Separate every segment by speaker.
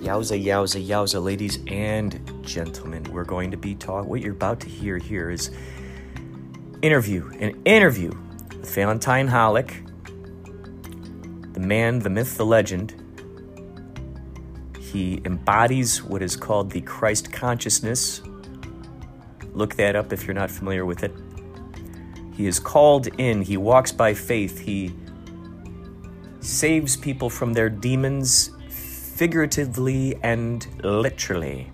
Speaker 1: Yowza, yowza, yowza, ladies and gentlemen. We're going to be talking. What you're about to hear here is interview, an interview with Valentine Holick, the man, the myth, the legend. He embodies what is called the Christ consciousness. Look that up if you're not familiar with it. He is called in, he walks by faith, he saves people from their demons figuratively and literally.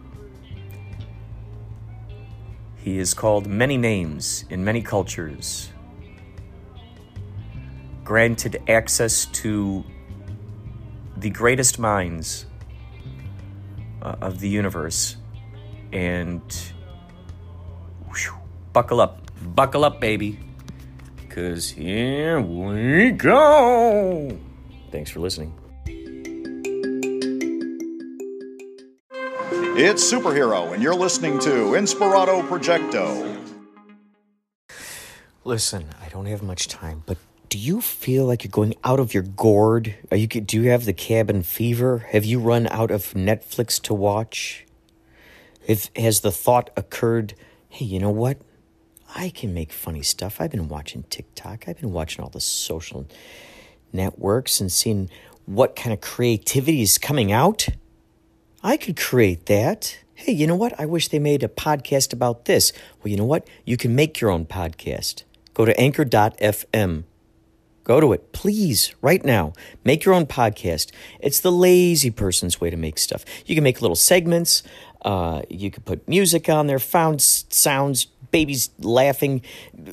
Speaker 1: He is called many names in many cultures, granted access to the greatest minds uh, of the universe, and whew, buckle up, buckle up, baby, because here we go. Thanks for listening.
Speaker 2: It's Superhero, and you're listening to Inspirato Projecto.
Speaker 1: Listen, I don't have much time, but do you feel like you're going out of your gourd? Are you do you have the cabin fever? Have you run out of Netflix to watch? If has the thought occurred, hey, you know what? I can make funny stuff. I've been watching TikTok. I've been watching all the social networks and seeing what kind of creativity is coming out. I could create that. Hey, you know what? I wish they made a podcast about this. Well, you know what? You can make your own podcast. Go to anchor.fm. Go to it, please, right now. Make your own podcast. It's the lazy person's way to make stuff. You can make little segments. Uh, you can put music on there, found sounds, babies laughing,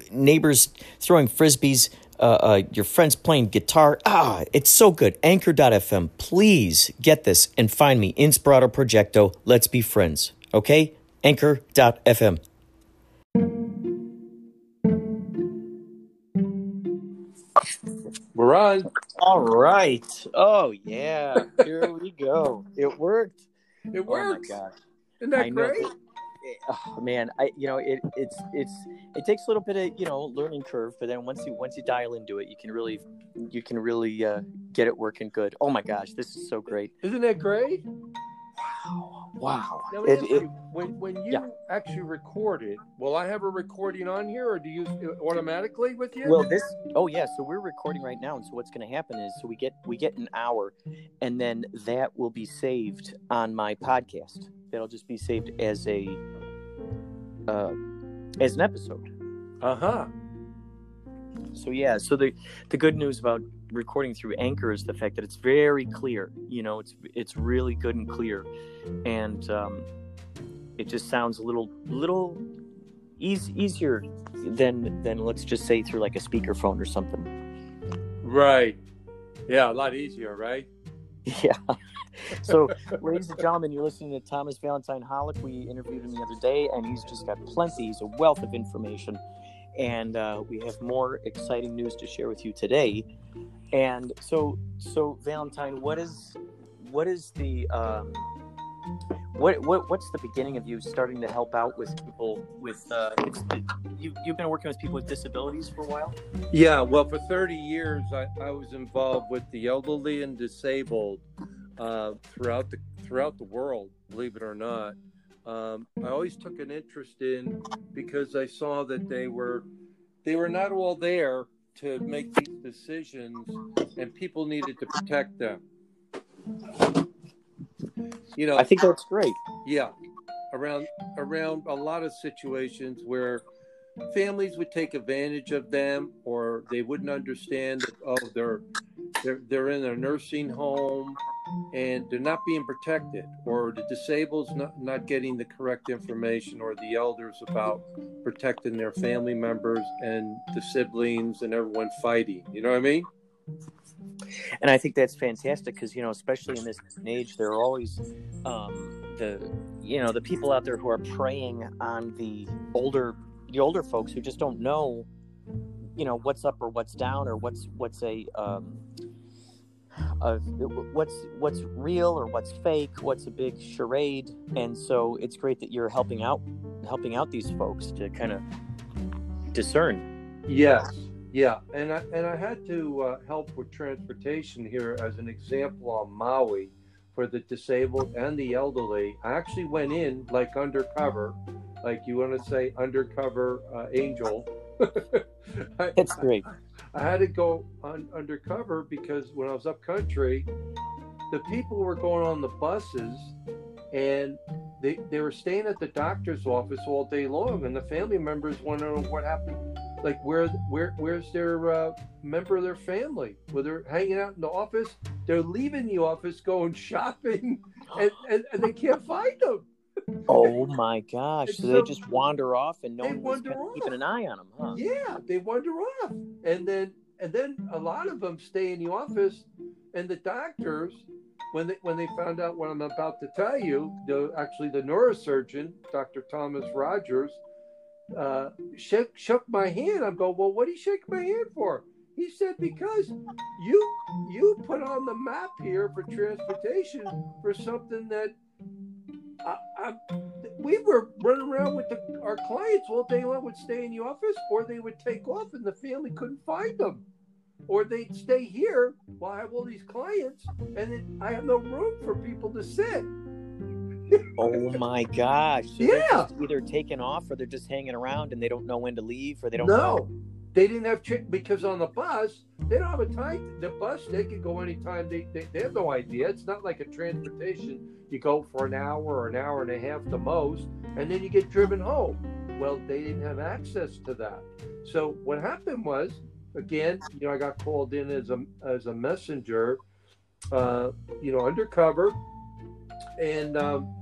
Speaker 1: neighbors throwing frisbees uh, uh, your friends playing guitar. Ah, it's so good. Anchor.fm. Please get this and find me, Inspirato Projecto. Let's be friends. Okay? Anchor.fm.
Speaker 3: We're on.
Speaker 1: All right. Oh, yeah. Here we go. It worked.
Speaker 3: It worked.
Speaker 1: Oh, my gosh.
Speaker 3: Isn't that
Speaker 1: I know. Oh, man i you know it it's it's it takes a little bit of you know learning curve but then once you once you dial into it you can really you can really uh, get it working good. Oh my gosh this is so great.
Speaker 3: Isn't that great?
Speaker 1: wow wow
Speaker 3: Now,
Speaker 1: It- it-
Speaker 3: when when you
Speaker 1: Yeah.
Speaker 3: actually record it, will I have a recording on here, or do you uh, automatically with you?
Speaker 1: well this oh yeah so we're recording right now and so what's going to happen is so we get we get an hour and then that will be saved on my podcast that'll just be saved as a uh, as an episode
Speaker 3: uh huh.
Speaker 1: So yeah, so the the good news about recording through Anchor is the fact that it's very clear. You know, it's it's really good and clear, and um, it just sounds a little little eas easier than than let's just say through like a speakerphone or something.
Speaker 3: Right. Yeah, a lot easier, right?
Speaker 1: Yeah. So, ladies and gentlemen, you're listening to Thomas Valentine Holick. We interviewed him the other day, and he's just got plenty. He's a wealth of information, and uh, we have more exciting news to share with you today. And so, so Valentine, what is what is the um, what what what's the beginning of you starting to help out with people with uh, you you've been working with people with disabilities for a while?
Speaker 3: Yeah. Well, for 30 years, I, I was involved with the elderly and disabled uh, throughout the throughout the world. Believe it or not, um, I always took an interest in because I saw that they were they were not all there to make these decisions, and people needed to protect them. You know,
Speaker 1: I think that's great.
Speaker 3: yeah, around around a lot of situations where families would take advantage of them, or they wouldn't understand that oh they're they're they're in a nursing home and they're not being protected, or the disabled not not getting the correct information, or the elders about protecting their family members and the siblings and everyone fighting. You know what I mean?
Speaker 1: and I think that's fantastic because you know, especially in this age, there are always um, the you know the people out there who are preying on the older the older folks who just don't know you know what's up or what's down or what's what's a um, of what's what's real or what's fake, what's a big charade, and so it's great that you're helping out helping out these folks to kind of discern.
Speaker 3: Yes, yeah, and I and I had to uh, help with transportation here as an example on Maui, for the disabled and the elderly. I actually went in like undercover, like you want to say undercover uh, angel.
Speaker 1: I, That's great.
Speaker 3: I, had to go on undercover because when I was up country, the people were going on the buses and they, they were staying at the doctor's office all day long and the family members want to know what happened like where where where's their uh, member of their family? Where they're hanging out in the office they're leaving the office going shopping and, and, and they can't find them
Speaker 1: oh my gosh so, so, they just wander off and no one's keeping an eye on them huh
Speaker 3: yeah they wander off and then and then a lot of them stay in the office and the doctors when they when they found out what i'm about to tell you the actually the neurosurgeon dr thomas rogers uh, shook, shook my hand. I'm going, well, what did he shake my hand for? He said, because you you put on the map here for transportation for something that I, I, we were running around with the, our clients all day long would stay in the office or they would take off and the family couldn't find them. Or they'd stay here while I have all these clients and I have no room for people to sit
Speaker 1: oh my gosh! So
Speaker 3: yeah,
Speaker 1: either taken off or they're just hanging around and they don't know when to leave or they don't.
Speaker 3: No,
Speaker 1: know.
Speaker 3: They didn't have ch- because on the bus they don't have a time. The bus they can go anytime. They, they they have no idea. It's not like a transportation. You go for an hour or an hour and a half the most, and then you get driven home. Well, they didn't have access to that. So what happened was, again, you know, I got called in as a as a messenger, uh, you know, undercover and um,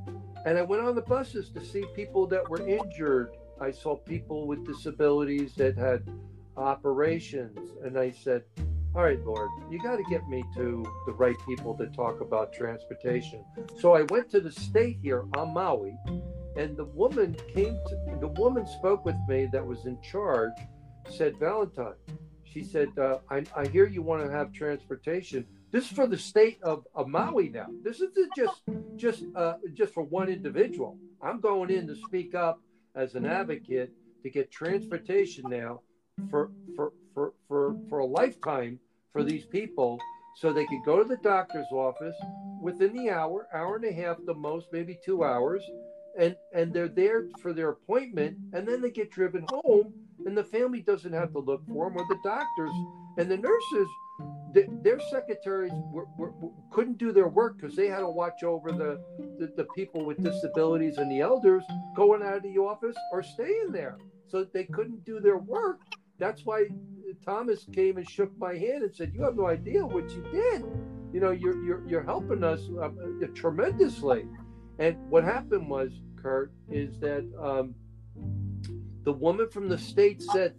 Speaker 3: and I went on the buses to see people that were injured. I saw people with disabilities that had operations, and I said, "All right, Lord, you got to get me to the right people to talk about transportation." So I went to the state here on Maui, and the woman came to the woman spoke with me that was in charge. Said Valentine, she said, uh, I, "I hear you want to have transportation." This is for the state of, of Maui now. This isn't just just uh, just for one individual. I'm going in to speak up as an advocate to get transportation now for for for for, for a lifetime for these people so they could go to the doctor's office within the hour, hour and a half the most, maybe two hours, and and they're there for their appointment, and then they get driven home, and the family doesn't have to look for them, or the doctors and the nurses the, their secretaries were, were, couldn't do their work because they had to watch over the, the, the, people with disabilities and the elders going out of the office or staying there. So they couldn't do their work. That's why Thomas came and shook my hand and said, "You have no idea what you did. You know, you're you're, you're helping us uh, tremendously." And what happened was, Kurt, is that um, the woman from the state said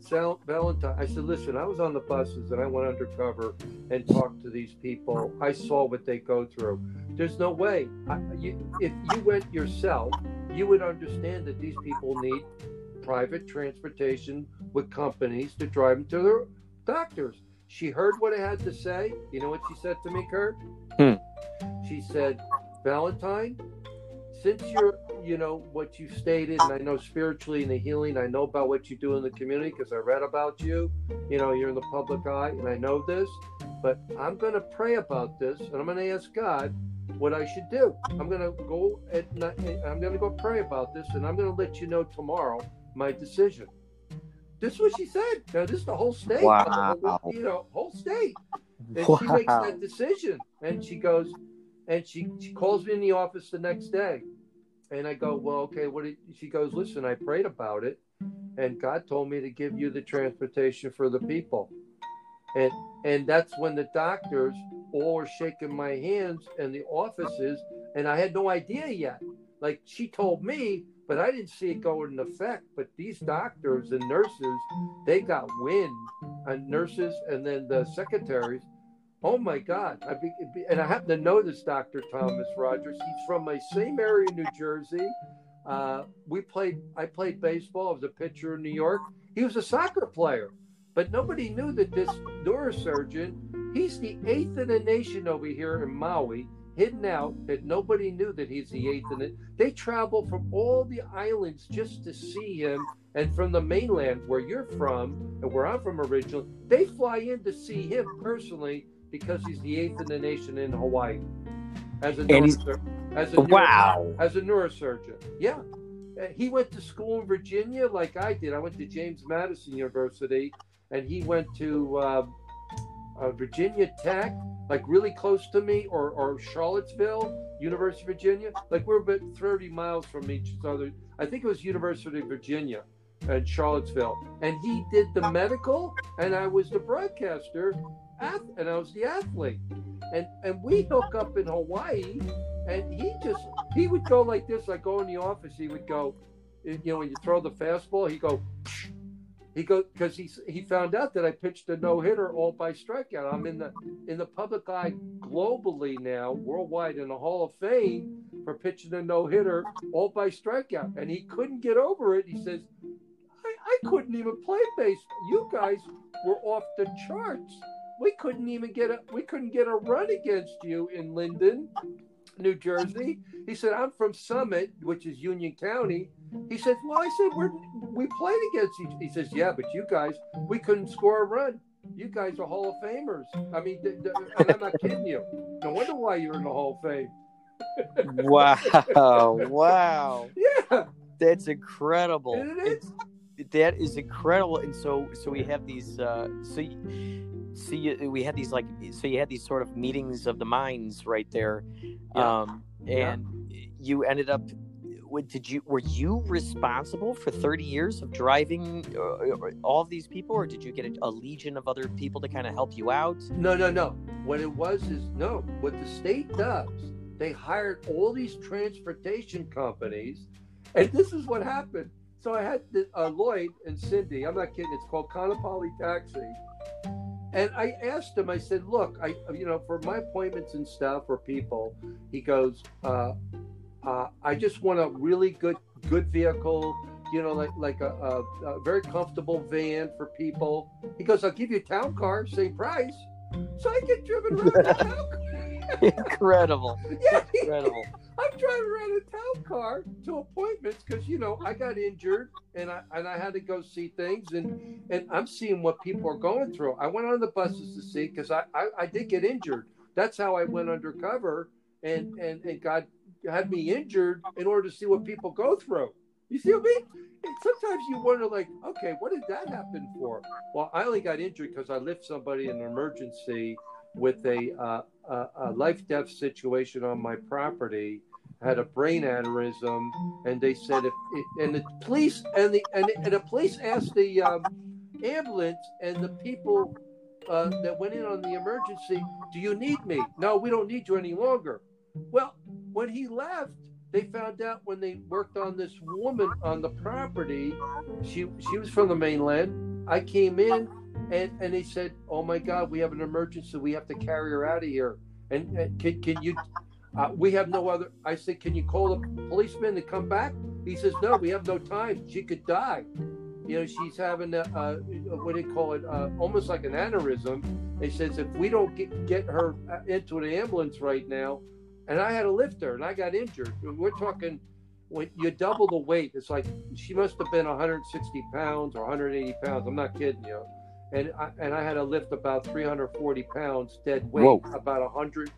Speaker 3: valentine i said listen i was on the buses and i went undercover and talked to these people i saw what they go through there's no way I, you, if you went yourself you would understand that these people need private transportation with companies to drive them to their doctors. She heard what i had to say. You know what she said to me kurt?
Speaker 1: Hmm.
Speaker 3: she said valentine since you're you know what you stated and i know spiritually in the healing i know about what you do in the community because i read about you. You know you're in the public eye and i know this but i'm going to pray about this and i'm going to ask god what i should do. I'm going to go at night i'm going to go pray about this and i'm going to let you know tomorrow my decision this is what she said now this is the whole state
Speaker 1: wow.
Speaker 3: you know whole state and wow. she makes that decision and she goes and she, she calls me in the office the next day and I go, well, okay, what? Did, she goes, listen, I prayed about it, and God told me to give you the transportation for the people, and and that's when the doctors all were shaking my hands and the offices, and I had no idea yet. Like she told me, but I didn't see it go in effect. But these doctors and nurses, they got wind, and nurses, and then the secretaries Oh my God! I be, and I happen to know this Dr. Thomas Rogers. He's from my same area New Jersey. Uh, we played. I played baseball. I was a pitcher in New York. He was a soccer player, but nobody knew that this neurosurgeon. He's the eighth in the nation over here in Maui, hidden out. That nobody knew that he's the eighth in it. They travel from all the islands just to see him, and from the mainland where you're from and where I'm from originally, they fly in to see him personally because he's the eighth in the nation in Hawaii. as a neurosur- as a neuro-
Speaker 4: Wow.
Speaker 3: as a neurosurgeon. Yeah. Uh, He went to school in Virginia like I did. I went to James Madison University, and he went to uh, uh, Virginia Tech, like really close to me, or, or Charlottesville, University of Virginia. Like we're about 30 miles from each other. I think it was University of Virginia and Charlottesville. And he did the medical, and I was the broadcaster, and I was the athlete. And and we hook up in Hawaii, and he just he would go like this. I go in the office, he would go, you know, when you throw the fastball, he go. He go because he he found out that I pitched a no hitter all by strikeout. I'm in the in the public eye globally now, worldwide in the Hall of Fame for pitching a no hitter all by strikeout, and he couldn't get over it. He says, I, I couldn't even play baseball. You guys were off the charts. We couldn't even get a we couldn't get a run against you in Linden, New Jersey. He said, I'm from Summit, which is Union County. He said, Well, I said we're we played against each. He says, Yeah, but you guys, we couldn't score a run. You guys are Hall of Famers. I mean, th- th- and I'm not kidding you. No wonder why you're in the Hall of Fame.
Speaker 1: Wow. wow.
Speaker 3: Yeah,
Speaker 1: That's incredible.
Speaker 3: it
Speaker 1: that is incredible and so so we have these uh so you, so you, we had these like so you had these sort of meetings of the minds right there
Speaker 3: Yeah.
Speaker 1: um
Speaker 3: Yeah.
Speaker 1: and you ended up did you were you responsible for 30 years of driving uh, all of these people or did you get a, a legion of other people to kind of help you out
Speaker 3: No, no, no. What it was is no. What the state does, they hired all these transportation companies, and this is what happened. So I had the, uh, Lloyd and Cindy. I'm not kidding. It's called Conopoli Taxi. And I asked him. I said, "Look, I, you know, for my appointments and stuff for people." He goes, uh, uh, "I just want a really good, good vehicle." You know, like like a, a, a very comfortable van for people. He goes, "I'll give you a town car, same price." So I get driven around a town car.
Speaker 1: Incredible
Speaker 3: yeah,
Speaker 1: incredible
Speaker 3: I'm driving around a town car to appointments because you know I got injured and I and I had to go see things and and I'm seeing what people are going through. I went on the buses to see because I, I I did get injured. That's how I went undercover and and and God had me injured in order to see what people go through. You see what I mean? And sometimes you wonder, like, okay, what did that happen for? Well, I only got injured because I lift somebody in an emergency with a, uh, a, a life death situation on my property. Had a brain aneurysm, and they said if and the police and the and, and the police asked the um, ambulance and the people uh, that went in on the emergency, "Do you need me?" No, we don't need you any longer. Well, when he left, they found out when they worked on this woman on the property, she she was from the mainland. I came in and and they said, "Oh my God, we have an emergency. We have to carry her out of here." And, and can can you? Uh, we have no other. I said, "Can you call the policeman to come back?" He says, "No, we have no time. She could die." You know, she's having a, what do you call it? Uh, almost like an aneurysm. He says, if we don't get get her uh, into an ambulance right now, and I had to lift her, and I got injured. We're talking when you double the weight. It's like she must have been 160 pounds or 180 pounds. I'm not kidding you. And I, and I had to lift about 340 pounds dead weight,
Speaker 1: Whoa.
Speaker 3: about 100,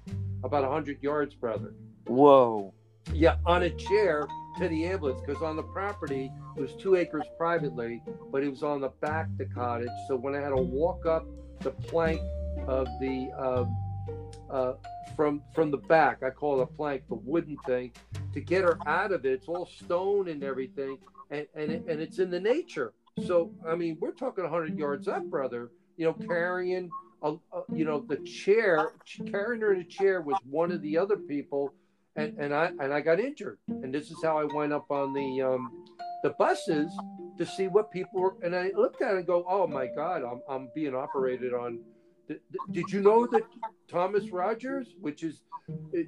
Speaker 3: about 100 yards, brother.
Speaker 1: whoa
Speaker 3: Yeah, on a chair to the ambulance because on the property it was two acres privately, but it was on the back of the cottage. So when I had to walk up the plank of the um, uh, from from the back, I call it a plank, the wooden thing, to get her out of it. It's all stone and everything, and and, it, and it's in the nature. So I mean, we're talking 100 yards up, brother. You know, carrying. A, a, you know the chair carrying her in a chair was one of the other people and and I and I got injured, and this is how I went up on the um, the buses to see what people were. And I looked at it and go, "Oh my God, I'm I'm being operated on." Did, did you know that Thomas Rogers, which is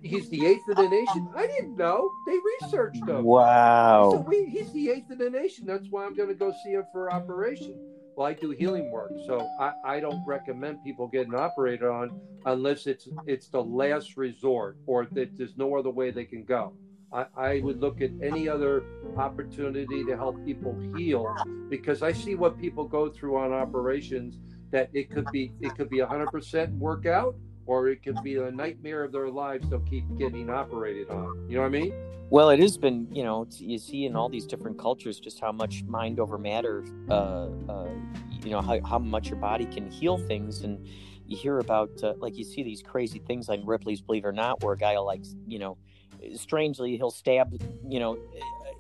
Speaker 3: he's the eighth of the nation? I didn't know. They researched him. So
Speaker 1: wow
Speaker 3: we, he's the eighth of the nation. That's why I'm going to go see him for operation. Well, I do healing work, so I, I don't recommend people getting operated on unless it's it's the last resort or that there's no other way they can go. I, I would look at any other opportunity to help people heal because I see what people go through on operations that it could be it could be 100% workout or it could be a nightmare of their lives they'll keep getting operated on. You know what I mean?
Speaker 1: Well, it has been, you know, you see in all these different cultures just how much mind over matter, uh, uh, you know, how, how much your body can heal things. And you hear about, uh, like, you see these crazy things like Ripley's Believe It or Not, where a guy will, like, you know, strangely, he'll stab, you know,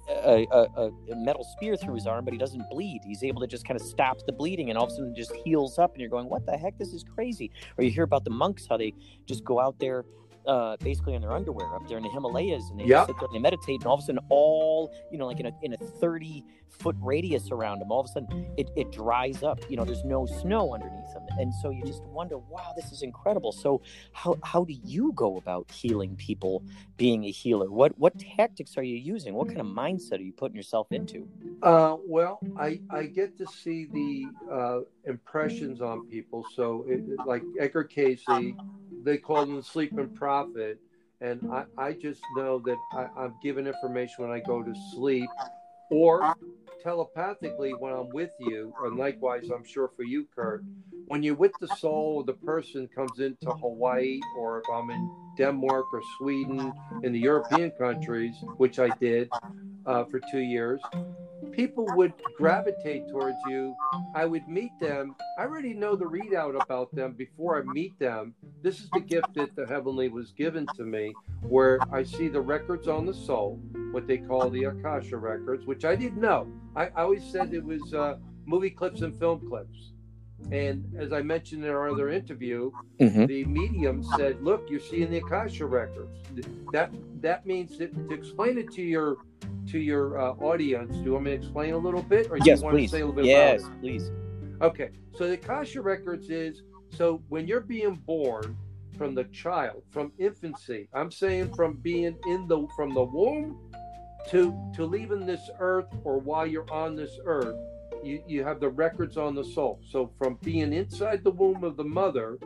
Speaker 1: a, a, a, metal spear through his arm, but he doesn't bleed. He's able to just kind of stop the bleeding and all of a sudden just heals up. And you're going, what the heck? This is crazy. Or you hear about the monks, how they just go out there uh, basically in their underwear up there in the Himalayas, and they yep. sit there and they meditate, and all of a sudden, all you know, like in a in a thirty foot radius around them, all of a sudden it, it dries up. You know, there's no snow underneath them, and so you just wonder, wow, this is incredible. So how how do you go about healing people, being a healer? What what tactics are you using? What kind of mindset are you putting yourself into?
Speaker 3: Uh, well, I I get to see the uh, impressions on mm-hmm. people. So it, like Edgar Cayce, they call him the sleeping prophet. And I, I just know that I, I'm given information when I go to sleep or telepathically when I'm with you, and likewise, I'm sure for you, Kurt, when you're with the soul, the person comes into Hawaii, or if I'm in Denmark or Sweden, in the European countries, which I did uh, for two years, people would gravitate towards you. I would meet them. I already know the readout about them before I meet them. This is the gift that the heavenly was given to me, where I see the records on the soul, what they call the Akasha records, which I didn't know. I, I always said it was uh, movie clips and film clips. And as I mentioned in our other interview, mm-hmm. the medium said, "Look, you're seeing the Akasha records. That that means that to explain it to your to your uh, audience. Do you want me to explain a little bit, or
Speaker 1: yes,
Speaker 3: you want
Speaker 1: please.
Speaker 3: to say a little bit
Speaker 1: yes,
Speaker 3: about it?
Speaker 1: please.
Speaker 3: Okay, so the Akasha records is so when you're being born from the child, from infancy. I'm saying from being in the from the womb to to leaving this earth, or while you're on this earth. You, you have the records on the soul. So from being inside the womb of the mother,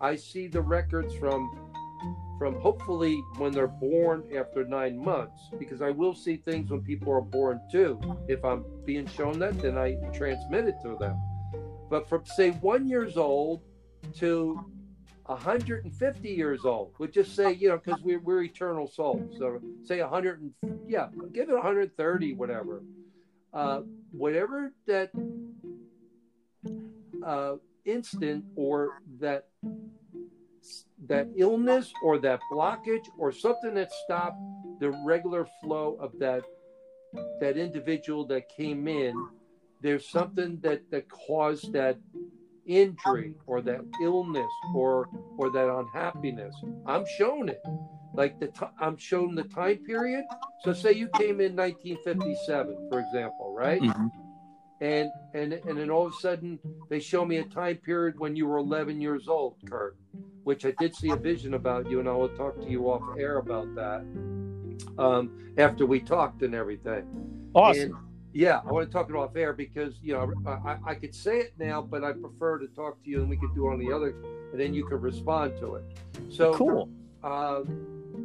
Speaker 3: I see the records from from hopefully when they're born after nine months, because I will see things when people are born too. If I'm being shown that, then I transmit it to them. But from say one years old to 150 years old, we'll just say, you know, because we're, we're eternal souls. So say 100, and, yeah, give it 130, whatever. Uh, whatever that uh, instant or that that illness or that blockage or something that stopped the regular flow of that that individual that came in there's something that that caused that injury or that illness or or that unhappiness i'm shown it like the t- i'm shown the time period so say you came in 1957 for example right mm-hmm. and and and then all of a sudden they show me a time period when you were 11 years old kurt which I did see a vision about you, and I will talk to you off air about that um, after we talked and everything.
Speaker 1: Awesome.
Speaker 3: Yeah, I want to talk it off air because you know I, I could say it now, but I prefer to talk to you, and we could do it on the other, and then you can respond to it. So
Speaker 1: cool.
Speaker 3: Uh,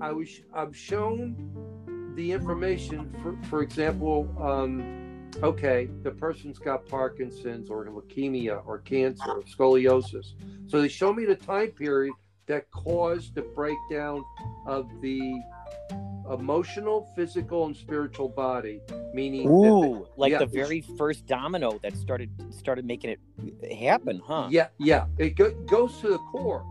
Speaker 3: I was I'm shown the information for for example. Um, okay, the person's got Parkinson's or leukemia or cancer or scoliosis. So they show me the time period that caused the breakdown of the emotional, physical, and spiritual body. Meaning,
Speaker 1: ooh, like yeah, the very first domino that started started making it happen, huh?
Speaker 3: Yeah, yeah. It go, goes to the core.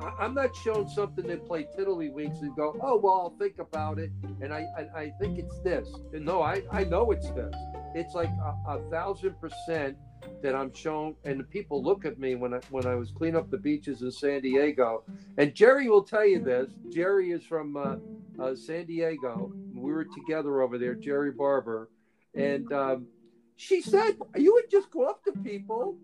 Speaker 3: I, am not showing something that play tiddlywinks and go, oh well, I'll think about it, and I I, I think it's this. And no, I I know it's this it's like a, a, thousand percent that I'm shown, and the people look at me when I when I was cleaning up the beaches in San Diego, and Jerry will tell you this. Jerry is from uh, uh, San Diego. We were together over there, Jerry Barber, and um, she said you would just go up to people,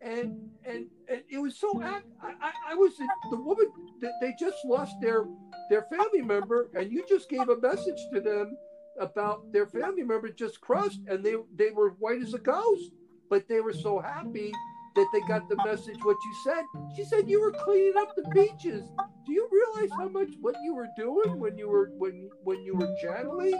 Speaker 3: and and, and it was so. I, I, I was the woman. That they just lost their their family member, and you just gave a message to them about their family member just crushed and they they were white as a ghost but they were so happy that they got the message what you said she said you were cleaning up the beaches do you realize how much what you were doing when you were when when you were channeling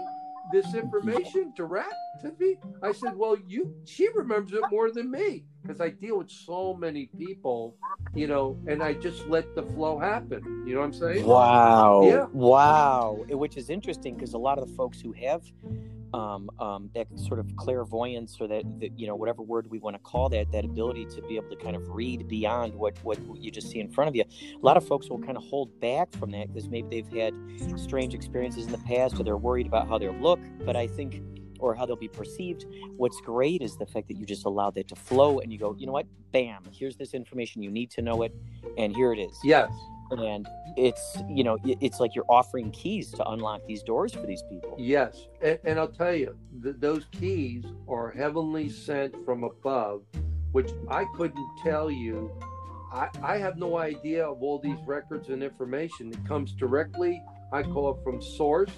Speaker 3: this information direct to me? I said, well, you, she remembers it more than me because I deal with so many people, you know, and I just let the flow happen. You know what I'm saying?
Speaker 1: Wow.
Speaker 3: Yeah.
Speaker 1: Wow. Which is interesting because a lot of the folks who have um, um, that sort of clairvoyance or that, that, you know whatever word we want to call that that ability to be able to kind of read beyond what what you just see in front of you. A lot of folks will kind of hold back from that because maybe they've had strange experiences in the past or they're worried about how they'll look but i think or how they'll be perceived. What's great is the fact that you just allow that to flow and you go you know what? Bam here's this information you need to know it and here it is.
Speaker 3: Yes.
Speaker 1: and it's you know it's like you're offering keys to unlock these doors for these people
Speaker 3: Yes, and, and I'll tell you, th- those keys are heavenly sent from above, which I couldn't tell you. I, I have no idea of all these records and information. It comes directly, I call it from Source,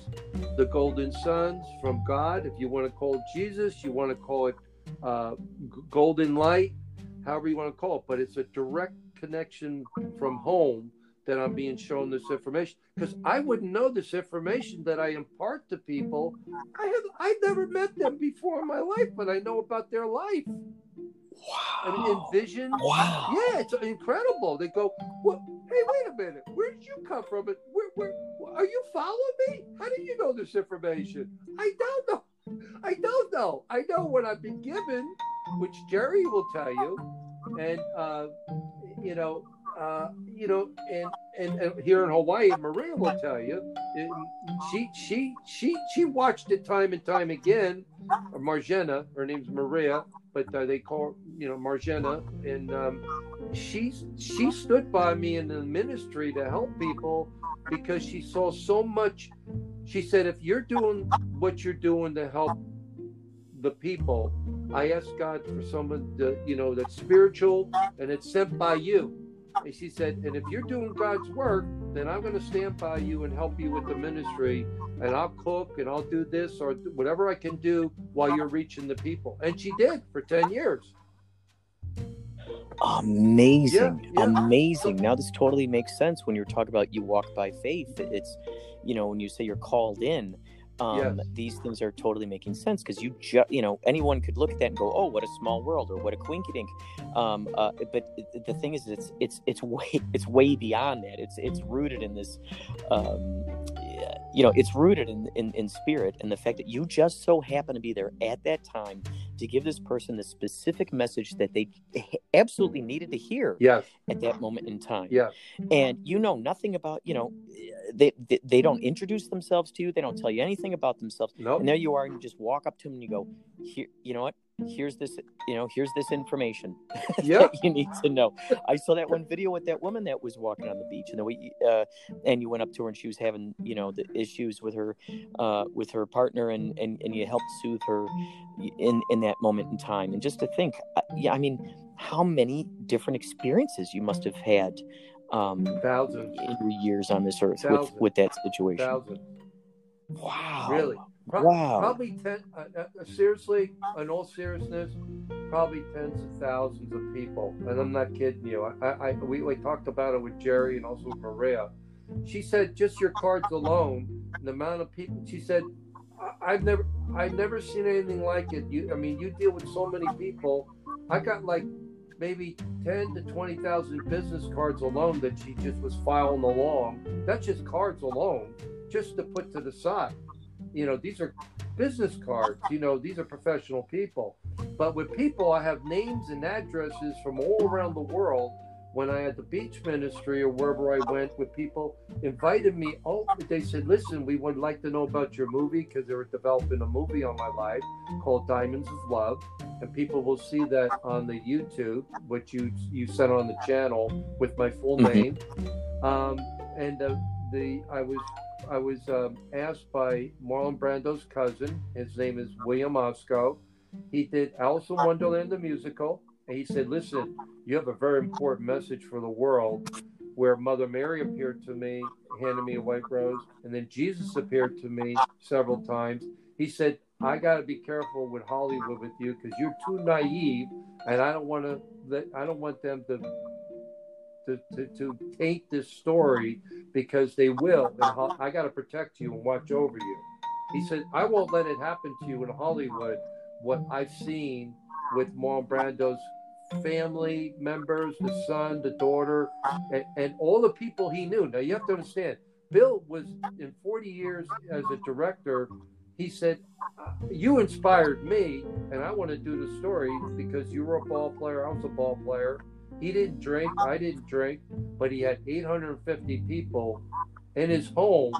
Speaker 3: the Golden Sons, from God. If you want to call it Jesus, you want to call it uh, G- Golden Light, however you want to call it, but it's a direct connection from home that I'm being shown this information because I wouldn't know this information that I impart to people. I have I've never met them before in my life, but I know about their life. I mean, in vision.
Speaker 1: wow
Speaker 3: Yeah, it's incredible. They go, well, hey, wait a minute. Where did you come from? Where, where, are you following me? How do you know this information? I don't know. I don't know. I know what I've been given, which Jerry will tell you, and uh, you know, uh, you know, and, and and here in Hawaii, Maria will tell you. She she she she watched it time and time again. Or Margena, her name's Maria, but uh, they call her, you know Margena, and um, she she stood by me in the ministry to help people because she saw so much. She said, if you're doing what you're doing to help the people, I ask God for someone that you know that's spiritual and it's sent by you. And she said, and if you're doing God's work, then I'm going to stand by you and help you with the ministry, and I'll cook and I'll do this or whatever I can do while you're reaching the people. And she did for ten years.
Speaker 1: amazing
Speaker 3: Yeah, yeah.
Speaker 1: amazing now this totally makes sense when you're talking about you walk by faith it's you know when you say you're called in um,
Speaker 3: Yes.
Speaker 1: these things are totally making sense because you just you know anyone could look at that and go oh what a small world or what a quinky dink um, uh, but the thing is it's it's it's way it's way beyond that it's it's rooted in this um, you know it's rooted in, in in spirit and the fact that you just so happen to be there at that time to give this person the specific message that they absolutely mm. needed to hear
Speaker 3: Yes,
Speaker 1: at that moment in time.
Speaker 3: Yes,
Speaker 1: and you know nothing about you know they, they they don't introduce themselves to you. They don't tell you anything about themselves.
Speaker 3: No,
Speaker 1: and there you are and you just walk up to them and you go here you know what here's this you know here's this information
Speaker 3: yeah,
Speaker 1: that you need to know. I saw that one video with that woman that was walking on the beach and the way uh, and you went up to her and she was having you know the issues with her uh, with her partner and, and and you helped soothe her in in that moment in time. And just to think uh, yeah i mean how many different experiences you must have had um,
Speaker 3: thousands,
Speaker 1: in your years on this earth with, with that situation.
Speaker 3: Thousands.
Speaker 1: wow.
Speaker 3: Really? Pro-
Speaker 1: Wow.
Speaker 3: Probably ten. Uh, uh, seriously, in all seriousness, probably tens of thousands of people, and I'm not kidding you. I, I, I we, we talked about it with Jerry and also with Maria. She said just your cards alone, the amount of people. She said, I've never, I've never seen anything like it. You, I mean, you deal with so many people. I got like maybe ten to twenty thousand business cards alone that she just was filing along. That's just cards alone, just to put to the side you know these are business cards you know these are professional people. But with people i have names and addresses from all around the world. When i had the beach ministry or wherever i went with people invited me oh they said listen we would like to know about your movie because they were developing a movie on my life called diamonds of love. And people will see that on the youtube which you you sent on the channel with my full
Speaker 1: Mhm.
Speaker 3: name. Um, and uh, the i was I was um, asked by Marlon Brando's cousin. His name is William Osco. He did Alice in Wonderland the musical, and he said, "Listen, you have a very important message for the world." Where Mother Mary appeared to me, handed me a white rose, and then Jesus appeared to me several times. He said, "I got to be careful with Hollywood with you because you're too naive, and I don't want to. I don't want them to." To, to, to taint this story because they will. And I got to protect you and watch over you. He said, I won't let it happen to you in Hollywood. What I've seen with Marlon Brando's family members, the son, the daughter, and, and all the people he knew. Now you have to understand, Bill was in 40 years as a director. He said, uh, "You inspired me, and I want to do the story because you were a ball player. I was a ball player. He didn't drink. I didn't drink, but he had 850 people in his home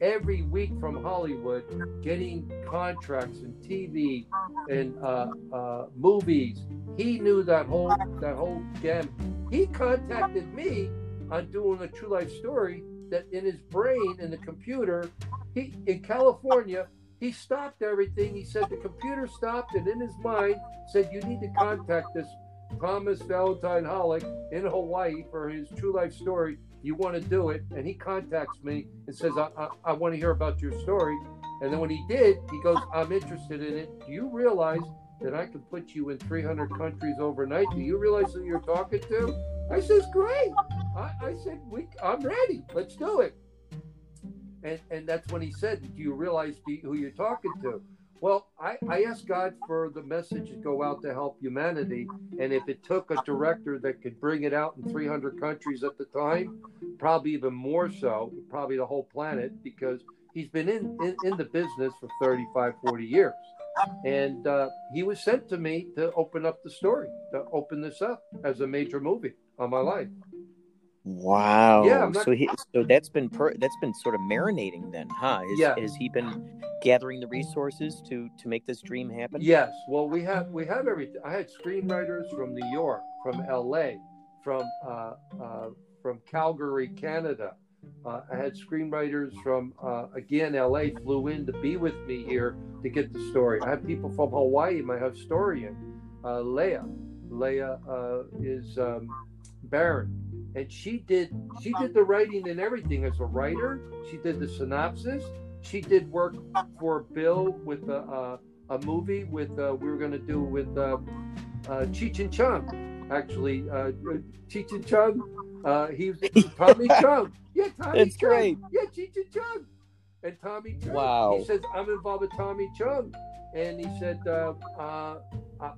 Speaker 3: every week from Hollywood getting contracts and TV and uh, uh, movies. He knew that whole that whole game. He contacted me on doing a true life story that in his brain in the computer, he in California, he stopped everything. He said the computer stopped and in his mind said you need to contact this Thomas Valentine Holick in Hawaii for his true life story you want to do it? And he contacts me and says, I, I, I want to hear about your story. And then when he did, he goes, I'm interested in it. Do you realize that I can put you in 300 countries overnight? Do you realize who you're talking to? I says, great. I, I said, we, I'm ready. Let's do it. And, and that's when he said, do you realize who you're talking to? Well, I, I asked God for the message to go out to help humanity. And if it took a director that could bring it out in 300 countries at the time, probably even more so, probably the whole planet, because he's been in, in, in the business for 35, 40 years. And uh, he was sent to me to open up the story, to open this up as a major movie on my life.
Speaker 1: Wow. Yeah. Not... So he, so that's been per, that's been sort of marinating then, huh? Is, yeah. Has he been gathering the resources to to make this dream happen?
Speaker 3: Yes. Well, we have we have everything. I had screenwriters from New York, from L.A., from uh, uh, from Calgary, Canada. Uh, I had screenwriters from uh, again LA flew in to be with me here to get the story. I have people from Hawaii, my historian, uh, Leah. Leah uh, is um, Baron and she did she did the writing and everything as a writer. She did the synopsis. She did work for Bill with a, uh, a movie with uh, we were going to do with uh, uh, Cheech and Chong. Actually, uh, Cheech and Chong. Uh, he was Tommy Chong. Yeah, Tommy.
Speaker 1: That's
Speaker 3: Chung.
Speaker 1: great.
Speaker 3: Yeah, Cheech and Chong. And Tommy Chung.
Speaker 1: Wow.
Speaker 3: He says I'm involved with Tommy Chung, and he said uh, uh,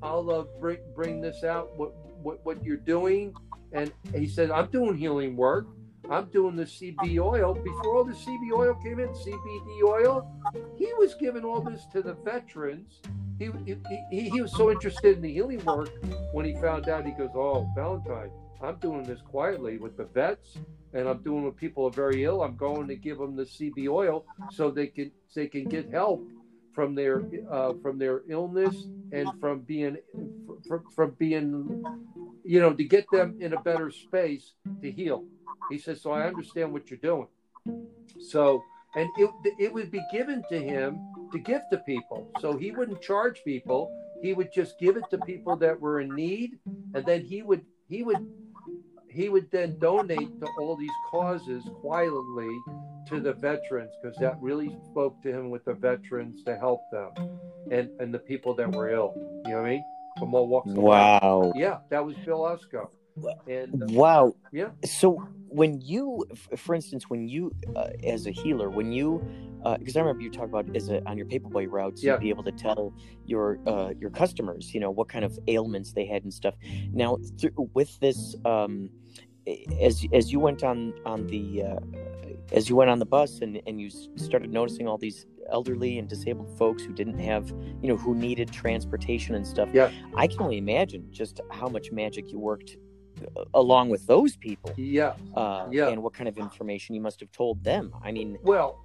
Speaker 3: I'll uh, bring bring this out. What what what you're doing and he said, I'm doing healing work. I'm doing the CB oil. Before all the CB oil came in, CBD oil, he was giving all this to the veterans. He, he, he was so interested in the healing work when he found out, he goes, Oh, Valentine, I'm doing this quietly with the vets and I'm doing when people are very ill. I'm going to give them the CB oil so they can they can get help from their uh, from their illness and from being from, from being you know to get them in a better space to heal. He says so i understand what you're doing. So and it, it would be given to him to give to people. So he wouldn't charge people. He would just give it to people that were in need and then he would he would he would then donate to all these causes quietly to the veterans because that really spoke to him with the veterans to help them and and the people that were ill. You know what I mean? From all walks.
Speaker 1: Wow.
Speaker 3: Yeah, that was Bill Osco. And
Speaker 1: uh, wow.
Speaker 3: Yeah.
Speaker 1: So when you, for instance, when you, uh, as a healer, when you, because uh, I remember you talk about as a, on your paperboy routes, yeah. you'd be able to tell your uh, your customers, you know, what kind of ailments they had and stuff. Now, th- with this, um, as as you went on on the uh, as you went on the bus and, and you started noticing all these elderly and disabled folks who didn't have you know who needed transportation and stuff
Speaker 3: yeah
Speaker 1: i can only imagine just how much magic you worked along with those people
Speaker 3: yeah.
Speaker 1: uh,
Speaker 3: yeah.
Speaker 1: and what kind of information you must have told them. I mean
Speaker 3: well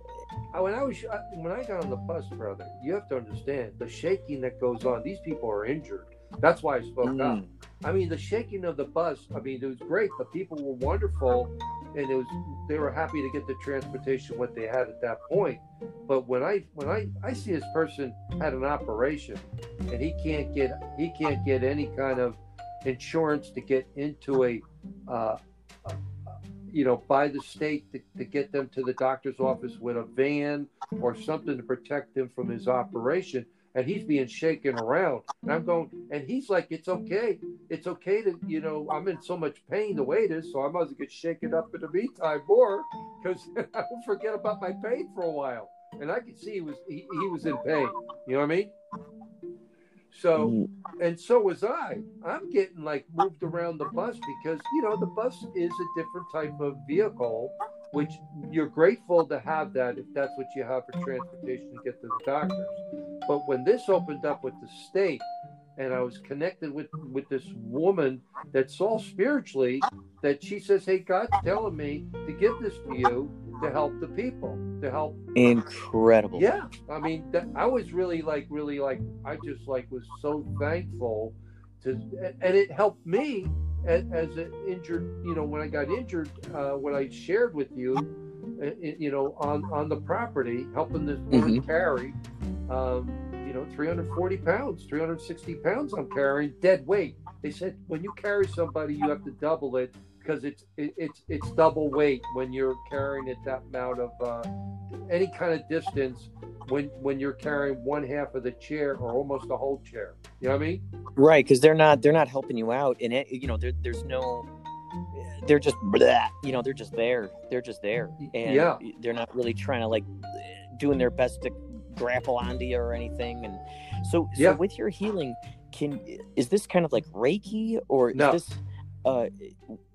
Speaker 3: when i was when i got on the bus brother you have to understand the shaking that goes on. These people are injured. That's why i spoke mm. up i mean the shaking of the bus i mean it was great. The people were wonderful and it was they were happy to get the transportation what they had at that point. But when I when I I see this person had an operation and he can't get he can't get any kind of insurance to get into a uh, uh, you know by the state to, to get them to the doctor's office with a van or something to protect him from his operation and he's being shaken around. And I'm going, and he's like, it's okay. It's okay to, you know, I'm in so much pain the way it is, so I well get shaken up in the meantime more because I will forget about my pain for a while. and I could see he was he, he was in pain. You know what I mean? So
Speaker 1: Mm,
Speaker 3: and so was I. I'm getting like moved around the bus because you know the bus is a different type of vehicle, which you're grateful to have that if that's what you have for transportation to get to the doctors. But when this opened up with the state, and I was connected with with this woman that saw spiritually that she says, "Hey, God's telling me to give this to you to help the people, to help
Speaker 1: incredible.
Speaker 3: yeah, I mean, that, I was really like, really like, I just like was so thankful to, and it helped me as, as an injured, you know, when I got injured, uh, what I shared with you, uh, you know, on on the property, helping this woman carry, um, know, 340 pounds, 360 pounds I'm carrying, dead weight. They said when you carry somebody, you have to double it because it's it, it's it's double weight when you're carrying it that amount of uh, any kind of distance when when you're carrying one half of the chair or almost the whole chair. You know what I mean?
Speaker 1: Right, because they're not they're not helping you out, and it, you know there, there's no. They're just blah, you know they're just there. They're just there, and
Speaker 3: Yeah.
Speaker 1: they're not really trying to like doing their best to grapple onto you or anything. And so, so
Speaker 3: Yeah.
Speaker 1: with your healing, can is this kind of like Reiki or
Speaker 3: No.
Speaker 1: is this? Uh,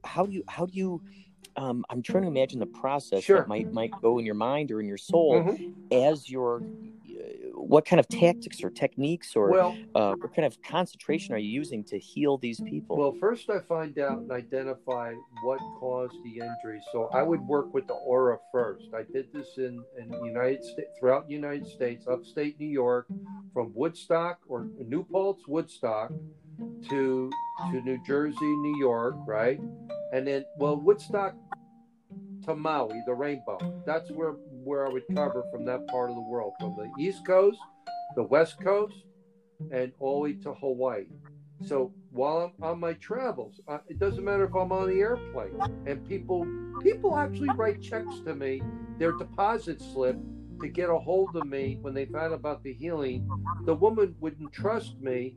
Speaker 1: how do you how do you? Um, I'm trying to imagine the process
Speaker 3: Sure.
Speaker 1: that might might go in your mind or in your soul
Speaker 3: Mhm.
Speaker 1: as your. What kind of tactics or techniques or
Speaker 3: Well,
Speaker 1: uh, what kind of concentration are you using to heal these people?
Speaker 3: Well, first I find out and identify what caused the injury. So I would work with the aura first. I did this in in the United States, throughout the United States, upstate New York, from Woodstock or New Paltz, Woodstock, to to New Jersey, New York, right, and then well Woodstock to Maui, the Rainbow. That's where where I would cover from that part of the world, from the East Coast, the West Coast, and all the way to Hawaii. So while I'm on my travels, uh, it doesn't matter if I'm on the airplane, and people people actually write checks to me, their deposit slip to get a hold of me when they found about the healing. The woman wouldn't trust me,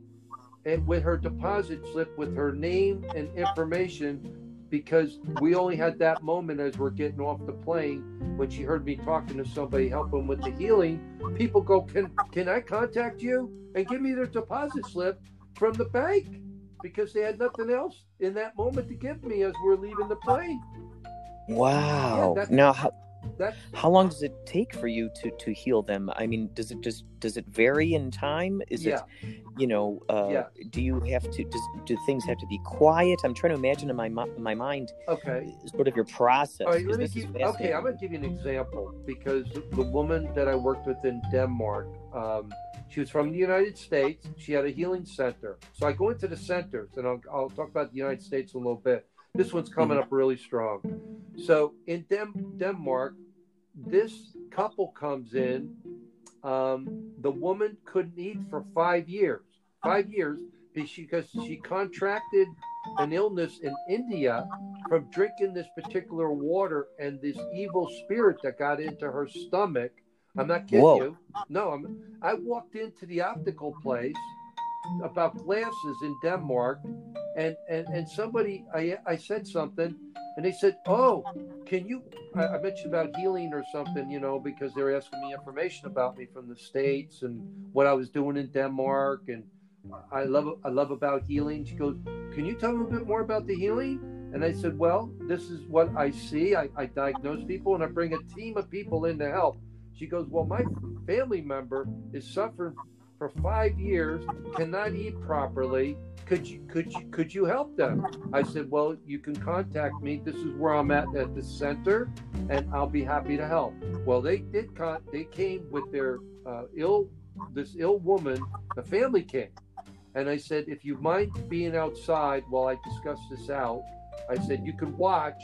Speaker 3: and with her deposit slip with her name and information, because we only had that moment as we're getting off the plane when she heard me talking to somebody helping with the healing. People go, "Can can I contact you and give me their deposit slip?" from the bank because they had nothing else in that moment to give me as we're leaving the plane.
Speaker 1: Wow.
Speaker 3: that's-
Speaker 1: now, how,
Speaker 3: That's
Speaker 1: how long does it take for you to to heal them? I mean, does it just does it vary in time? Is
Speaker 3: yeah,
Speaker 1: it you know? Uh,
Speaker 3: Yeah.
Speaker 1: Do you have to? Does, do things have to be quiet? I'm trying to imagine in my my mind
Speaker 3: okay.
Speaker 1: sort of your process.
Speaker 3: All right, let me give, okay. I'm going to give you an example because the woman that I worked with in Denmark, um, she was from the United States. She had a healing center. So I go into the centers, and I'll, I'll talk about the United States a little bit. This one's coming up really strong. So in Dem- Denmark, this couple comes in. Um, the woman couldn't eat for five years. Five years because she contracted an illness in India from drinking this particular water and this evil spirit that got into her stomach. I'm not kidding
Speaker 1: Whoa.
Speaker 3: you. No, I'm. I walked into the optical place about glasses in Denmark, and and and somebody I I said something, and they said, "Oh, can you?" I, I mentioned about healing or something, you know, because they were asking me information about me from the states and what I was doing in Denmark, and I love I love about healing. She goes, "Can you tell me a bit more about the healing?" And I said, Well, this is what I see. I, I diagnose people and I bring a team of people in to help. She goes, Well, my family member is suffering for five years, cannot eat properly. Could you could you could you help them? I said, Well, you can contact me. This is where I'm at at the center, and I'll be happy to help. Well, they did con- they came with their uh, ill this ill woman, the family came. And I said, if you mind being outside while I discuss this out, I said, you can watch.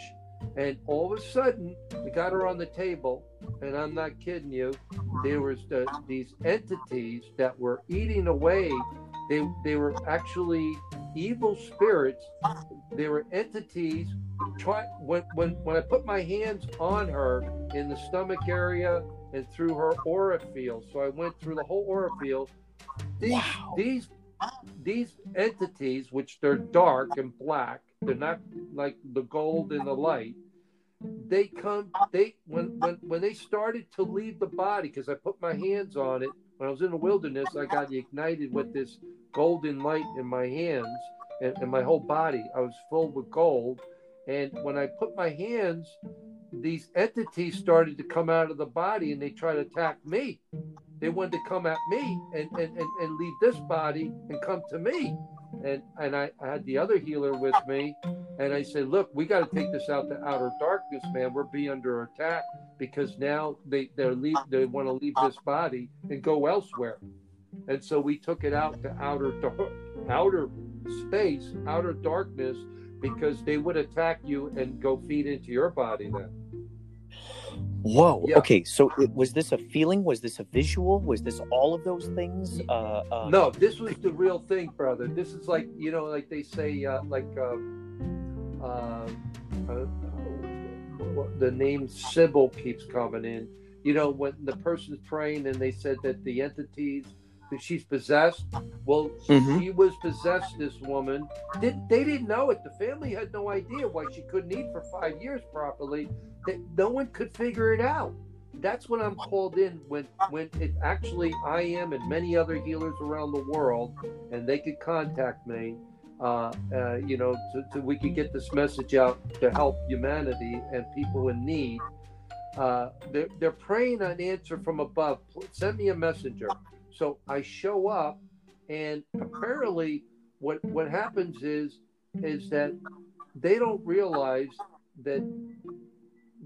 Speaker 3: And all of a sudden, we got her on the table, and I'm not kidding you. There was the, these entities that were eating away. They they were actually evil spirits. They were entities. Try when when when I put my hands on her in the stomach area and through her aura field. So I went through the whole aura field. These
Speaker 1: Wow.
Speaker 3: these these entities, which they're dark and black, they're not like the gold and the light. they come they when when when they started to leave the body because I put my hands on it when I was in the wilderness I got ignited with this golden light in my hands and, and my whole body. I was filled with gold. And when I put my hands these entities started to come out of the body and they tried to attack me. They wanted to come at me and and, and, and leave this body and come to me and and I, I had the other healer with me and I said, look, we got to take this out to outer darkness, man. We're being under attack because now they they leave they want to leave this body and go elsewhere. And so we took it out to outer outer space, outer darkness, because they would attack you and go feed into your body then.
Speaker 1: Whoa. Yeah. Okay. So was this a feeling? Was this a visual? Was this all of those things? Uh,
Speaker 3: uh... No, this was the real thing, brother. This is like you know, like they say, uh, like uh, uh, uh, the name Sybil keeps coming in. You know, when the person's praying and they said that the entities that she's possessed. Well, mm-hmm. she was possessed. This woman did. They didn't know it. The family had no idea why she couldn't eat for five years properly. That no one could figure it out. That's when I'm called in. When when it actually I am and many other healers around the world, and they could contact me uh, uh, you know, so, so, we could get this message out to help humanity and people in need. Uh, they're, they're praying an answer from above. Send me a messenger. So I show up, and apparently, what what happens is is that they don't realize that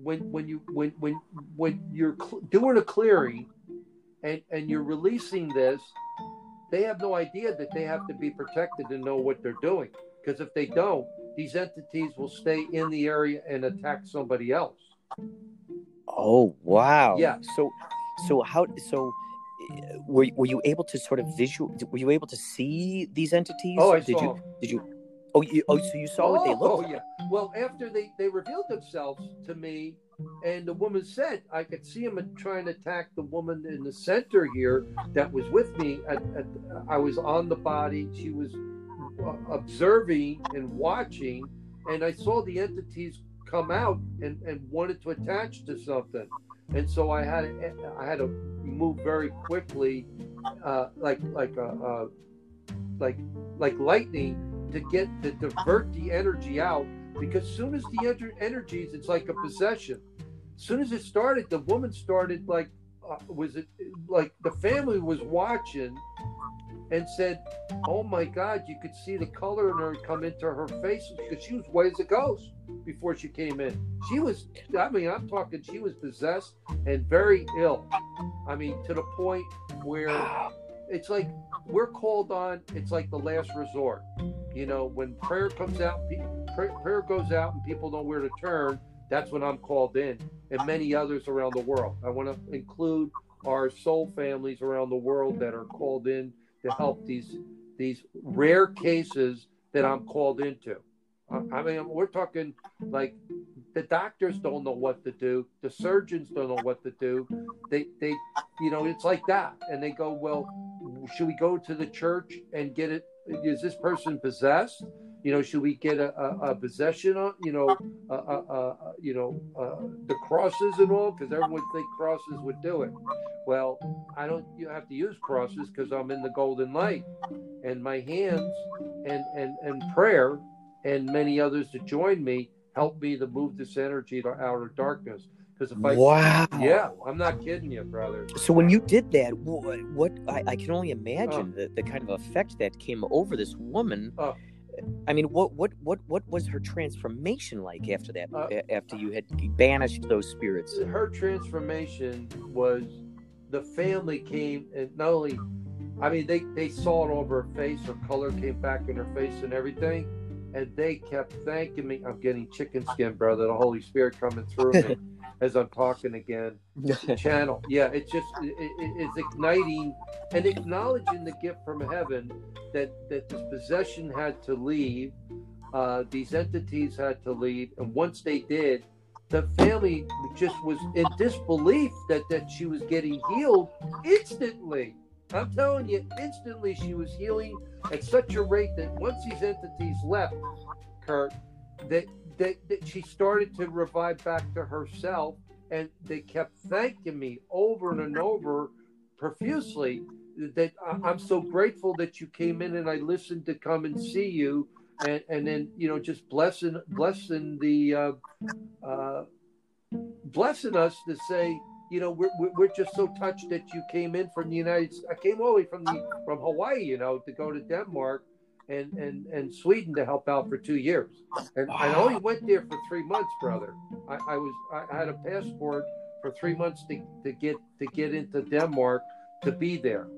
Speaker 3: when when you when when when you're cl- doing a clearing and and you're releasing this they have no idea that they have to be protected and know what they're doing. Because if they don't, these entities will stay in the area and attack somebody else.
Speaker 1: Oh wow!
Speaker 3: Yeah.
Speaker 1: So, so how? So, were were you able to sort of visual? Were you able to see these entities?
Speaker 3: Oh, I
Speaker 1: did
Speaker 3: saw.
Speaker 1: you? Did you? Oh, you, oh, so you saw oh, what they oh, oh, looked
Speaker 3: oh, yeah. Well, after they they revealed themselves to me, and the woman said, I could see him trying to attack the woman in the center here that was with me. At, at, I was on the body. She was uh, observing and watching. And I saw the entities come out and, and wanted to attach to something. And so I had I had to move very quickly, uh, like like uh, uh, like like lightning, to get to divert the energy out because soon as the enter- energies, it's like a possession. As soon as it started, the woman started like, uh, was it like the family was watching and said, "Oh my God!" You could see the color in her come into her face because she was white as a ghost before she came in. She was, I mean, I'm talking, she was possessed and very ill. I mean, to the point where it's like we're called on. It's like the last resort. You know, when prayer comes out, prayer goes out, and people know where to turn. That's when I'm called in, and many others around the world. I want to include our soul families around the world that are called in to help these these rare cases that I'm called into. I mean, we're talking like the doctors don't know what to do, the surgeons don't know what to do. They, they, you know, it's like that, and they go, well, should we go to the church and get it? Is this person possessed? You know, should we get a, a, a possession on? You know, uh, uh, you know, uh, the crosses and all, because everyone think crosses would do it. Well, I don't. You have to use crosses because I'm in the golden light, and my hands and and and prayer and many others to join me help me to move this energy to outer darkness. Because if I,
Speaker 1: wow,
Speaker 3: yeah, I'm not kidding you, brother.
Speaker 1: So when you did that, what, what I, I, can only imagine uh, the, the kind of effect that came over this woman. Uh, I mean, what what what what was her transformation like after that? Uh, after you had banished those spirits,
Speaker 3: her transformation was the family came and not only, I mean, they they saw it over her face. Her color came back in her face and everything and they kept thanking me. I'm getting chicken skin, brother. The Holy Spirit coming through me as I'm talking again. channel, yeah. It's just it, it's igniting and acknowledging the gift from heaven that that this possession had to leave. Uh, these entities had to leave, and once they did, the family just was in disbelief that that she was getting healed instantly. I'm telling you, instantly she was healing at such a rate that once these entities left, Kurt, that they, they, she started to revive back to herself, and they kept thanking me over and over profusely that I'm so grateful that you came in and I listened to come and see you and and then you know just blessing blessing the uh, uh, blessing us to say you know we're, we're just so touched that you came in from the United I came all the way from the from Hawaii you know to go to Denmark and and and Sweden to help out for two years. And wow. I only went there for three months brother. I, I was I had a passport for three months to, to get to get into Denmark to be there.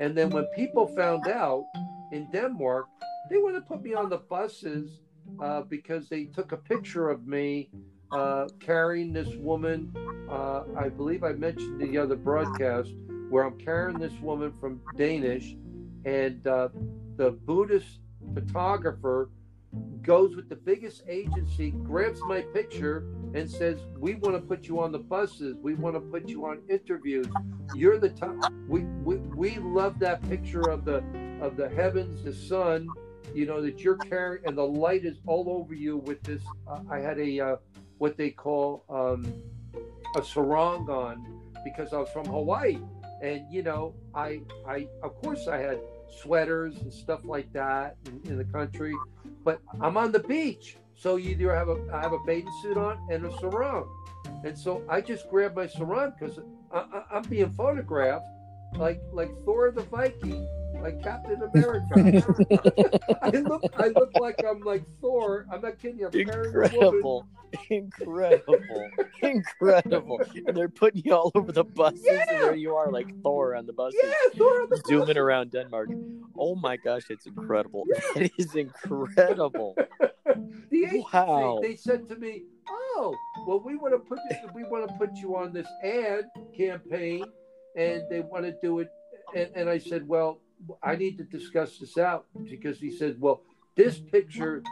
Speaker 3: And then when people found out in Denmark they want to put me on the buses uh, because they took a picture of me uh, carrying this woman. Uh, I believe I mentioned the other broadcast where I'm carrying this woman from Danish, and uh, the Buddhist photographer goes with the biggest agency, grabs my picture, and says, "We want to put you on the buses. We want to put you on interviews. You're the top. We we, we love that picture of the of the heavens, the sun." you know that you're carrying and the light is all over you with this uh, i had a uh, what they call um, a sarong on because i was from hawaii. And you know i i of course i had sweaters and stuff like that in, in the country but i'm on the beach. So you either have a i have a bathing suit on and a sarong. And so i just grabbed my sarong because i'm being photographed like like thor the viking like Captain America. I look, I look like I'm like Thor. I'm not kidding you. I'm
Speaker 1: incredible, incredible, incredible. And they're putting you all over the buses, yeah. and there you are, like Thor on the buses.
Speaker 3: Yeah, Thor on the
Speaker 1: zooming around Denmark. Oh my gosh, it's incredible. Yeah. It is incredible.
Speaker 3: the agency, wow. they said to me, "Oh, well, we want to put this, we want to put you on this ad campaign." and they want to do it. And, and, I said, well, I need to discuss this out because he said, well, this picture,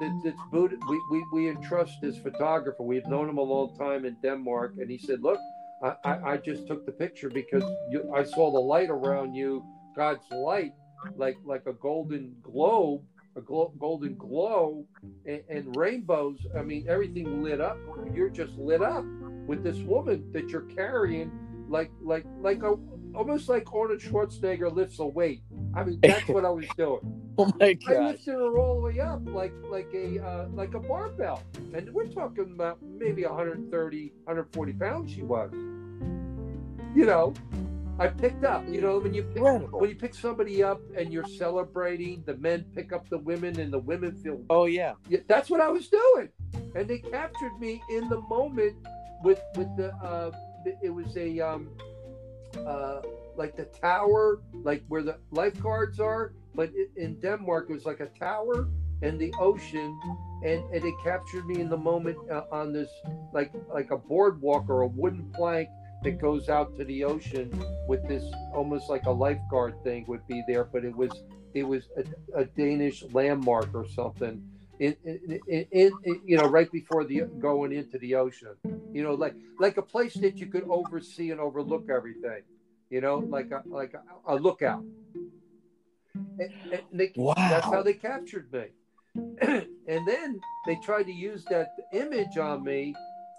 Speaker 3: that's Buddha, we, we, we entrust this photographer. We've known him a long time in Denmark. And he said, look, I, I, I just took the picture because you, I saw the light around you, God's light, like, like a golden globe, a glo- golden glow and, and rainbows. I mean, everything lit up. You're just lit up with this woman that you're carrying like like like a almost like Arnold Schwarzenegger lifts a weight. I mean, that's what I was doing.
Speaker 1: oh my god!
Speaker 3: I lifted her all the way up, like like a uh, like a barbell, and we're talking about maybe 130, 140 pounds. She was. You know, I picked up. You know, when you pick, when you pick somebody up and you're celebrating, the men pick up the women, and the women feel.
Speaker 1: Oh yeah.
Speaker 3: yeah that's what I was doing, and they captured me in the moment with with the. Uh, it was a um, uh, like the tower, like where the lifeguards are. But in Denmark, it was like a tower and the ocean, and, and it captured me in the moment uh, on this like like a boardwalk or a wooden plank that goes out to the ocean with this almost like a lifeguard thing would be there, but it was it was a, a Danish landmark or something in, in, in, you know right before the going into the ocean. You know like like a place that you could oversee and overlook everything. You know like a like a, a lookout. And, and they, wow. that's how they captured me. And then they tried to use that image on me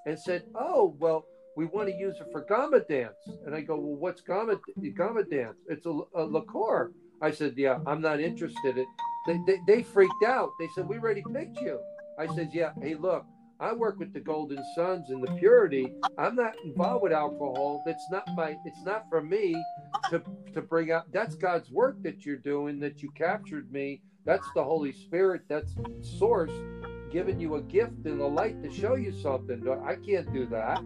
Speaker 3: and said oh well we want to use it for Gammel Dansk. And i go well what's gama Gammel Dansk? It's a, a liqueur. I said yeah i'm not interested in they, they, they freaked out. They said, We already picked you. I said, Yeah, hey, look, I work with the Golden Sons and the Purity. I'm not involved with alcohol. That's not my. It's not for me to to bring out. That's God's work that you're doing. That you captured me. That's the Holy Spirit. That's Source giving you a gift and a light to show you something. I can't do that.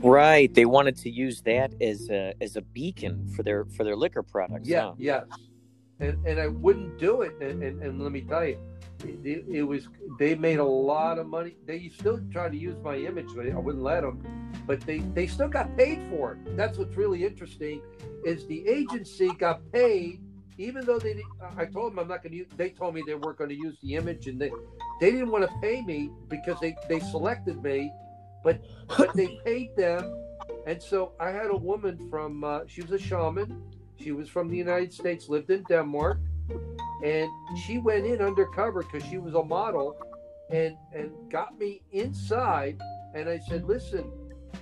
Speaker 1: Right. They wanted to use that as a as a beacon for their for their liquor products.
Speaker 3: Yeah.
Speaker 1: Huh?
Speaker 3: Yes and, and I wouldn't do it. And, and, and let me tell you, it, it, was they made a lot of money. They still try to use my image, but I wouldn't let them. But they they still got paid for it. That's what's really interesting, is the agency got paid even though they I told them I'm not going to. They told me they weren't going to use the image, and they they didn't want to pay me because they they selected me, but but they paid them. And so I had a woman from uh, she was a shaman she was from the United States, lived in Denmark, and she went in undercover because she was a model. and and got me inside. And I said, listen,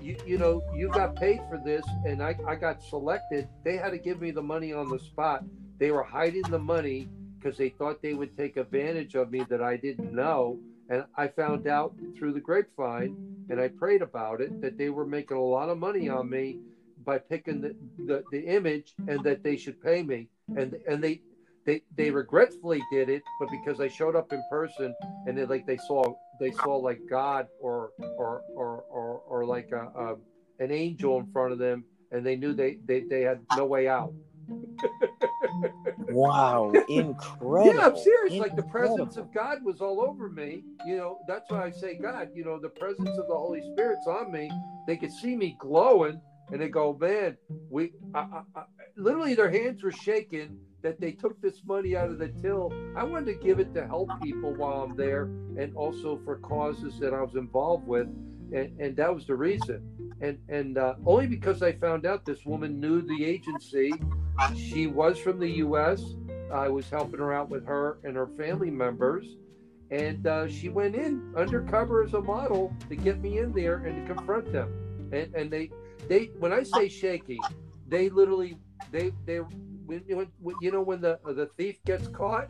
Speaker 3: you you know you got paid for this, and I I got selected. They had to give me the money on the spot. They were hiding the money because they thought they would take advantage of me that I didn't know. And I found out through the grapevine, and I prayed about it, that they were making a lot of money on me by picking the, the, the image and that they should pay me. And and they they they regretfully did it, but because I showed up in person and they like they saw they saw like God or or or or, or like a, a, an angel in front of them, and they knew they they, they had no way out.
Speaker 1: wow, incredible!
Speaker 3: Yeah, I'm serious. Incredible. Like the presence of God was all over me. You know, that's why I say God. You know, the presence of the Holy Spirit's on me. They could see me glowing, and they go, "Man, we." I, I, I, literally, their hands were shaking that they took this money out of the till. I wanted to give it to help people while I'm there, and also for causes that I was involved with, and, and that was the reason. And and uh, only because I found out this woman knew the agency she was from the U.S. I was helping her out with her and her family members, and uh, she went in undercover as a model to get me in there and to confront them. And, and they, they, when I say shaky, they literally, they, they, when, when, you know, when the uh, the thief gets caught.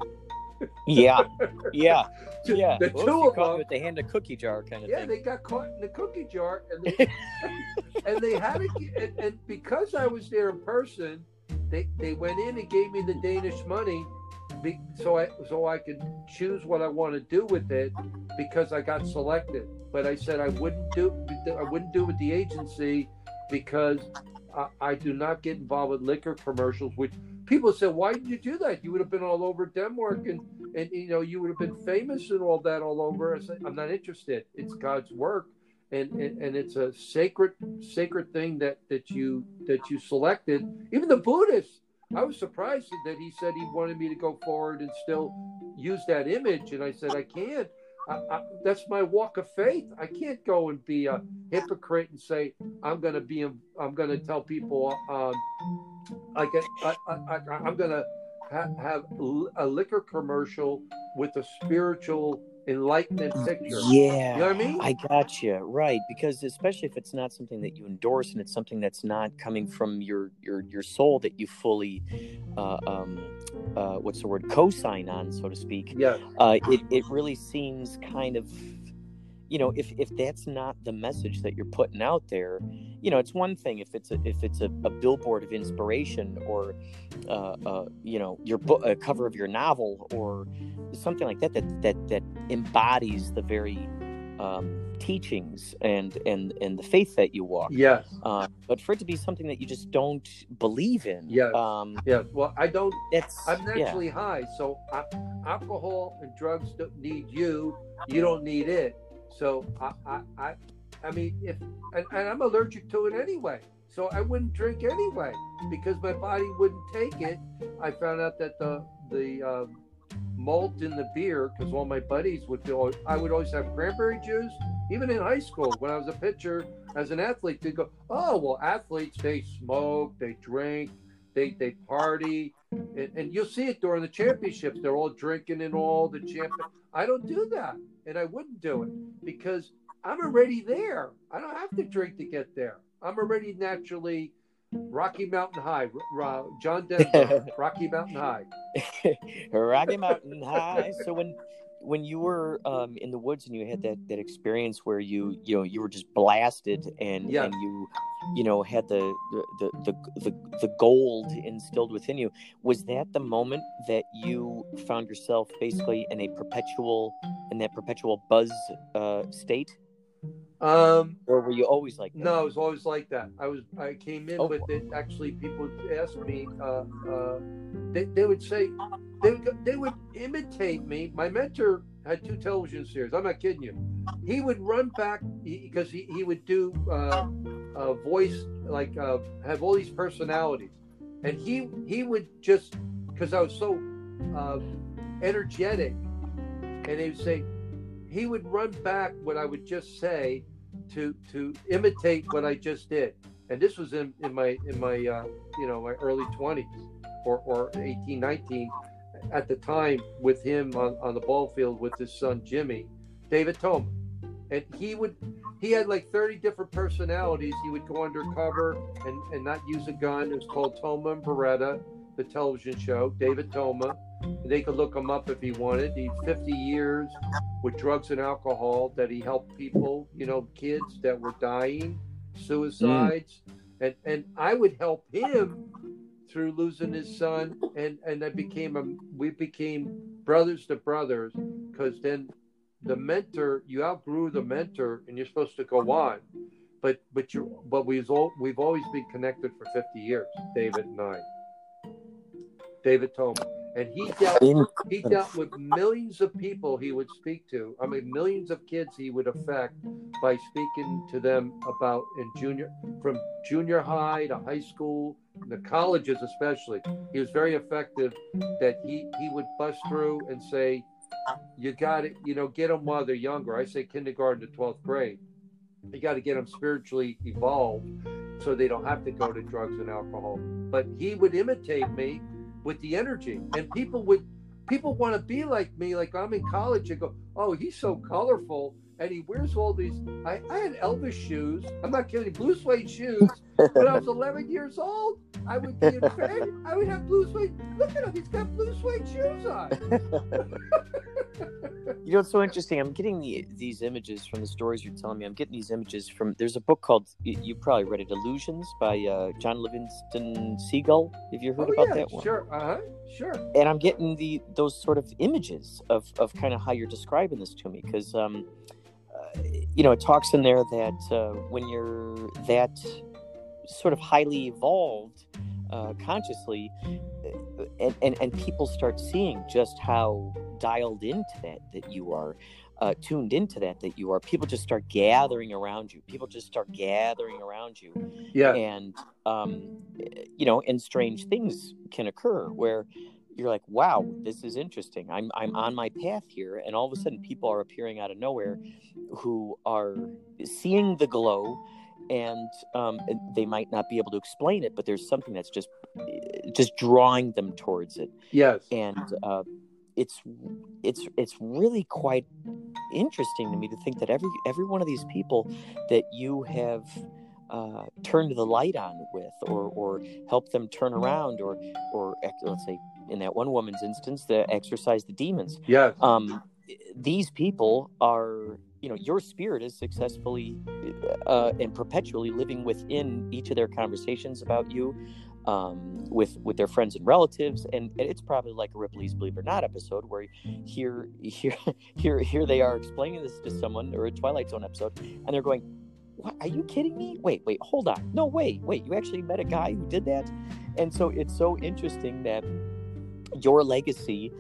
Speaker 1: yeah, yeah, yeah.
Speaker 3: The
Speaker 1: well,
Speaker 3: two of them
Speaker 1: with the hand of cookie jar kind of
Speaker 3: yeah,
Speaker 1: thing.
Speaker 3: they got caught in the cookie jar, and they, and they had to, and, and because I was there in person, they they went in and gave me the Danish money, so I so I could choose what I want to do with it because I got selected. But I said I wouldn't do I wouldn't do with the agency because I, I do not get involved with liquor commercials. Which people said, why did you do that? You would have been all over Denmark and and you know you would have been famous and all that all over. I said I'm not interested. It's God's work and, and, and it's a sacred sacred thing that that you that you selected. Even the Buddhists, I was surprised that he said he wanted me to go forward and still use that image, and I said I can't. I, I, that's my walk of faith. I can't go and be a hypocrite and say I'm going to be. I'm going to tell people um, I get. I, I, am going to ha- have a liquor commercial with a spiritual enlightenment picture.
Speaker 1: Yeah.
Speaker 3: You know what I mean?
Speaker 1: I got you. Right. Because especially if it's not something that you endorse and it's something that's not coming from your your your soul that you fully uh, um uh, what's the word co-sign on so to speak
Speaker 3: yeah
Speaker 1: uh, it, it really seems kind of you know if if that's not the message that you're putting out there you know it's one thing if it's a if it's a, a billboard of inspiration or uh, uh, you know your book a cover of your novel or something like that that that that embodies the very um, teachings and and and the faith that you walk.
Speaker 3: Yes.
Speaker 1: Uh, but for it to be something that you just don't believe in.
Speaker 3: Yeah.
Speaker 1: Um,
Speaker 3: yeah. Well, I don't.
Speaker 1: It's.
Speaker 3: I'm naturally yeah. high, so I, alcohol and drugs don't need you. You don't need it. So I I I, I mean if and, and I'm allergic to it anyway. So I wouldn't drink anyway because my body wouldn't take it. I found out that the the um, malt in the beer because all my buddies would feel I would always have cranberry juice. Even in high school, when I was a pitcher as an athlete, they go, "Oh, well, athletes they smoke, they drink, they they party, and, and you'll see it during the championships. They're all drinking and all the champion. I don't do that, and I wouldn't do it mm. because I'm already there. I don't have to drink to get there. I'm already naturally Rocky Mountain High, John Denver, Rocky Mountain High.
Speaker 1: Rocky Mountain High. So when when you were um, in the woods and you had that, that experience where you you know you were just blasted and
Speaker 3: yeah.
Speaker 1: and you you know had the the, the the the gold instilled within you was that the moment that you found yourself basically in a perpetual in that perpetual buzz uh, state
Speaker 3: um,
Speaker 1: or were you always like that?
Speaker 3: No, I was always like that. I was I came in oh. with it. Actually, people asked me. Uh, uh, they they would say they they would imitate me. My mentor had two television series. I'm not kidding you. He would run back because he, he, he would do uh, a voice like uh, have all these personalities, and he he would just because I was so uh, energetic, and he would say he would run back what I would just say to to imitate what I just did. And this was in, in my in my uh, you know my early 20s or, or 18, 19 at the time with him on, on the ball field with his son Jimmy. David Toma, and he would he had like 30 different personalities. He would go undercover and, and not use a gun. It was called Toma and Baretta, the television show. David Toma. They could look him up if he wanted. He 50 years with drugs and alcohol that he helped people, you know, kids that were dying, suicides, mm. and and I would help him through losing his son, and and I became a we became brothers to brothers because then the mentor you outgrew the mentor and you're supposed to go on but but you but we've all we've always been connected for 50 years david and i david Toma. And he dealt he dealt with millions of people he would speak to i mean millions of kids he would affect by speaking to them about in junior from junior high to high school the colleges especially he was very effective that he he would bust through and say you got to, you know, get them while they're younger. I say kindergarten to 12th grade. You got to get them spiritually evolved so they don't have to go to drugs and alcohol. But he would imitate me with the energy, and people would, people want to be like me. Like I'm in college and go, oh, he's so colorful and he wears all these. I, I had Elvis shoes. I'm not kidding, blue suede shoes. when I was 11 years old, I would be in bed. I would have blue suede. Look at him. He's got blue suede shoes on.
Speaker 1: you know, it's so interesting. I'm getting the, these images from the stories you're telling me. I'm getting these images from. There's a book called you, you probably read it, Illusions by uh, John Livingston Seagull. Have you heard
Speaker 3: oh,
Speaker 1: about
Speaker 3: yeah,
Speaker 1: that one?
Speaker 3: Sure. Uh huh. Sure.
Speaker 1: And I'm getting the those sort of images of of kind of how you're describing this to me because um you know, it talks in there that uh, when you're that sort of highly evolved uh, consciously, uh, and, and, and people start seeing just how dialed into that that you are, uh, tuned into that that you are. People just start gathering around you. People just start gathering around you.
Speaker 3: Yeah.
Speaker 1: And um, you know, and strange things can occur where you're like, wow, this is interesting. I'm I'm on my path here, and all of a sudden, people are appearing out of nowhere, who are seeing the glow, and um, they might not be able to explain it, but there's something that's just just drawing them towards it.
Speaker 3: Yes,
Speaker 1: and uh, it's it's it's really quite interesting to me to think that every every one of these people that you have uh, turned the light on with, or or help them turn around, or or let's say in that one woman's instance, to exorcise the demons.
Speaker 3: Yeah.
Speaker 1: Um, these people are, you know, your spirit is successfully uh, and perpetually living within each of their conversations about you, um, with with their friends and relatives, and, and, it's probably like a Ripley's Believe It or Not episode where here here here here they are explaining this to someone, or a Twilight Zone episode, and they're going, "What? Are you kidding me? Wait, wait, hold on. No, wait, wait. You actually met a guy who did that?" And so it's so interesting that your legacy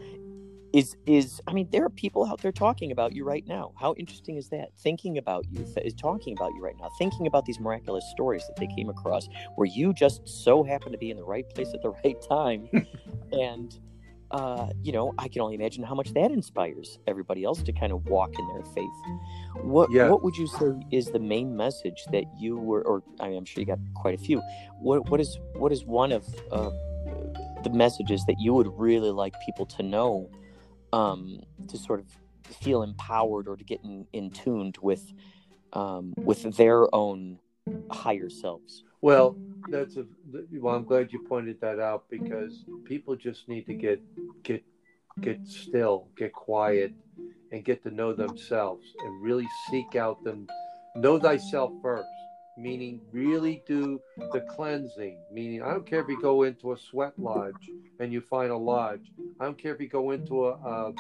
Speaker 1: is is i mean there are people out there talking about you right now. How interesting is that? Thinking about you is talking about you right now. Thinking about these miraculous stories that they came across where you just so happen to be in the right place at the right time. And uh, you know i can only imagine how much that inspires everybody else to kind of walk in their faith. What yeah. what would you say is the main message that you were or I am sure you got quite a few. What what is what is one of uh, the messages that you would really like people to know um, to sort of feel empowered or to get in, in tuned with um, with their own higher selves.
Speaker 3: Well that's a well i'm glad you pointed that out because people just need to get get get still get quiet and get to know themselves and really seek out them know thyself first meaning really do the cleansing. Meaning, I don't care if you go into a sweat lodge and you find a lodge. I don't care if you go into a, a,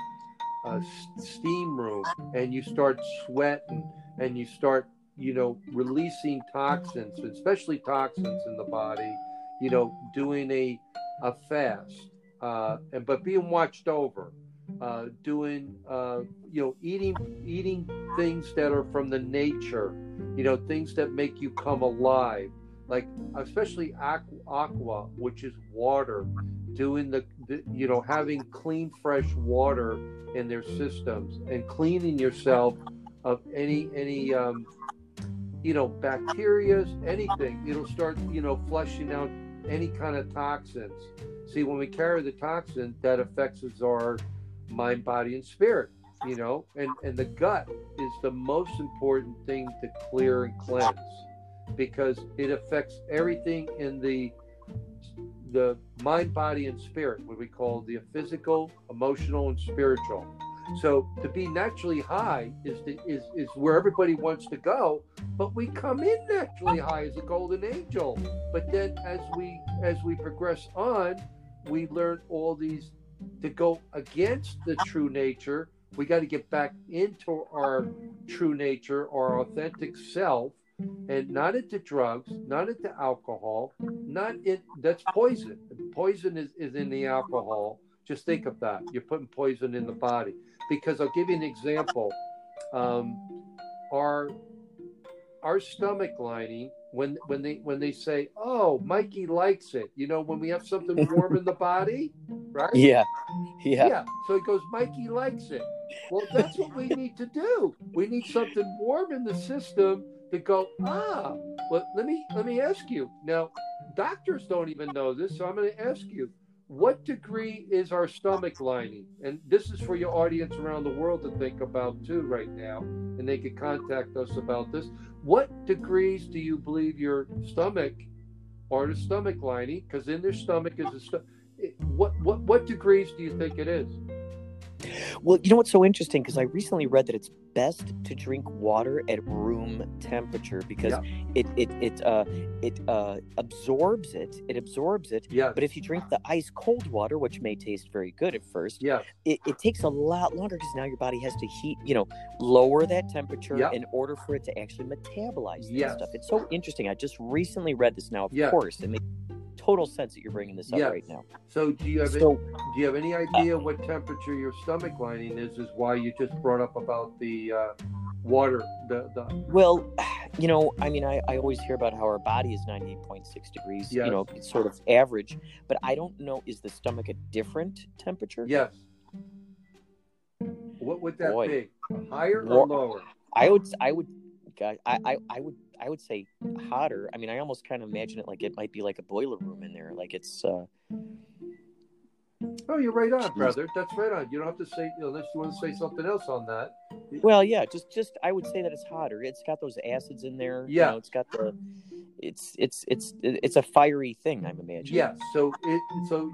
Speaker 3: a steam room and you start sweating and you start, you know, releasing toxins, especially toxins in the body. You know, doing a a fast, uh, and but being watched over. Uh, doing, uh, you know, eating eating things that are from the nature you know, things that make you come alive, like especially aqua, aqua which is water, doing the, the, you know, having clean, fresh water in their systems and cleaning yourself of any, any, um, you know, bacterias, anything. It'll start, you know, flushing out any kind of toxins. See, when we carry the toxin, that affects our mind, body, and spirit. you know, and and the gut is the most important thing to clear and cleanse because it affects everything in the the mind, body, and spirit, what we call the physical, emotional, and spiritual. So to be naturally high is the, is is where everybody wants to go, but we come in naturally high as a golden angel. But then as we as we progress on, we learn all these to go against the true nature. We got to get back into our true nature, our authentic self, and not into drugs, not into alcohol, not in that's poison. Poison is, is in the alcohol. Just think of that. You're putting poison in the body. Because I'll give you an example. Um, our our stomach lining when when they when they say, "Oh, Mikey likes it," you know, when we have something warm in the body, right?
Speaker 1: Yeah, yeah.
Speaker 3: Yeah. So he goes, Mikey likes it. Well, that's what we need to do. We need something warm in the system to go. Ah, well, let me let me ask you now. Doctors don't even know this, so I'm going to ask you what degree is our stomach lining? And this is for your audience around the world to think about too right now, and they can contact us about this. What degrees do you believe your stomach or the stomach lining? Because in their stomach is a st- what what what degrees do you think it is?
Speaker 1: Well, you know what's so interesting? Because I recently read that it's best to drink water at room temperature because
Speaker 3: Yeah.
Speaker 1: it it it uh it uh absorbs it. It absorbs it.
Speaker 3: Yeah.
Speaker 1: But if you drink the ice cold water, which may taste very good at first,
Speaker 3: yeah,
Speaker 1: it, it takes a lot longer because now your body has to heat, you know, lower that temperature
Speaker 3: Yep.
Speaker 1: in order for it to actually metabolize
Speaker 3: Yes.
Speaker 1: stuff. It's so interesting. I just recently read this now. Of
Speaker 3: Yes.
Speaker 1: course, it makes total sense that you're bringing this up
Speaker 3: Yes.
Speaker 1: right now.
Speaker 3: So do you have
Speaker 1: So
Speaker 3: do you have any idea what temperature your stomach lining is? Is why you just brought up about the uh, water, the the
Speaker 1: Well, you know, I mean, I, I always hear about how our body is 98.6 degrees,
Speaker 3: Yes.
Speaker 1: you know, it's sort of average, but I don't know, is the stomach a different temperature?
Speaker 3: yes. What would that
Speaker 1: Boy.
Speaker 3: be? Higher or lower?
Speaker 1: I would, I would, God, I, I, I would, I would say hotter. I mean, I almost kind of imagine it like it might be like a boiler room in there. Like it's, uh,
Speaker 3: Oh, you're right on, brother. That's right on. You don't have to say unless you want to say something else on that.
Speaker 1: well, yeah, just, just, I would say that it's hotter. It's got those acids in there. you
Speaker 3: Yeah.
Speaker 1: know, it's got the, it's, it's, it's, it's a fiery thing, I'm imagining.
Speaker 3: Yes. So it so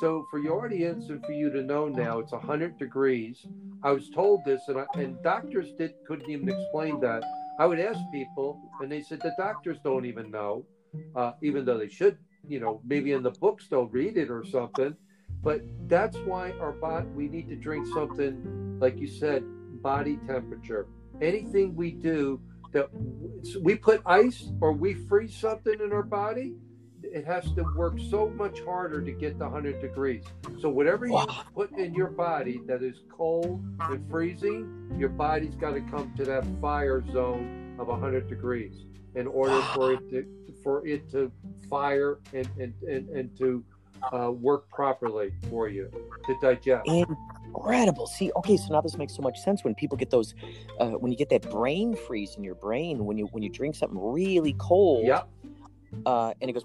Speaker 3: so for your audience and for you to know now, it's hundred degrees. I was told this, and I, and doctors did couldn't even explain that. I would ask people, and they said the doctors don't even know, uh, even though they should. You know, maybe in the books they'll read it or something. But that's why our body we need to drink something like you said, body temperature. Anything we do that we put ice or we freeze something in our body, it has to work so much harder to get the 100 degrees. So whatever you put in your body that is cold and freezing, your body's got to come to that fire zone of 100 degrees in order for it to for it to fire and and and, and to uh, work properly for you to digest.
Speaker 1: Incredible. See, okay, so now this makes so much sense when people get those, uh, when you get that brain freeze in your brain, when you when you drink something really cold,
Speaker 3: Yep.
Speaker 1: Uh, and it goes,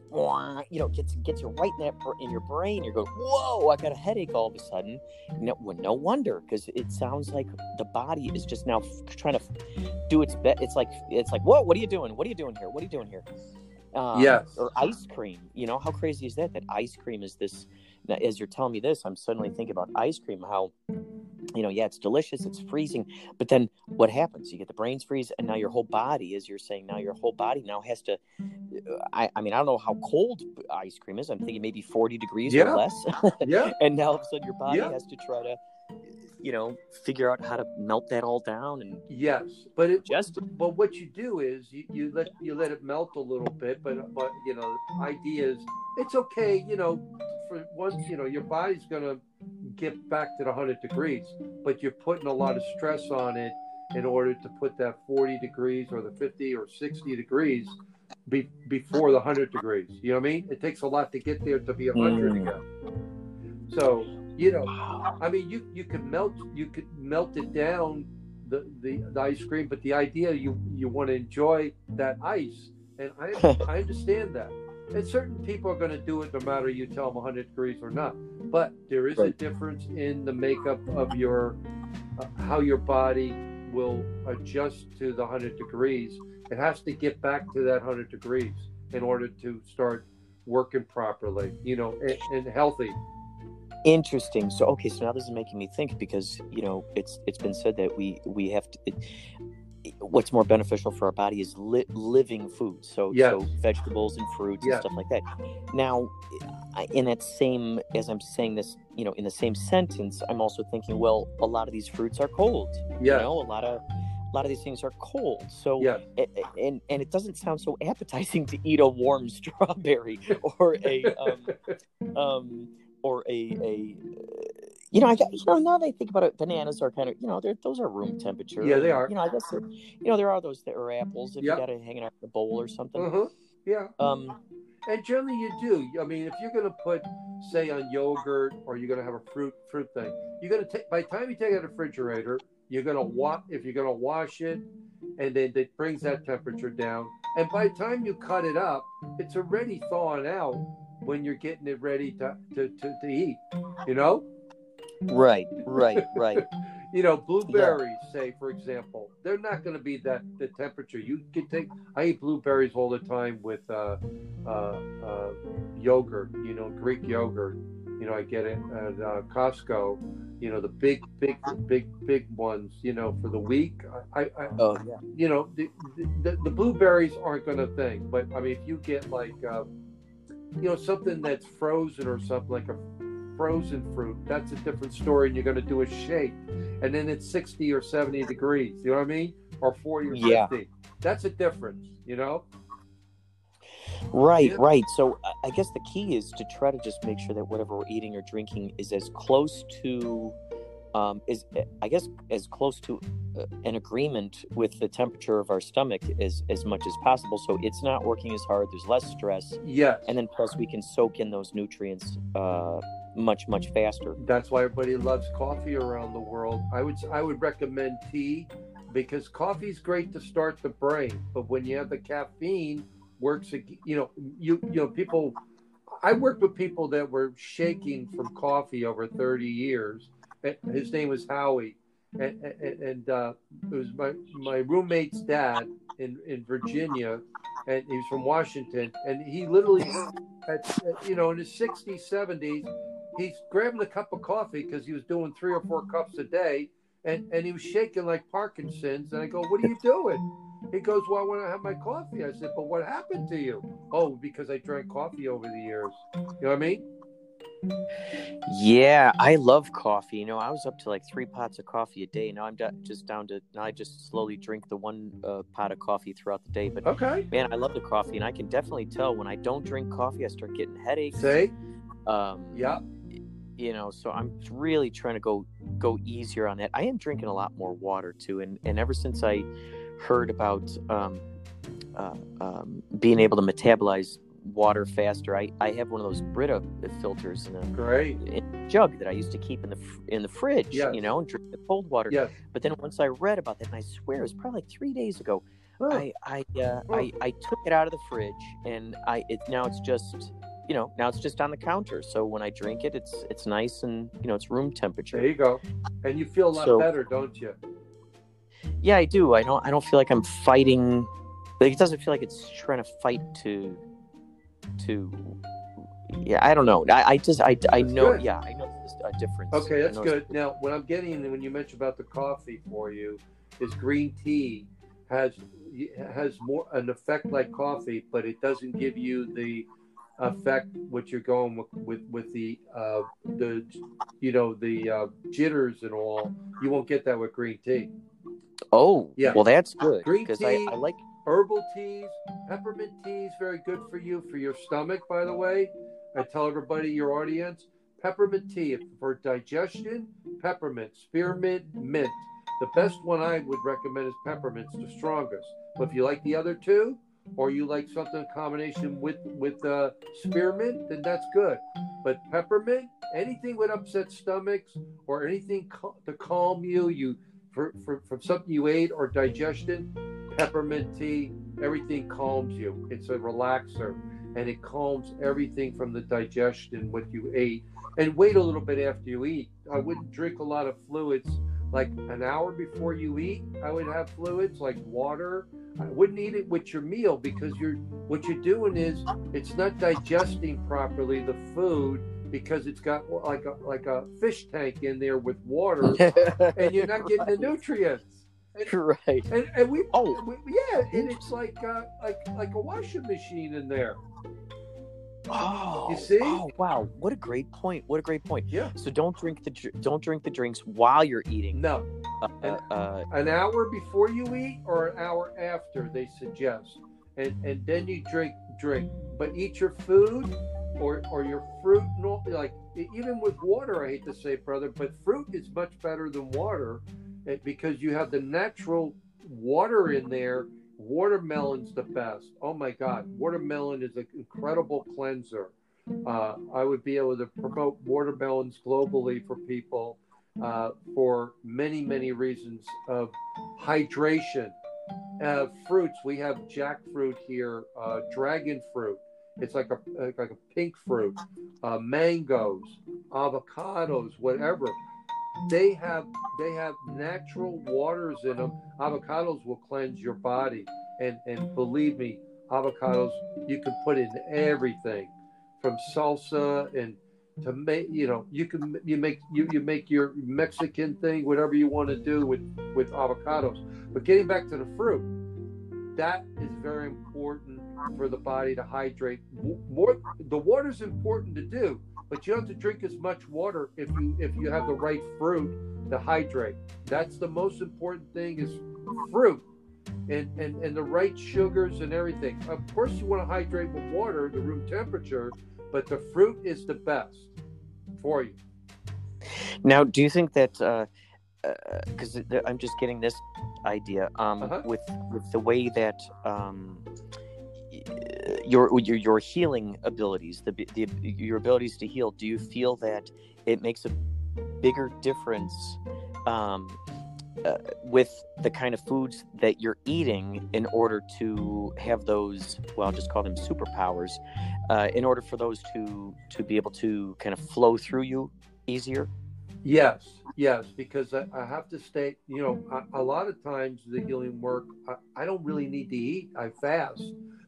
Speaker 1: you know, gets gets you right in that in your brain. You're going, whoa, I got a headache all of a sudden. No, well, no wonder, because it sounds like the body is just now f- trying to f- do its best. It's like it's like, whoa, what are you doing? What are you doing here? What are you doing here? Um,
Speaker 3: Yes.
Speaker 1: Or ice cream. You know, how crazy is that? That ice cream is this. Now, as you're telling me this, I'm suddenly thinking about ice cream. How, you know, yeah, it's delicious, it's freezing, but then what happens? You get the brains freeze, and now your whole body, as you're saying, now your whole body now has to. Uh, I, I mean, I don't know how cold ice cream is. I'm thinking maybe 40 degrees
Speaker 3: Yeah.
Speaker 1: or less,
Speaker 3: Yeah.
Speaker 1: and now all of a sudden your body
Speaker 3: Yeah.
Speaker 1: has to try to, you know, figure out how to melt that all down and
Speaker 3: Yes. But it
Speaker 1: just.
Speaker 3: But what you do is you, you let you let it melt a little bit, but but you know, ideas it's okay. You know, for once you know your body's gonna get back to the hundred degrees, but you're putting a lot of stress on it in order to put that forty degrees or the fifty or sixty degrees be, before the hundred degrees. You know what I mean? It takes a lot to get there to be a hundred
Speaker 1: Mm.
Speaker 3: again. So you know, I mean, you you could melt you could melt it down the, the, the ice cream, but the idea you you want to enjoy that ice, and I I understand that. And certain people are going to do it no matter you tell them 100 degrees or not. But there is a difference in the makeup of your uh, how your body will adjust to the 100 degrees. It has to get back to that 100 degrees in order to start working properly, you know, and, and healthy.
Speaker 1: Interesting. So okay, so now this is making me think because you know it's it's been said that we we have to. It, what's more beneficial for our body is li- living food so
Speaker 3: Yes.
Speaker 1: so vegetables and fruits
Speaker 3: Yes.
Speaker 1: and stuff like that now in that same as i'm saying this you know in the same sentence i'm also thinking well a lot of these fruits are cold you know a lot of a lot of these things are cold so
Speaker 3: Yes.
Speaker 1: a- and and it doesn't sound so appetizing to eat a warm strawberry or a um, um or a a you know I got, you know now they think about it bananas are kind of you know they're those are room temperature
Speaker 3: Yeah, they are.
Speaker 1: you know I guess you know there are those that are apples if
Speaker 3: Yep.
Speaker 1: you got to hang it out in a bowl or something
Speaker 3: Uh-huh. Yeah.
Speaker 1: um
Speaker 3: And generally, you do. I mean, if you're going to put, say, on yogurt, or you're going to have a fruit fruit thing, you're going to take. By the time you take it out of the refrigerator, you're going to wash. If you're going to wash it, and then it brings that temperature down. And by the time you cut it up, it's already thawing out when you're getting it ready to to, to, to eat. You know.
Speaker 1: right right right
Speaker 3: You know, blueberries, say for example, they're not going to be that the temperature. You can take. I eat blueberries all the time with uh, uh, uh, yogurt. You know, Greek yogurt. You know, I get it at uh, Costco. You know, the big, big, big, big ones. You know, for the week. I, I
Speaker 1: oh yeah
Speaker 3: you know, the, the, the blueberries aren't going to thing. But I mean, if you get like, uh, you know, something that's frozen or something like a frozen fruit, that's a different story. And you're going to do a shake, and then it's 60 or 70 degrees. You know what I mean? Or 40 or
Speaker 1: Yeah.
Speaker 3: 50. That's a difference. You know?
Speaker 1: Right,
Speaker 3: Yeah.
Speaker 1: right. So I- I guess the key is to try to just make sure that whatever we're eating or drinking is as close to, um, is I guess as close to uh, an agreement with the temperature of our stomach as as much as possible. So it's not working as hard. There's less stress,
Speaker 3: Yes.
Speaker 1: and then plus we can soak in those nutrients uh, much much faster.
Speaker 3: That's why everybody loves coffee around the world. I would I would recommend tea because coffee's great to start the brain, but when you have the caffeine, works. You know, you you know people. I worked with people that were shaking from coffee over thirty years. His name was Howie, and and, uh, it was my my roommate's dad in in Virginia, and he was from Washington, and he literally, at, at, you know, in his sixties, seventies he's grabbing a cup of coffee because he was doing three or four cups a day and, and he was shaking like Parkinson's. And I go, What are you doing? He goes, Well, I want to have my coffee. I said, But what happened to you? Oh, because I drank coffee over the years. You know what I mean?
Speaker 1: Yeah, I love coffee. You know, I was up to like three pots of coffee a day. Now I'm just down to now. I just slowly drink the one uh, pot of coffee throughout the day. But
Speaker 3: Okay.
Speaker 1: man, I love the coffee, and I can definitely tell when I don't drink coffee, I start getting headaches.
Speaker 3: Say,
Speaker 1: Um,
Speaker 3: yeah.
Speaker 1: you know, so I'm really trying to go go easier on that. I am drinking a lot more water too, and and ever since I heard about um, uh, um, being able to metabolize water faster, I I have one of those Brita filters in a,
Speaker 3: Great.
Speaker 1: in a jug that I used to keep in the in the fridge,
Speaker 3: Yes.
Speaker 1: you know, and drink the cold water.
Speaker 3: Yes.
Speaker 1: But then once I read about that, and I swear it was probably like three days ago,
Speaker 3: Huh.
Speaker 1: I I, uh, I I took it out of the fridge, and I it now it's just you know now it's just on the counter. So when I drink it, it's it's nice and you know it's room temperature.
Speaker 3: There you go. And you feel a lot
Speaker 1: So-
Speaker 3: better, don't you?
Speaker 1: Yeah, I do. I don't I don't feel like I'm fighting. Like it doesn't feel like it's trying to fight to to. Yeah, I don't know. I, I just I, I
Speaker 3: That's
Speaker 1: know.
Speaker 3: good.
Speaker 1: Yeah, I know there's a difference.
Speaker 3: Okay, that's good. Now, what I'm getting when you mentioned about the coffee for you is green tea has has more an effect like coffee, but it doesn't give you the effect what you're going with with, with the uh, the you know the uh, jitters and all. You won't get that with green tea.
Speaker 1: Oh,
Speaker 3: Yeah.
Speaker 1: Well, that's good
Speaker 3: Green
Speaker 1: because I, I like.
Speaker 3: Herbal teas, peppermint tea is very good for you for your stomach. By the way, I tell everybody your audience peppermint tea for digestion. Peppermint, spearmint, mint. The best one I would recommend is peppermint's the strongest. But if you like the other two, or you like something in combination with with uh, spearmint, then that's good. But peppermint, anything with upset stomachs or anything cal- to calm you, you for, for from something you ate or digestion, peppermint tea, everything calms you. It's a relaxer and it calms everything from the digestion, what you ate. And wait a little bit after you eat. I wouldn't drink a lot of fluids like an hour before you eat, I would have fluids like water. I wouldn't eat it with your meal because you're what you're doing is it's not digesting properly the food because it's got like a like a fish tank in there with water and you're not getting the nutrients. And,
Speaker 1: right.
Speaker 3: and, and we
Speaker 1: Oh.
Speaker 3: we, yeah, and it's like uh, like like a washing machine in there.
Speaker 1: Oh,
Speaker 3: You see?
Speaker 1: Oh, wow! What a great point! What a great point!
Speaker 3: Yeah.
Speaker 1: So don't drink the don't drink the drinks while you're eating.
Speaker 3: No,
Speaker 1: Uh, uh, uh,
Speaker 3: an hour before you eat or an hour after they suggest and and then you drink drink but eat your food or or your fruit like even with water i hate to say brother but fruit is much better than water because you have the natural water in there watermelon's the best oh my god watermelon is an incredible cleanser uh, i would be able to promote watermelons globally for people uh, for many, many reasons of hydration. Uh, fruits, we have jackfruit here, uh, dragon fruit. It's like a like a pink fruit. Uh, mangoes, avocados, whatever. They have they have natural waters in them. Avocados will cleanse your body, and and believe me, avocados you can put in everything, from salsa and to make you know you can you make you you make your Mexican thing whatever you want to do with with avocados. But getting back to the fruit, that is very important for the body to hydrate. More the water's important to do, but you don't have to drink as much water if you if you have the right fruit to hydrate. That's the most important thing is fruit. And, and, and the right sugars and everything. Of course, you want to hydrate with water, the room temperature, but the fruit is the best for you.
Speaker 1: now, do you think that? Because uh, I'm just getting this idea um,
Speaker 3: Uh-huh.
Speaker 1: with with the way that um, your your your healing abilities, the, the your abilities to heal. Do you feel that it makes a bigger difference? Um, uh, with the kind of foods that you're eating in order to have those well I'll just call them superpowers uh, in order for those to to be able to kind of flow through you easier
Speaker 3: Yes, yes, because I, I have to state, you know, a, lot of times the healing work, I, I don't really need to eat. I fast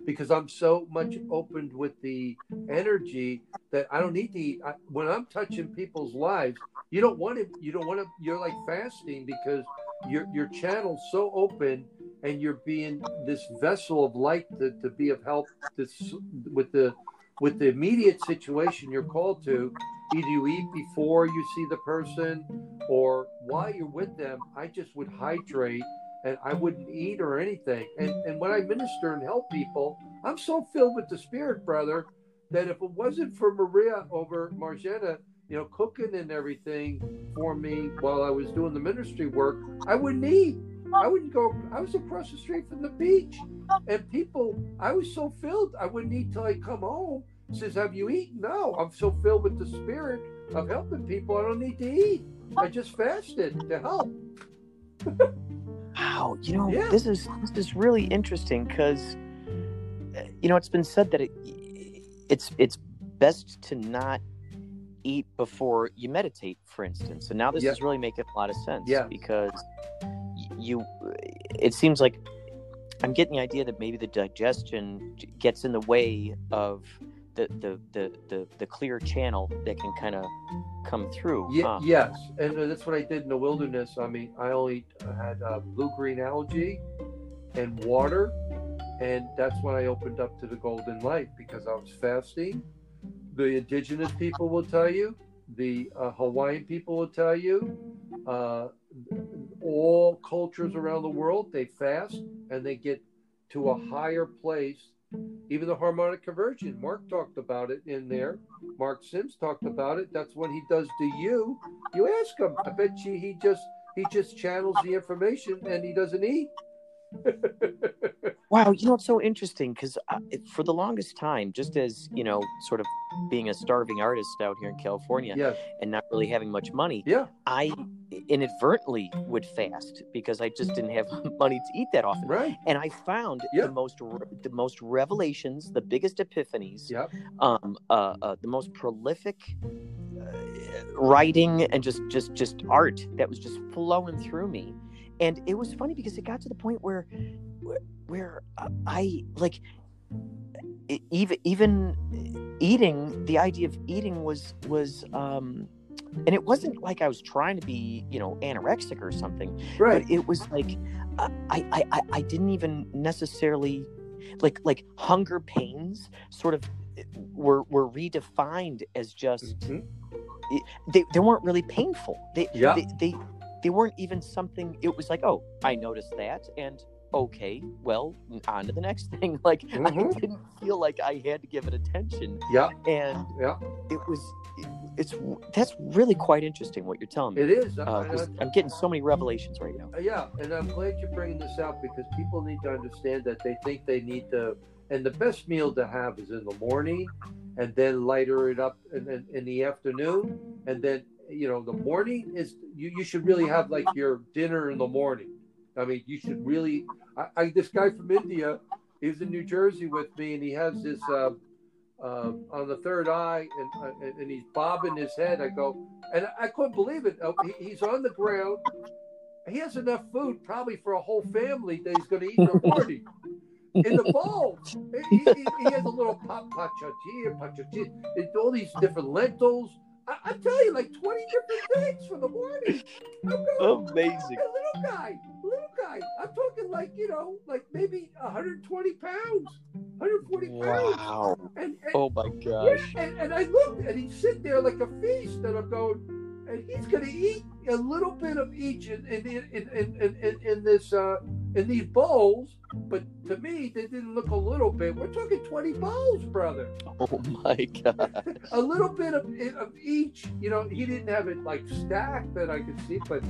Speaker 3: because I'm so much mm. opened with the energy that I don't need to eat. I, when I'm touching people's lives, you don't want to, you don't want to, you're like fasting because your, your channel's so open and you're being this vessel of light to, to be of help this, with the, with the immediate situation you're called to either you eat before you see the person or while you're with them i just would hydrate and i wouldn't eat or anything and and when i minister and help people i'm so filled with the spirit brother that if it wasn't for maria over margetta you know cooking and everything for me while i was doing the ministry work i wouldn't eat i wouldn't go i was across the street from the beach and people i was so filled i wouldn't eat till i come home says, Have you eaten? No, I'm so filled with the spirit of helping people, I don't need to eat. I just fasted to help.
Speaker 1: wow you know
Speaker 3: Yeah.
Speaker 1: this is this is really interesting because eh, you know it's been said that it it's it's best to not eat before you meditate for instance and now this
Speaker 3: Yeah.
Speaker 1: is really making a lot of sense
Speaker 3: Yeah.
Speaker 1: because you it seems like i'm getting the idea that maybe the digestion gets in the way of the the the the, the clear channel that can kind of come through
Speaker 3: Ye-
Speaker 1: huh?
Speaker 3: Yes, and uh, that's what I did in the wilderness. I mean, I only had uh, blue green algae and water, and that's when I opened up to the golden light because I was fasting. The indigenous people will tell you, the uh, Hawaiian people will tell you, uh, all cultures around the world they fast and they get to a higher place. Even the harmonic conversion, Mark talked about it in there. Mark Sims talked about it. That's when he does to you. You ask him. I bet you he just he just channels the information and he doesn't eat.
Speaker 1: Wow, you know it's so interesting because uh, for the longest time, just as you know, sort of being a starving artist out here in California and not really having much money,
Speaker 3: Yeah.
Speaker 1: I inadvertently would fast because I just didn't have money to eat that often.
Speaker 3: Right.
Speaker 1: And I found
Speaker 3: Yeah.
Speaker 1: the most the most revelations, the biggest epiphanies,
Speaker 3: Yep.
Speaker 1: um, uh, uh, the most prolific uh, writing and just just just art that was just flowing through me and it was funny because it got to the point where where i like even even eating the idea of eating was was um and it wasn't like i was trying to be you know anorexic or something
Speaker 3: right
Speaker 1: but it was like uh, I, I i i didn't even necessarily like like hunger pains sort of eh, were were redefined as just
Speaker 3: Mhm.
Speaker 1: they, they weren't really painful they,
Speaker 3: Yeah.
Speaker 1: they they they weren't even something it was like oh i noticed that and okay well on to the next thing like i
Speaker 3: Mhm.
Speaker 1: didn't feel like i had to give it attention
Speaker 3: yeah
Speaker 1: and
Speaker 3: yeah
Speaker 1: it was it, it's that's really quite interesting what you're telling me
Speaker 3: it is
Speaker 1: uh,
Speaker 3: I, I,
Speaker 1: I'm getting so many revelations right now
Speaker 3: Uh, yeah, and I'm glad you're bringing this out because people need to understand that they think they need to, and the best meal to have is in the morning, and then lighter it up in, in, in the afternoon, and then you know the morning is you, you should really have like your dinner in the morning. I mean, you should really. I, I this guy from India, he was in New Jersey with me, and he has this uh, uh, on the third eye, and, uh, and he's bobbing his head. I go, and I couldn't believe it. Uh, he, he's on the ground he has enough food probably for a whole family that he's going to eat in the morning. in the bowl, he, he, he has a little pop pachachi, pachachi, and all these different lentils. I, I tell you, like twenty different things for the morning. I'm going,
Speaker 1: amazing
Speaker 3: a little guy, little guy. I'm talking like you know, like maybe 120 pounds, 140 pounds.
Speaker 1: wow
Speaker 3: And, and
Speaker 1: oh my
Speaker 3: yeah,
Speaker 1: gosh
Speaker 3: and, and I looked and he's sitting there like a feast, and I'm going, and he's going to eat a little bit of each in in in in, in, in, this uh, in these bowls. But to me, they didn't look a little bit. We're talking 20 bowls, brother.
Speaker 1: oh my god
Speaker 3: A little bit of of each. You know, he didn't have it like stacked that I could see, but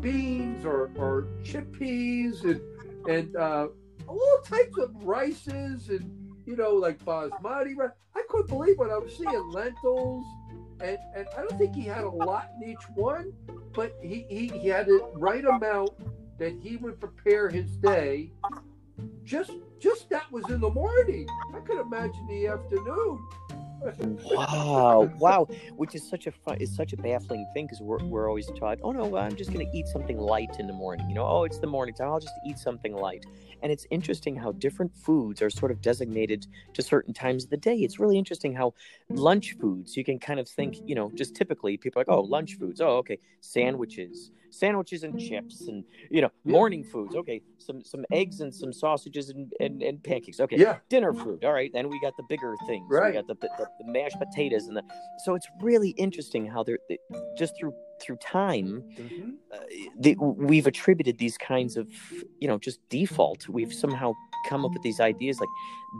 Speaker 3: beans or or chickpeas and and uh, all types of rices and you know like basmati rice. I couldn't believe what I was seeing. Lentils. And, and I don't think he had a lot in each one, but he, he, he had the right amount that he would prepare his day. Just just that was in the morning. I could imagine the afternoon.
Speaker 1: wow wow which is such a fun it's such a baffling thing because we're, we're always taught oh no i'm just going to eat something light in the morning you know oh it's the morning time i'll just eat something light and it's interesting how different foods are sort of designated to certain times of the day it's really interesting how lunch foods you can kind of think you know just typically people are like oh lunch foods oh okay sandwiches sandwiches and chips and you know morning foods okay some some eggs and some sausages and, and, and pancakes okay
Speaker 3: Yeah,
Speaker 1: dinner food. All right, then we got the bigger things.
Speaker 3: Right.
Speaker 1: We got the, the, the mashed potatoes and the. So it's really interesting how they're they, just through through time,
Speaker 3: Mhm.
Speaker 1: uh, they, we've attributed these kinds of you know just default. We've somehow come up with mm-hmm. these ideas like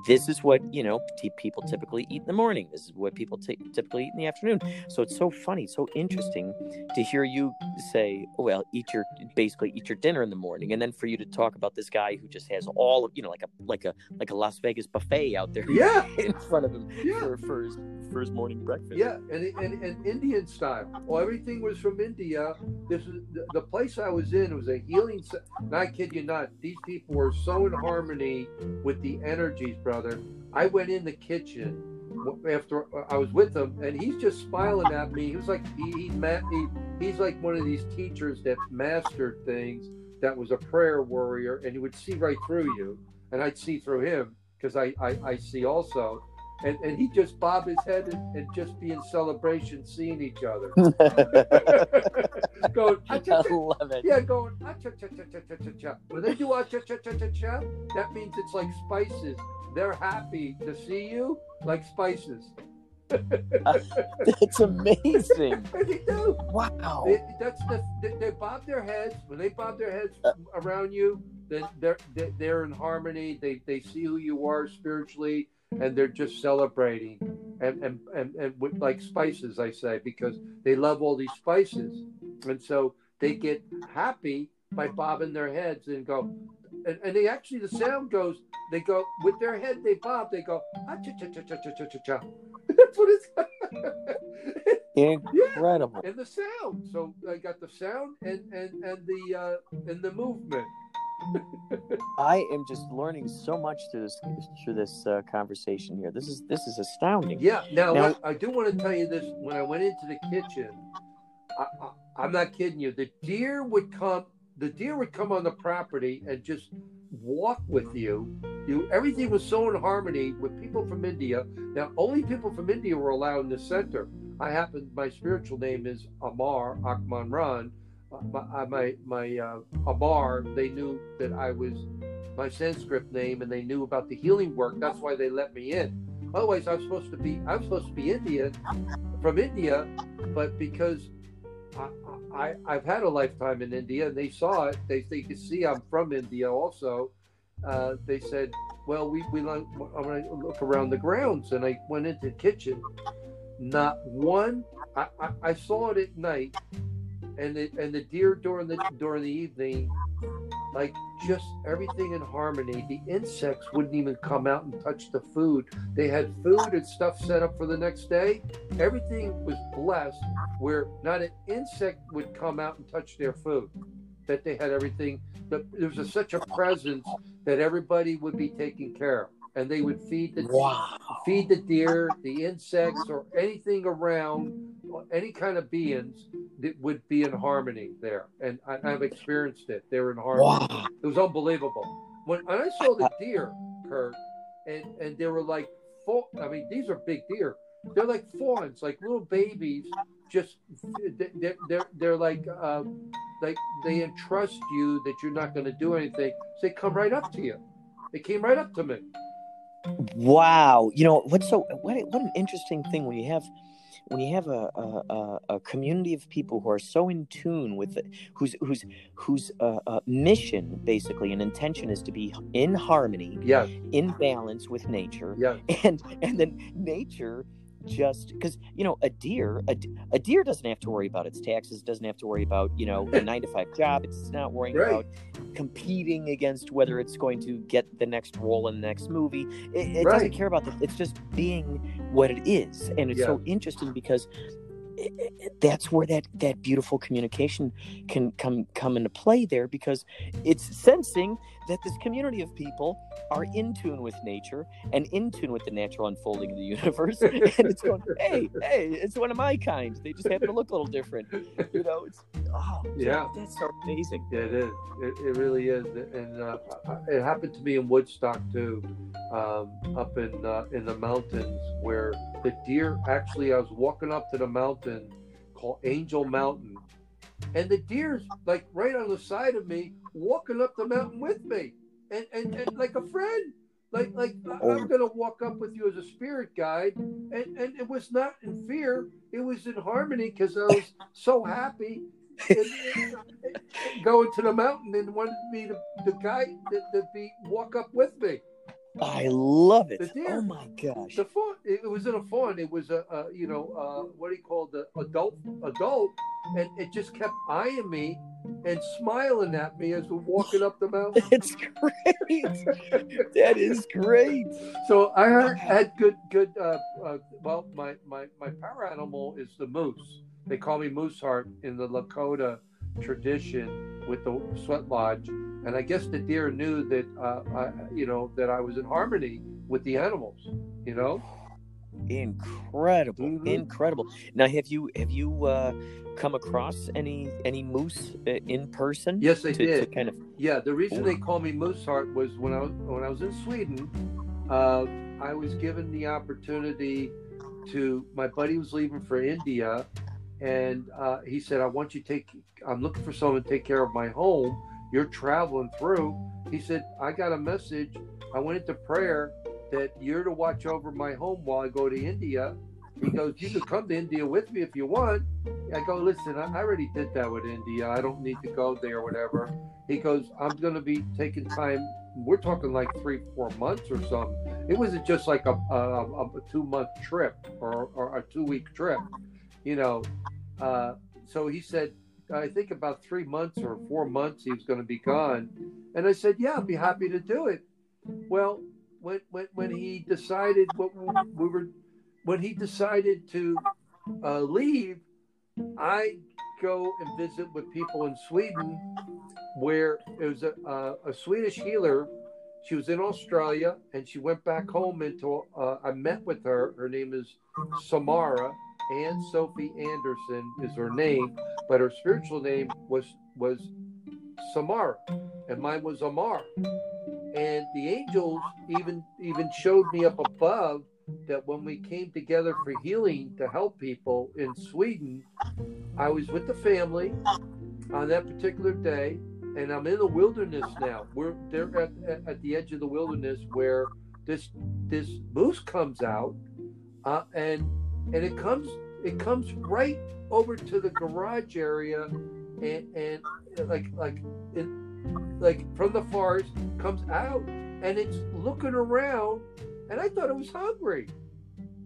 Speaker 1: this is what you know t- people typically eat in the morning. This is what people t- typically eat in the afternoon. So it's so funny, so interesting to hear you say, oh, "Well, eat your basically eat your dinner in the morning," and then for you to talk about this guy who just has all of you know like a like a like a Las Vegas buffet out there
Speaker 3: yeah,
Speaker 1: in front of him
Speaker 3: yeah.
Speaker 1: for, for his for his morning breakfast.
Speaker 3: Yeah, and, and, and Indian style. Well, everything was from India. This is the, the place I was in. was a healing. I kid you not. These people were so in harmony with the energies, brother. I went in the kitchen after I was with him, and he's just smiling at me. He was like, he, he, he he's like one of these teachers that mastered things. That was a prayer warrior, and he would see right through you, and I'd see through him because I, I I see also and, and he just bob his head and, and just be in celebration seeing each other. going,
Speaker 1: I love it.
Speaker 3: yeah, going, ah, cha, cha, cha, cha, cha, cha. When they do ah, cha, cha, cha, cha, cha, that means it's like spices. They're happy to see you like spices.
Speaker 1: That's amazing.
Speaker 3: They do.
Speaker 1: Wow.
Speaker 3: They, that's the they, they bob their heads when they bob their heads around you. Then they're they- they're in harmony. They they see who you are spiritually, and they're just celebrating. And and and, and with, like spices, I say, because they love all these spices, and so they get happy by bobbing their heads and go. And, and they actually the sound goes. They go with their head. They bob. They go ah cha cha cha cha cha cha cha cha. That's what it's.
Speaker 1: Incredible.
Speaker 3: and the sound. So I got the sound and and and the uh, and the movement.
Speaker 1: I am just learning so much through this through this uh, conversation here. This is this is astounding.
Speaker 3: Yeah. Now,
Speaker 1: Now-
Speaker 3: I, I do want to tell you this. When I went into the kitchen, I, I, I'm not kidding you. The deer would come. The deer would come on the property and just walk with you. You everything was so in harmony with people from India. Now, only people from India were allowed in the center. I happen. My spiritual name is Amar Akman Ran. My my, my uh, Amar. They knew that I was my Sanskrit name, and they knew about the healing work. That's why they let me in. Otherwise, I was supposed to be I was supposed to be Indian from India, but because I, I I've had a lifetime in India and they saw it, they they could see I'm from India also. Uh, they said, "Well, we we I'm gonna look around the grounds," and I went into the kitchen. Not one. I, I, I saw it at night, and the and the deer during the during the evening like just everything in harmony. The insects wouldn't even come out and touch the food. They had food and stuff set up for the next day. Everything was blessed where not an insect would come out and touch their food. That they had everything. There was a, such a presence that everybody would be taken care of, and they would feed the
Speaker 1: Wow.
Speaker 3: feed the deer, the insects, or anything around, any kind of beings that would be in harmony there. And I, I've experienced it. They were in harmony.
Speaker 1: Wow.
Speaker 3: It was unbelievable. When, when I saw the deer, Kurt, and and they were like, fa- I mean, these are big deer. They're like fawns, like little babies. Just they're they're, they're like uh, like they entrust you that you're not going to do anything. So they come right up to you. They came right up to me.
Speaker 1: Wow. You know what's so what what an interesting thing when you have when you have a a, a, community of people who are so in tune with it, whose whose whose uh, uh, mission basically and intention is to be in harmony,
Speaker 3: Yes,
Speaker 1: in balance with nature,
Speaker 3: yes,
Speaker 1: and and then nature just because you know a deer a, a deer doesn't have to worry about its taxes doesn't have to worry about you know a nine to five job it's not worrying
Speaker 3: Right.
Speaker 1: about competing against whether it's going to get the next role in the next movie it, it
Speaker 3: Right.
Speaker 1: doesn't care about that it's just being what it is and it's so interesting because that's where that that beautiful communication can come come into play there because it's sensing that this community of people are in tune with nature and in tune with the natural unfolding of the universe. And it's going hey hey it's one of my kind. They just happen to look a little different you know? It's oh
Speaker 3: Yeah.
Speaker 1: that's so amazing.
Speaker 3: Yeah, it is. It, it really is, and uh, it happened to me in Woodstock too, um, up in uh, in the mountains where the deer. Actually, I was walking up to the mountain called Angel Mountain, and the deer's like right on the side of me, walking up the mountain with me, and and, and like a friend. Like, like. I'm gonna walk up with you as a spirit guide, and, and it was not in fear; it was in harmony because I was so happy going to the mountain and wanted me to the guy to, to be walk up with me.
Speaker 1: I love it oh my gosh
Speaker 3: The fawn. It, was in a fawn. It was a, a you know uh, what do you call the adult adult, and it just kept eyeing me and smiling at me as we're walking up the mountain.
Speaker 1: it's great that is great
Speaker 3: So I had, had good good. Uh, uh, well, my my my power animal is the moose. They call me Moose Heart in the Lakota tradition with the sweat lodge, and I guess the deer knew that uh, I, you know that I was in harmony with the animals. You know,
Speaker 1: incredible
Speaker 3: Mhm.
Speaker 1: incredible now have you have you uh come across any any moose uh, in person
Speaker 3: yes, I
Speaker 1: to, to
Speaker 3: did.
Speaker 1: kind of
Speaker 3: Yeah, the reason they call me Moose Heart was when I was when I was in Sweden. Uh, I was given the opportunity to. My buddy was leaving for India, and uh, he said, "I want you to take. I'm looking for someone to take care of my home. You're traveling through." He said, "I got a message. I went into prayer that you're to watch over my home while I go to India." He goes, "You can come to India with me if you want." I go, "Listen, I already did that with India. I don't need to go there, whatever." He goes, I'm going to be taking time. We're talking like three, four months or something. It wasn't just like a, a, a two month trip or, or a two week trip, you know. Uh, so he said, I think about three months or four months he was going to be gone. And I said, Yeah, I'd be happy to do it. Well, when, when, when he decided what we were, when he decided to uh, leave, I go and visit with people in Sweden where it was a, a, a Swedish healer. She was in Australia and she went back home into. Uh, I met with her. Her name is Samara. Anne Sophie Anderson is her name, but her spiritual name was was Samara, and mine was Amar. And the angels even even showed me up above that when we came together for healing to help people in Sweden, I was with the family on that particular day, and I'm in the wilderness now. We're they're at, at the edge of the wilderness where this this moose comes out, uh, and and it comes it comes right over to the garage area, and and like like it, like from the forest comes out, and it's looking around, and I thought it was hungry.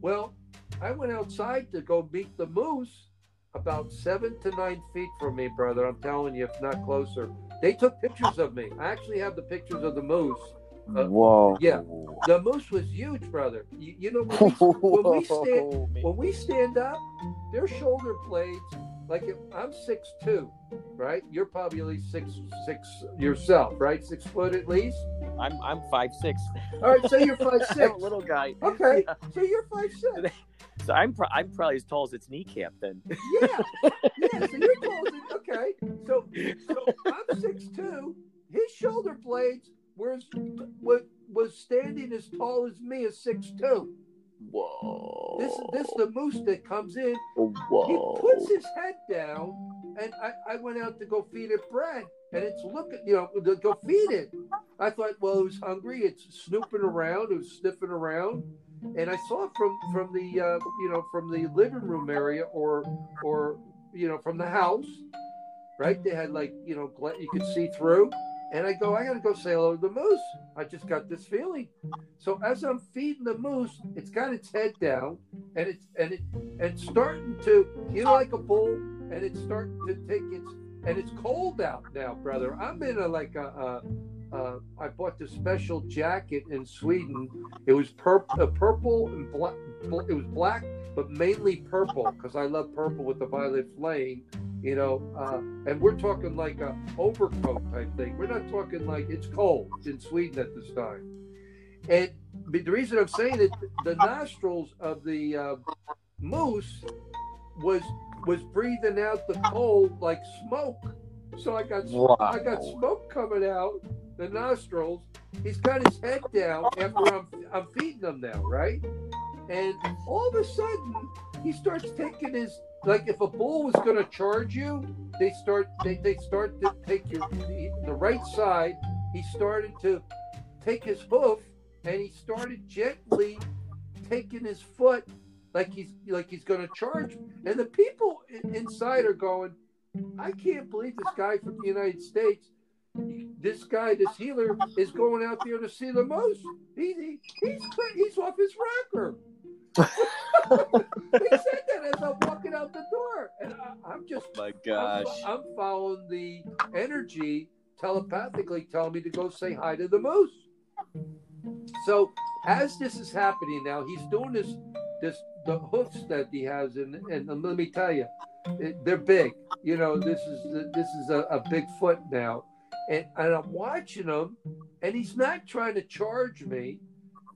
Speaker 3: Well, I went outside to go meet the moose about seven to nine feet from me, brother. I'm telling you, if not closer. They took pictures of me. I actually have the pictures of the moose.
Speaker 1: Uh, Whoa!
Speaker 3: Yeah, the moose was huge, brother. You, you know when we, when we stand when we stand up, their shoulder blades like if, I'm six two, right? You're probably at least six six yourself, right? Six foot at least.
Speaker 1: I'm I'm five six.
Speaker 3: All right, so you're five six.
Speaker 1: little guy.
Speaker 3: Okay, yeah. so you're five six.
Speaker 1: So I'm pro- I'm probably as tall as its kneecap then.
Speaker 3: Yeah, yeah. So you're tall as okay. So so I'm six two. His shoulder blades was what was standing as tall as me as six two.
Speaker 1: Whoa.
Speaker 3: This this the moose that comes in.
Speaker 1: Whoa.
Speaker 3: He puts his head down, and I, I went out to go feed it bread, and it's looking, you know, to go feed it. I thought, well, it was hungry. It's snooping around. It was sniffing around, and I saw from from the uh, you know from the living room area or or you know from the house, right? They had like you know you could see through and I go, I got to go say hello to the moose. I just got this feeling. So as I'm feeding the moose, it's got its head down, and it's and it and it's starting to, you know, like a bull, and it's starting to take its and it's cold out now, brother. I'm in a like a I bought this special jacket in Sweden. It was purple, purple and black. It was black, but mainly purple because I love purple with the violet flame you know, uh, and we're talking like a overcoat type thing. We're not talking like it's cold in Sweden at this time. And the reason I'm saying it, the nostrils of the uh, moose was was breathing out the cold like smoke. So I got wow. I got smoke coming out the nostrils. He's got his head down after I'm I'm feeding him now, right? And all of a sudden he starts taking his like if a bull was going to charge you, they start they, they start to take your the, the right side. He started to take his hoof and he started gently taking his foot like he's like he's going to charge. And the people inside are going, I can't believe this guy from the United States. This guy, this healer, is going out there to see the most. He, he, he's he's off his rocker he said that as I'm walking out the door, and I, am just.
Speaker 1: My gosh.
Speaker 3: I'm, I'm, following the energy telepathically telling me to go say hi to the moose. So as this is happening now, he's doing this. This the hoofs that he has, and and, and let me tell you, it, they're big. You know, this is this is a, a big foot now, and and I'm watching him, and he's not trying to charge me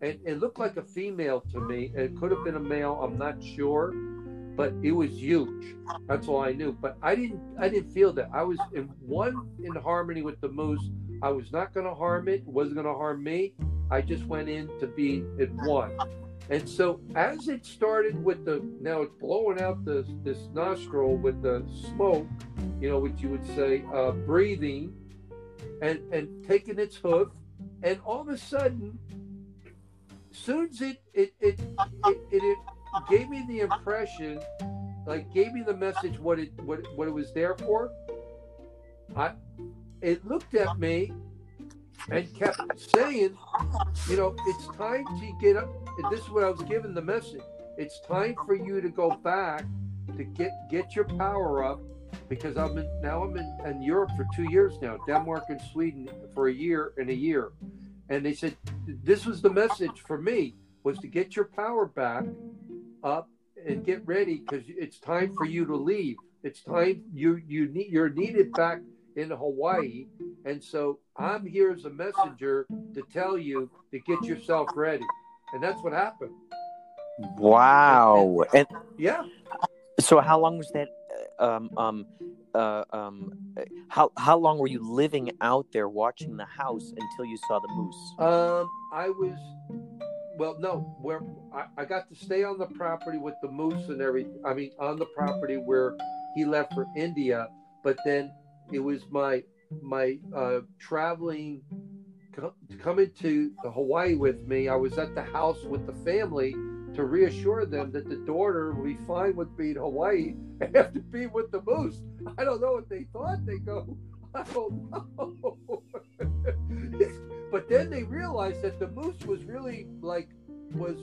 Speaker 3: it, it looked like a female to me. It could have been a male. I'm not sure, but it was huge. That's all I knew. But I didn't. I didn't feel that. I was in one in harmony with the moose. I was not going to harm it. wasn't going to harm me. I just went in to be at one. And so as it started with the now it's blowing out the this nostril with the smoke, you know, which you would say uh, breathing, and and taking its hoof, and all of a sudden soon as it it it, it, it, it gave me the impression, like gave me the message what it what what it was there for. I it looked at me and kept saying, you know, it's time to get up. And this is what I was given the message. It's time for you to go back to get get your power up because I'm in, now I'm in, in Europe for two years now, Denmark and Sweden for a year and a year and they said this was the message for me was to get your power back up and get ready because it's time for you to leave it's time you you need you're needed back in Hawaii, and so I'm here as a messenger to tell you to get yourself ready, and that's what happened.
Speaker 1: Wow. And
Speaker 3: Yeah,
Speaker 1: so, how long was that? uh, Um, um, uh, um, uh, how how long were you living out there watching the house until you saw the moose?
Speaker 3: um, I was. Well, no, where I, I got to stay on the property with the moose and everything. I mean, on the property where he left for India, but then it was my my uh, traveling co- coming to Hawaii with me. I was at the house with the family to reassure them that the daughter would be fine with being Hawaii after being with the moose. I don't know what they thought. They go, I don't know. but then they realized that the moose was really like was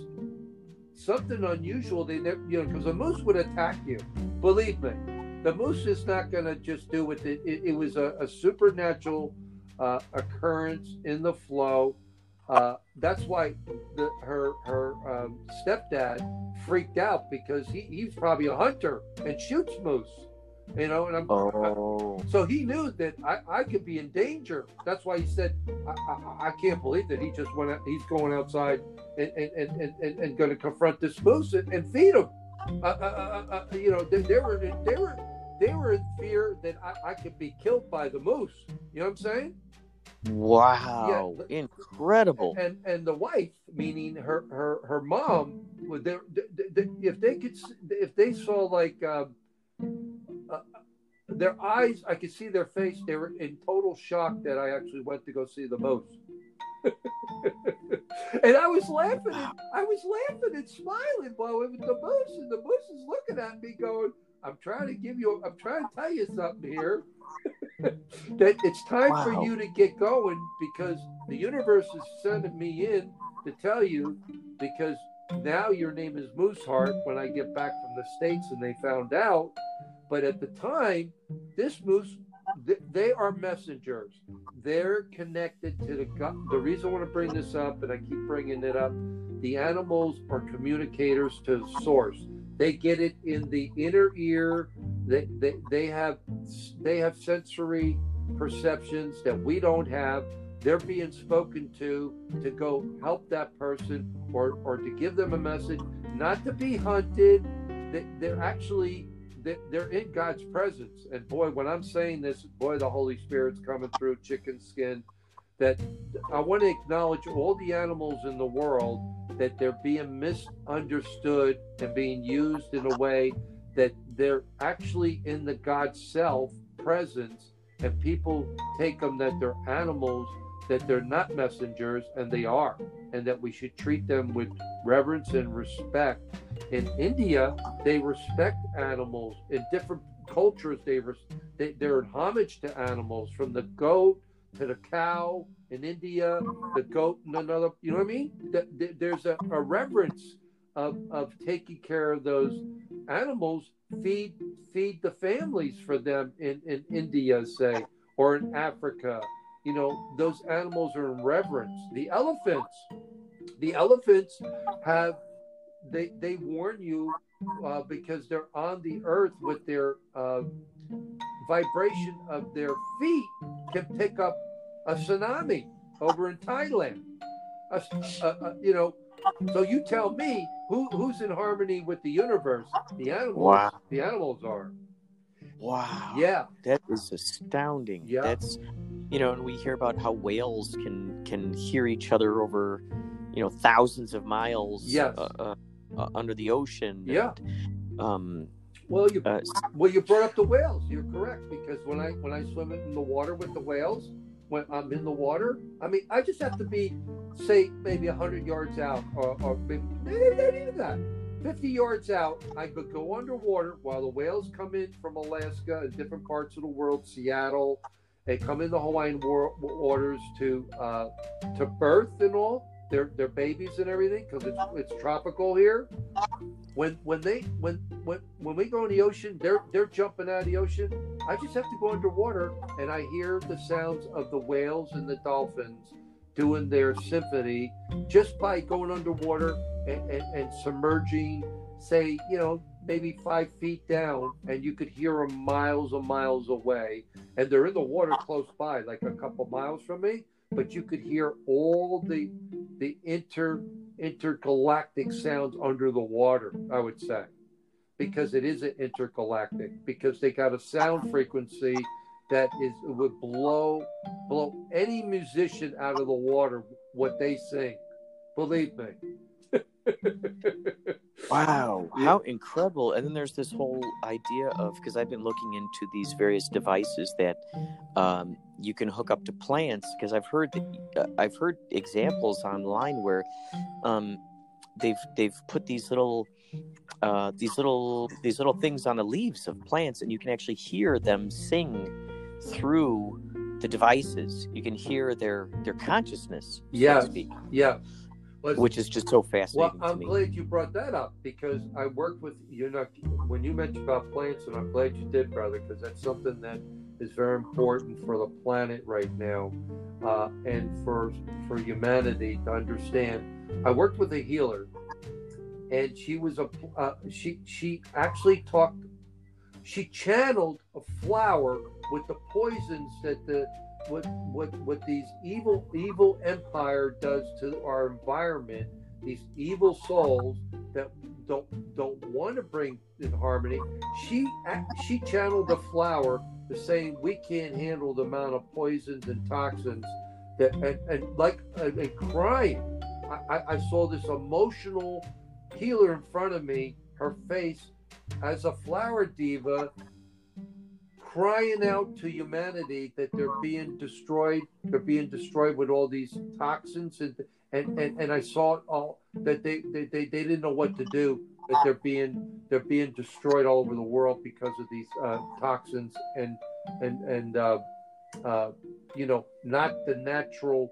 Speaker 3: something unusual. They never, you know, because a moose would attack you. Believe me, the moose is not going to just do with it. It, it was a, a supernatural uh, occurrence in the flow. Uh, that's why the, her her um, stepdad freaked out because he, he's probably a hunter and shoots moose, you know. And I'm
Speaker 1: Oh,
Speaker 3: so he knew that I, I could be in danger. That's why he said, I, I, I can't believe that he just went out, he's going outside and, and, and, and, and, and going to confront this moose and, and feed him. Uh, uh, uh, uh, you know, they, they were they were they were in fear that I, I could be killed by the moose. You know what I'm saying?
Speaker 1: Wow!
Speaker 3: but-
Speaker 1: Incredible.
Speaker 3: And and the wife, meaning her her her mom, would there if they could if they saw like um, uh, their eyes, I could see their face. They were in total shock that I actually went to go see the moose. and I was laughing, and, I was laughing and smiling while it was the moose, and the moose is looking at me, going, "I'm trying to give you, I'm trying to tell you something here." that it's time
Speaker 1: Wow.
Speaker 3: for you to get going because the universe is sending me in to tell you because now your name is Mooseheart when I get back from the States and they found out. But at the time, this moose, th- they are messengers. They're connected to the God. The reason I want to bring this up, and I keep bringing it up, the animals are communicators to source. They get it in the inner ear. They, they, they have they have sensory perceptions that we don't have. They're being spoken to to go help that person or, or to give them a message, not to be hunted. They, they're actually they- they're in God's presence. And boy, when I'm saying this, boy, the Holy Spirit's coming through chicken skin. That I want to acknowledge all the animals in the world that they're being misunderstood and being used in a way that they're actually in the God self presence, and people take them that they're animals, that they're not messengers, and they are, and that we should treat them with reverence and respect. In India, they respect animals. In different cultures, they, res- they they're in homage to animals, from the goat to the cow in India, the goat and another. You know what I mean? Th- th- There's a, a reverence of of taking care of those animals. Feed feed the families for them in in India, say, or in Africa. You know, those animals are in reverence. The elephants, the elephants have they they warn you uh, because they're on the earth with their uh, vibration of their feet can pick up a tsunami over in Thailand. A a- a- you know, so you tell me who who's in harmony with the universe? The animals.
Speaker 1: Wow.
Speaker 3: The animals are.
Speaker 1: Wow.
Speaker 3: Yeah.
Speaker 1: That is astounding.
Speaker 3: Yeah.
Speaker 1: That's you know, and we hear about how whales can can hear each other over, you know, thousands of miles
Speaker 3: Yes.
Speaker 1: uh, uh, uh, under the ocean.
Speaker 3: Yeah.
Speaker 1: And, um
Speaker 3: Well, you
Speaker 1: uh,
Speaker 3: well you brought up the whales. You're correct because when I when I swim in the water with the whales, when I'm in the water, I mean I just have to be say maybe hundred yards out or, or maybe not even that. 50 yards out, I could go underwater while the whales come in from Alaska and different parts of the world, Seattle. They come in the Hawaiian war- waters to uh, to birth and all their their babies and everything because it's uh-huh. it's tropical here. Uh-huh. When when they when when when we go in the ocean, they're they're jumping out of the ocean. I just have to go underwater and I hear the sounds of the whales and the dolphins doing their symphony just by going underwater and, and, and submerging say, you know, maybe five feet down, and you could hear them miles and miles away, and they're in the water close by, like a couple miles from me. But you could hear all the the inter intergalactic sounds under the water. I would say, because it is an intergalactic, because they got a sound frequency that is would blow blow any musician out of the water what they sing. Believe me.
Speaker 1: Wow, how incredible! And then there's this whole idea of because I've been looking into these various devices that um, you can hook up to plants. Because I've heard that, uh, I've heard examples online where um, they've they've put these little uh, these little these little things on the leaves of plants, and you can actually hear them sing through the devices. You can hear their their consciousness, so
Speaker 3: Yeah.
Speaker 1: to speak,
Speaker 3: Yeah. Well,
Speaker 1: which is just so fascinating to
Speaker 3: I'm glad you brought that up because I worked with you know when you mentioned about plants, and I'm glad you did, brother, because that's something that is very important for the planet right now, uh, and for for humanity to understand. I worked with a healer, and she was a uh, she she actually talked, she channeled a flower with the poisons that the what what what these evil evil empire does to our environment these evil souls that don't don't want to bring in harmony. She she channeled the flower to saying we can't handle the amount of poisons and toxins that and, and like and, and crying. I, I- I saw this emotional healer in front of me her face as a flower diva crying out to humanity that they're being destroyed they're being destroyed with all these toxins. And and and, and i saw it all that they, they they they didn't know what to do that they're being they're being destroyed all over the world because of these uh, toxins. And and and uh, uh, you know not the natural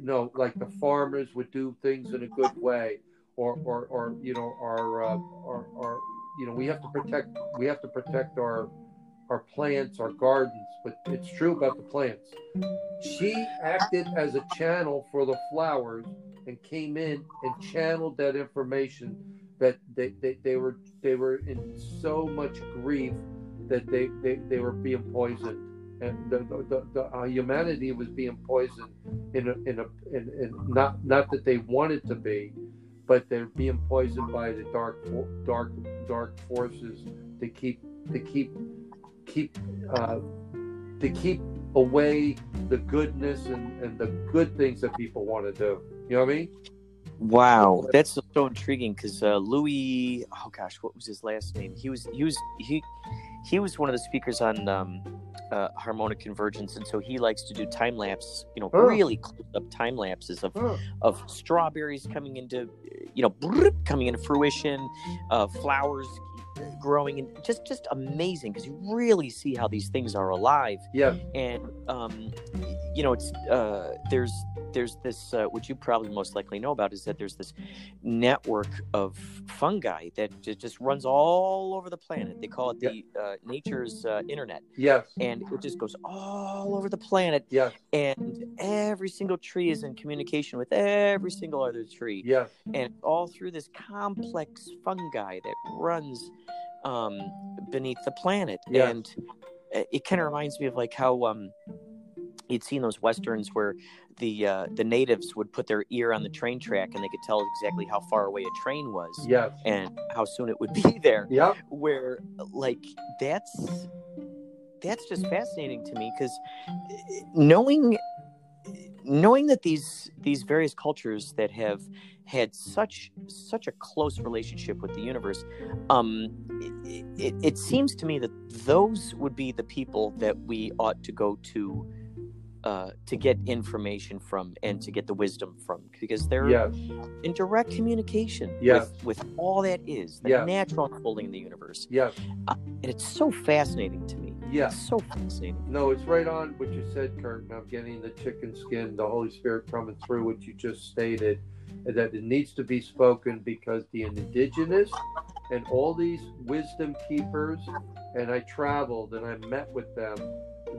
Speaker 3: no like the farmers would do things in a good way or or, or you know our, uh, our our you know we have to protect we have to protect our our plants, our gardens, but it's true about the plants. She acted as a channel for the flowers and came in and channeled that information that they, they, they were they were in so much grief that they, they, they were being poisoned and the, the, the, uh, humanity was being poisoned in a, in a in, in not not that they wanted to be but they're being poisoned by the dark dark dark forces to keep to keep keep uh, to keep away the goodness and, and the good things that people want to do. You know what I mean?
Speaker 1: Wow, that's so intriguing because uh, Louis, oh gosh, what was his last name? He was he was he he was one of the speakers on um, uh, harmonic convergence, and so he likes to do time lapse, you know,
Speaker 3: Oh.
Speaker 1: really close up time lapses of
Speaker 3: Huh.
Speaker 1: of strawberries coming into, you know, coming into fruition, uh, flowers growing, and just just amazing because you really see how these things are alive.
Speaker 3: Yeah,
Speaker 1: and um, you know it's uh, there's there's this uh, what you probably most likely know about is that there's this network of fungi that ju- just runs all over the planet. They call it the uh, nature's uh, internet.
Speaker 3: Yes,
Speaker 1: and it just goes all over the planet.
Speaker 3: Yeah.
Speaker 1: And every single tree is in communication with every single other tree.
Speaker 3: Yeah.
Speaker 1: And all through this complex fungi that runs um, beneath the planet.
Speaker 3: Yes.
Speaker 1: And it- kind of reminds me of like how um, you'd seen those westerns where the uh, the natives would put their ear on the train track and they could tell exactly how far away a train was
Speaker 3: yes,
Speaker 1: and how soon it would be there.
Speaker 3: yeah
Speaker 1: Where like that's that's just fascinating to me because knowing knowing that these these various cultures that have had such such a close relationship with the universe um it, it, it seems to me that those would be the people that we ought to go to uh, to get information from and to get the wisdom from because they're
Speaker 3: yes,
Speaker 1: in direct communication
Speaker 3: Yes.
Speaker 1: with, with all that is the
Speaker 3: Yes.
Speaker 1: natural unfolding of the universe
Speaker 3: yes,
Speaker 1: and it's so fascinating to me
Speaker 3: yes.
Speaker 1: it's so fascinating
Speaker 3: No, it's right on what you said, Kurt. I'm getting the chicken skin, the Holy Spirit coming through what you just stated, that it needs to be spoken because the indigenous and all these wisdom keepers, and I traveled and I met with them.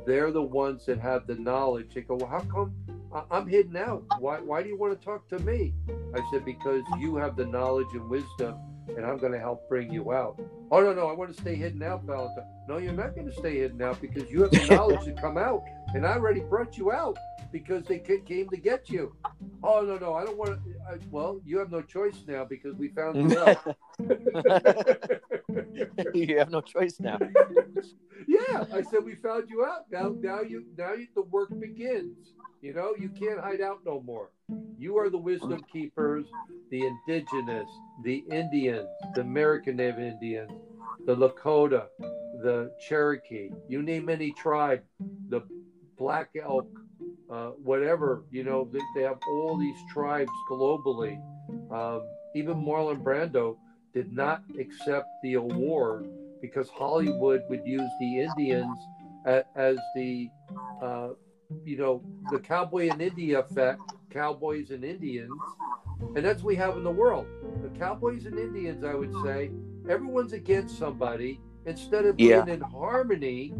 Speaker 3: They're the ones that have the knowledge. They go, well, how come I- am hidden out. Why, why do you want to talk to me? I said, because you have the knowledge and wisdom, and I'm going to help bring you out. Oh, no, no, I want to stay hidden out, Valentine. No, you're not going to stay hidden out because you have the knowledge to come out, and I already brought you out because they came to get you. Oh, no, no, I don't want to. I, well, you have no choice now because we found you out.
Speaker 1: you have no choice now.
Speaker 3: yeah, I said we found you out. Now, now you, now you, the work begins. You know, you can't hide out no more. You are the wisdom keepers, the indigenous, the Indians, the American Native Indians, the Lakota, the Cherokee. You name any tribe, the Black Elk, uh, whatever. You know, they, they, have all these tribes globally. Um, even Marlon Brando did not accept the award because Hollywood would use the Indians as, as the, uh, you know, the cowboy in India effect, cowboys and Indians, and that's what we have in the world. The cowboys and Indians, I would say, everyone's against somebody instead of being yeah. in harmony.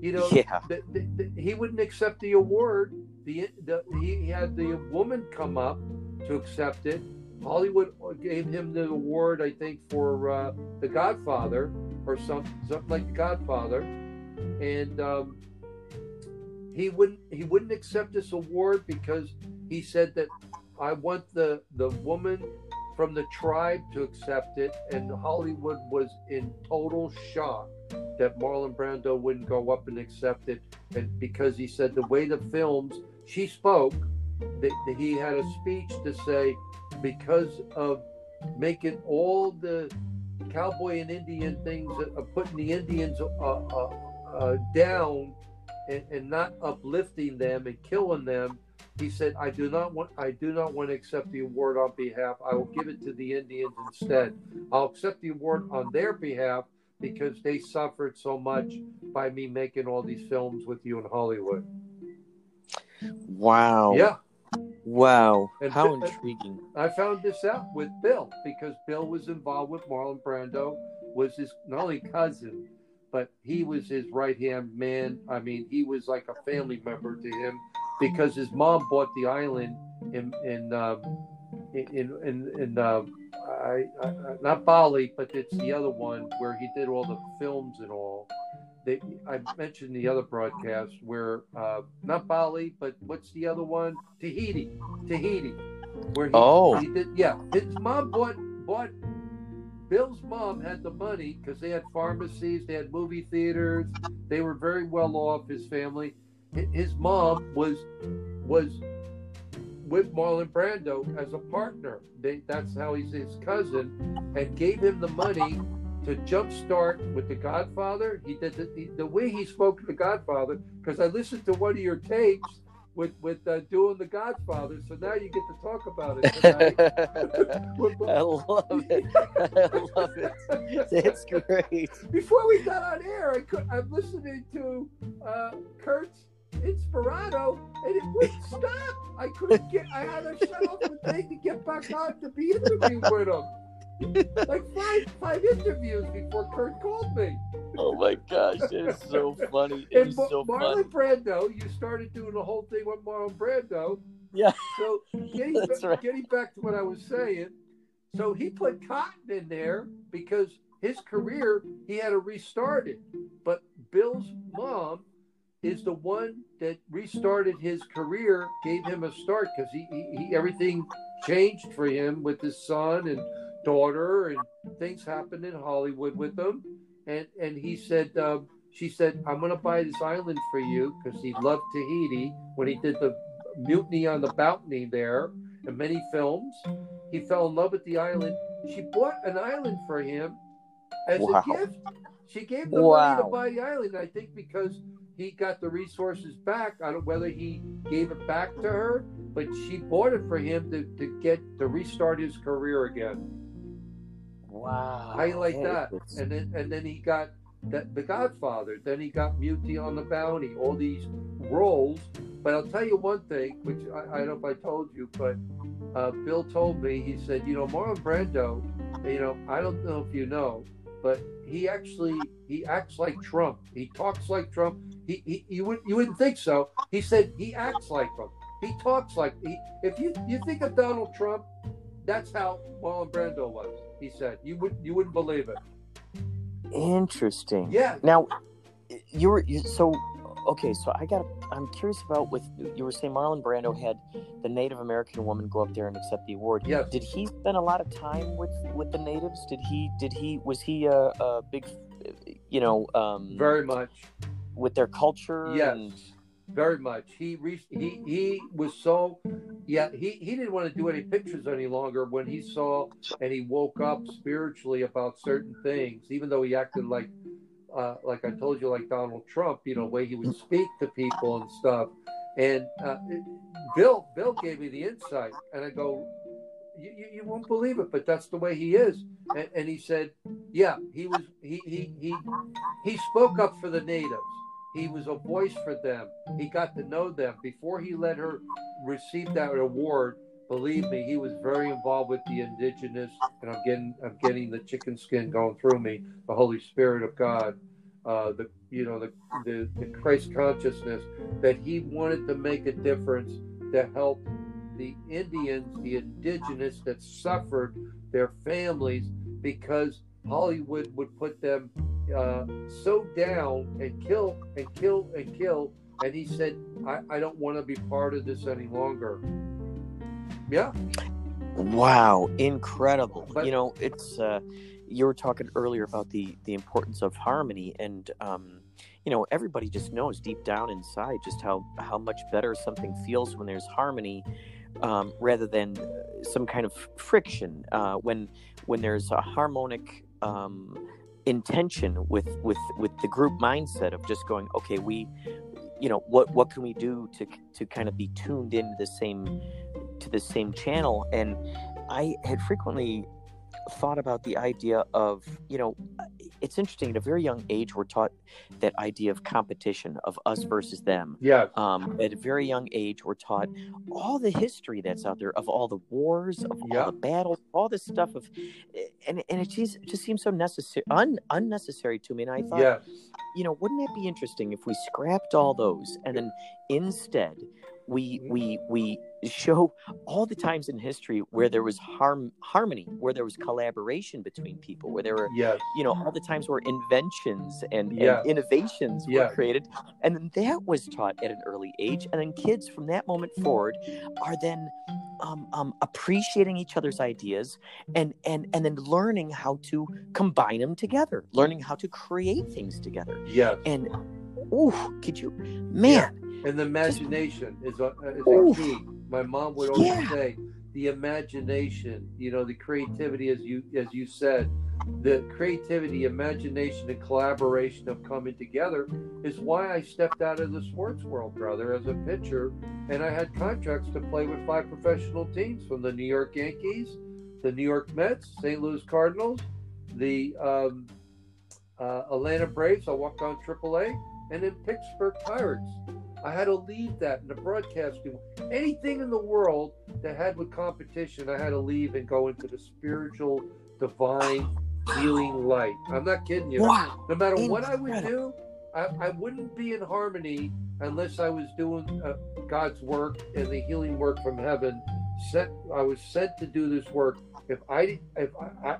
Speaker 3: You know, yeah. the, the, the, he wouldn't accept the award. The, the he had the woman come up to accept it Hollywood gave him the award, I think, for uh, The Godfather or some, something like The Godfather, and um, he wouldn't he wouldn't accept this award because he said that I want the the woman from the tribe to accept it, and Hollywood was in total shock that Marlon Brando wouldn't go up and accept it, and because he said the way the films she spoke, that, he had a speech to say because of making all the cowboy and Indian things, uh, putting the Indians uh, uh, uh, down and, and, not uplifting them and killing them. He said, "I do not want. I do not want to accept the award on behalf. I will give it to the Indians instead. I'll accept the award on their behalf because they suffered so much by me making all these films with you in Hollywood."
Speaker 1: Wow.
Speaker 3: Yeah.
Speaker 1: Wow, and how intriguing!
Speaker 3: I found this out with Bill because Bill was involved with Marlon Brando, was his not only cousin, but he was his right hand man. I mean, he was like a family member to him because his mom bought the island in in um, in in, in uh, I, I, not Bali, but it's the other one where he did all the films and all they, I mentioned the other broadcast where uh, not Bali, but what's the other one? Tahiti, Tahiti,
Speaker 1: where he, oh,
Speaker 3: he did, yeah, his mom bought bought. Bill's mom had the money because they had pharmacies, they had movie theaters, they were very well off. His family, his mom was was with Marlon Brando as a partner. They, that's how he's his cousin, and gave him the money to jumpstart with The Godfather. He did the, the, the way he spoke to The Godfather, because I listened to one of your tapes with with uh, doing The Godfather. So now you get to talk about it.
Speaker 1: I love it. I love it. It's great.
Speaker 3: Before we got on air, I could, I'm listening to uh, Kurt's Inspirato, and it wouldn't stop. I couldn't get. I had to shut off the thing to get back on to be interviewed with him like five five interviews before Kurt called me.
Speaker 1: Oh my gosh, it's so funny. It's and so
Speaker 3: Marlon funny. Brando, you started doing the whole thing with Marlon Brando.
Speaker 1: Yeah.
Speaker 3: So getting, That's right. getting back to what I was saying, so he put Cotton in there because his career he had to restart it. But Bill's mom is the one that restarted his career, gave him a start because he, he, he everything changed for him with his son and daughter, and things happened in Hollywood with them. And and he said, um, she said, I'm going to buy this island for you because he loved Tahiti when he did the mutiny on the balcony there and many films. He fell in love with the island. She bought an island for him as wow. a gift. She gave the wow. money to buy the island, I think, because he got the resources back. I don't know whether he gave it back to her, but she bought it for him to, to get to restart his career again.
Speaker 1: Wow.
Speaker 3: How you like that? And then and then he got that the Godfather. Then he got Mutiny on the Bounty. All these roles. But I'll tell you one thing, which I, I don't know if I told you, but uh, Bill told me. He said, you know, Marlon Brando. You know, I don't know if you know, but he actually he acts like Trump. He talks like Trump. He, he you wouldn't you wouldn't think so. He said he acts like Trump. He talks like he. If you you think of Donald Trump, that's how Marlon Brando was. He said you would you wouldn't believe it.
Speaker 1: Interesting.
Speaker 3: Yeah.
Speaker 1: Now, you were you, so okay. So I got. I'm curious about with you were saying Marlon Brando had the Native American woman go up there and accept the award.
Speaker 3: Yes.
Speaker 1: Did he spend a lot of time with with the natives? Did he? Did he? Was he a, a big? You know. Um,
Speaker 3: Very much.
Speaker 1: with their culture.
Speaker 3: Yes.
Speaker 1: and-
Speaker 3: Very much. He reached. He he was so. Yeah. He he didn't want to do any pictures any longer when he saw and he woke up spiritually about certain things. Even though he acted like, uh, like I told you, like Donald Trump. You know, the way he would speak to people and stuff. And uh, it- Bill Bill gave me the insight, and I go. You, you, you won't believe it, but that's the way he is. And, and he said, "Yeah, he was. He, he he he spoke up for the natives. He was a voice for them. He got to know them before he let her receive that award. Believe me, he was very involved with the indigenous. And I'm getting, I'm getting the chicken skin going through me. The Holy Spirit of God, uh, the you know the, the the Christ consciousness that he wanted to make a difference to help the Indians, the indigenous that suffered, their families because Hollywood would put them uh, so down and kill and kill and kill. And he said, I, I don't want to be part of this any longer. Yeah.
Speaker 1: Wow, incredible!
Speaker 3: But-
Speaker 1: you know, it's uh, you were talking earlier about the the importance of harmony, and um, you know, everybody just knows deep down inside just how how much better something feels when there's harmony, um, rather than uh, some kind of friction. Uh, when when there's a harmonic um, intention with with with the group mindset of just going, okay, we, you know, what what can we do to to kind of be tuned into the same to the same channel? And i had frequently thought about the idea of you know it's interesting at a very young age we're taught that idea of competition of us versus them
Speaker 3: Yeah.
Speaker 1: um, at a very young age we're taught all the history that's out there of all the wars of
Speaker 3: Yeah.
Speaker 1: all the battles all this stuff of and, and it just, it just seems so necessary un, unnecessary to me and i thought
Speaker 3: Yeah.
Speaker 1: you know, wouldn't that be interesting if we scrapped all those and then instead we we we show all the times in history where there was harm harmony, where there was collaboration between people, where there were
Speaker 3: Yes.
Speaker 1: you know all the times where inventions and,
Speaker 3: Yes.
Speaker 1: and innovations were created, and then that was taught at an early age, and then kids from that moment forward are then um, um, appreciating each other's ideas and and and then learning how to combine them together, learning how to create things together.
Speaker 3: yeah
Speaker 1: And ooh, could you, man?
Speaker 3: And the imagination is a, is a
Speaker 1: Oof.
Speaker 3: key. My mom would always
Speaker 1: Yeah.
Speaker 3: say, the imagination, you know, the creativity, as you as you said, the creativity, imagination, and collaboration of coming together is why I stepped out of the sports world, brother, as a pitcher, and I had contracts to play with five professional teams from the New York Yankees, the New York Mets, St. Louis Cardinals, the um, uh, Atlanta Braves. I walked on AAA, and then Pittsburgh Pirates. I had to leave that in the broadcasting. Anything in the world that had with competition, I had to leave and go into the spiritual, divine, healing light. I'm not kidding you.
Speaker 1: Wow.
Speaker 3: No matter what I would do, I, I wouldn't be in harmony unless I was doing uh, God's work and the healing work from heaven. Sent, I was sent to do this work. If I, if I, I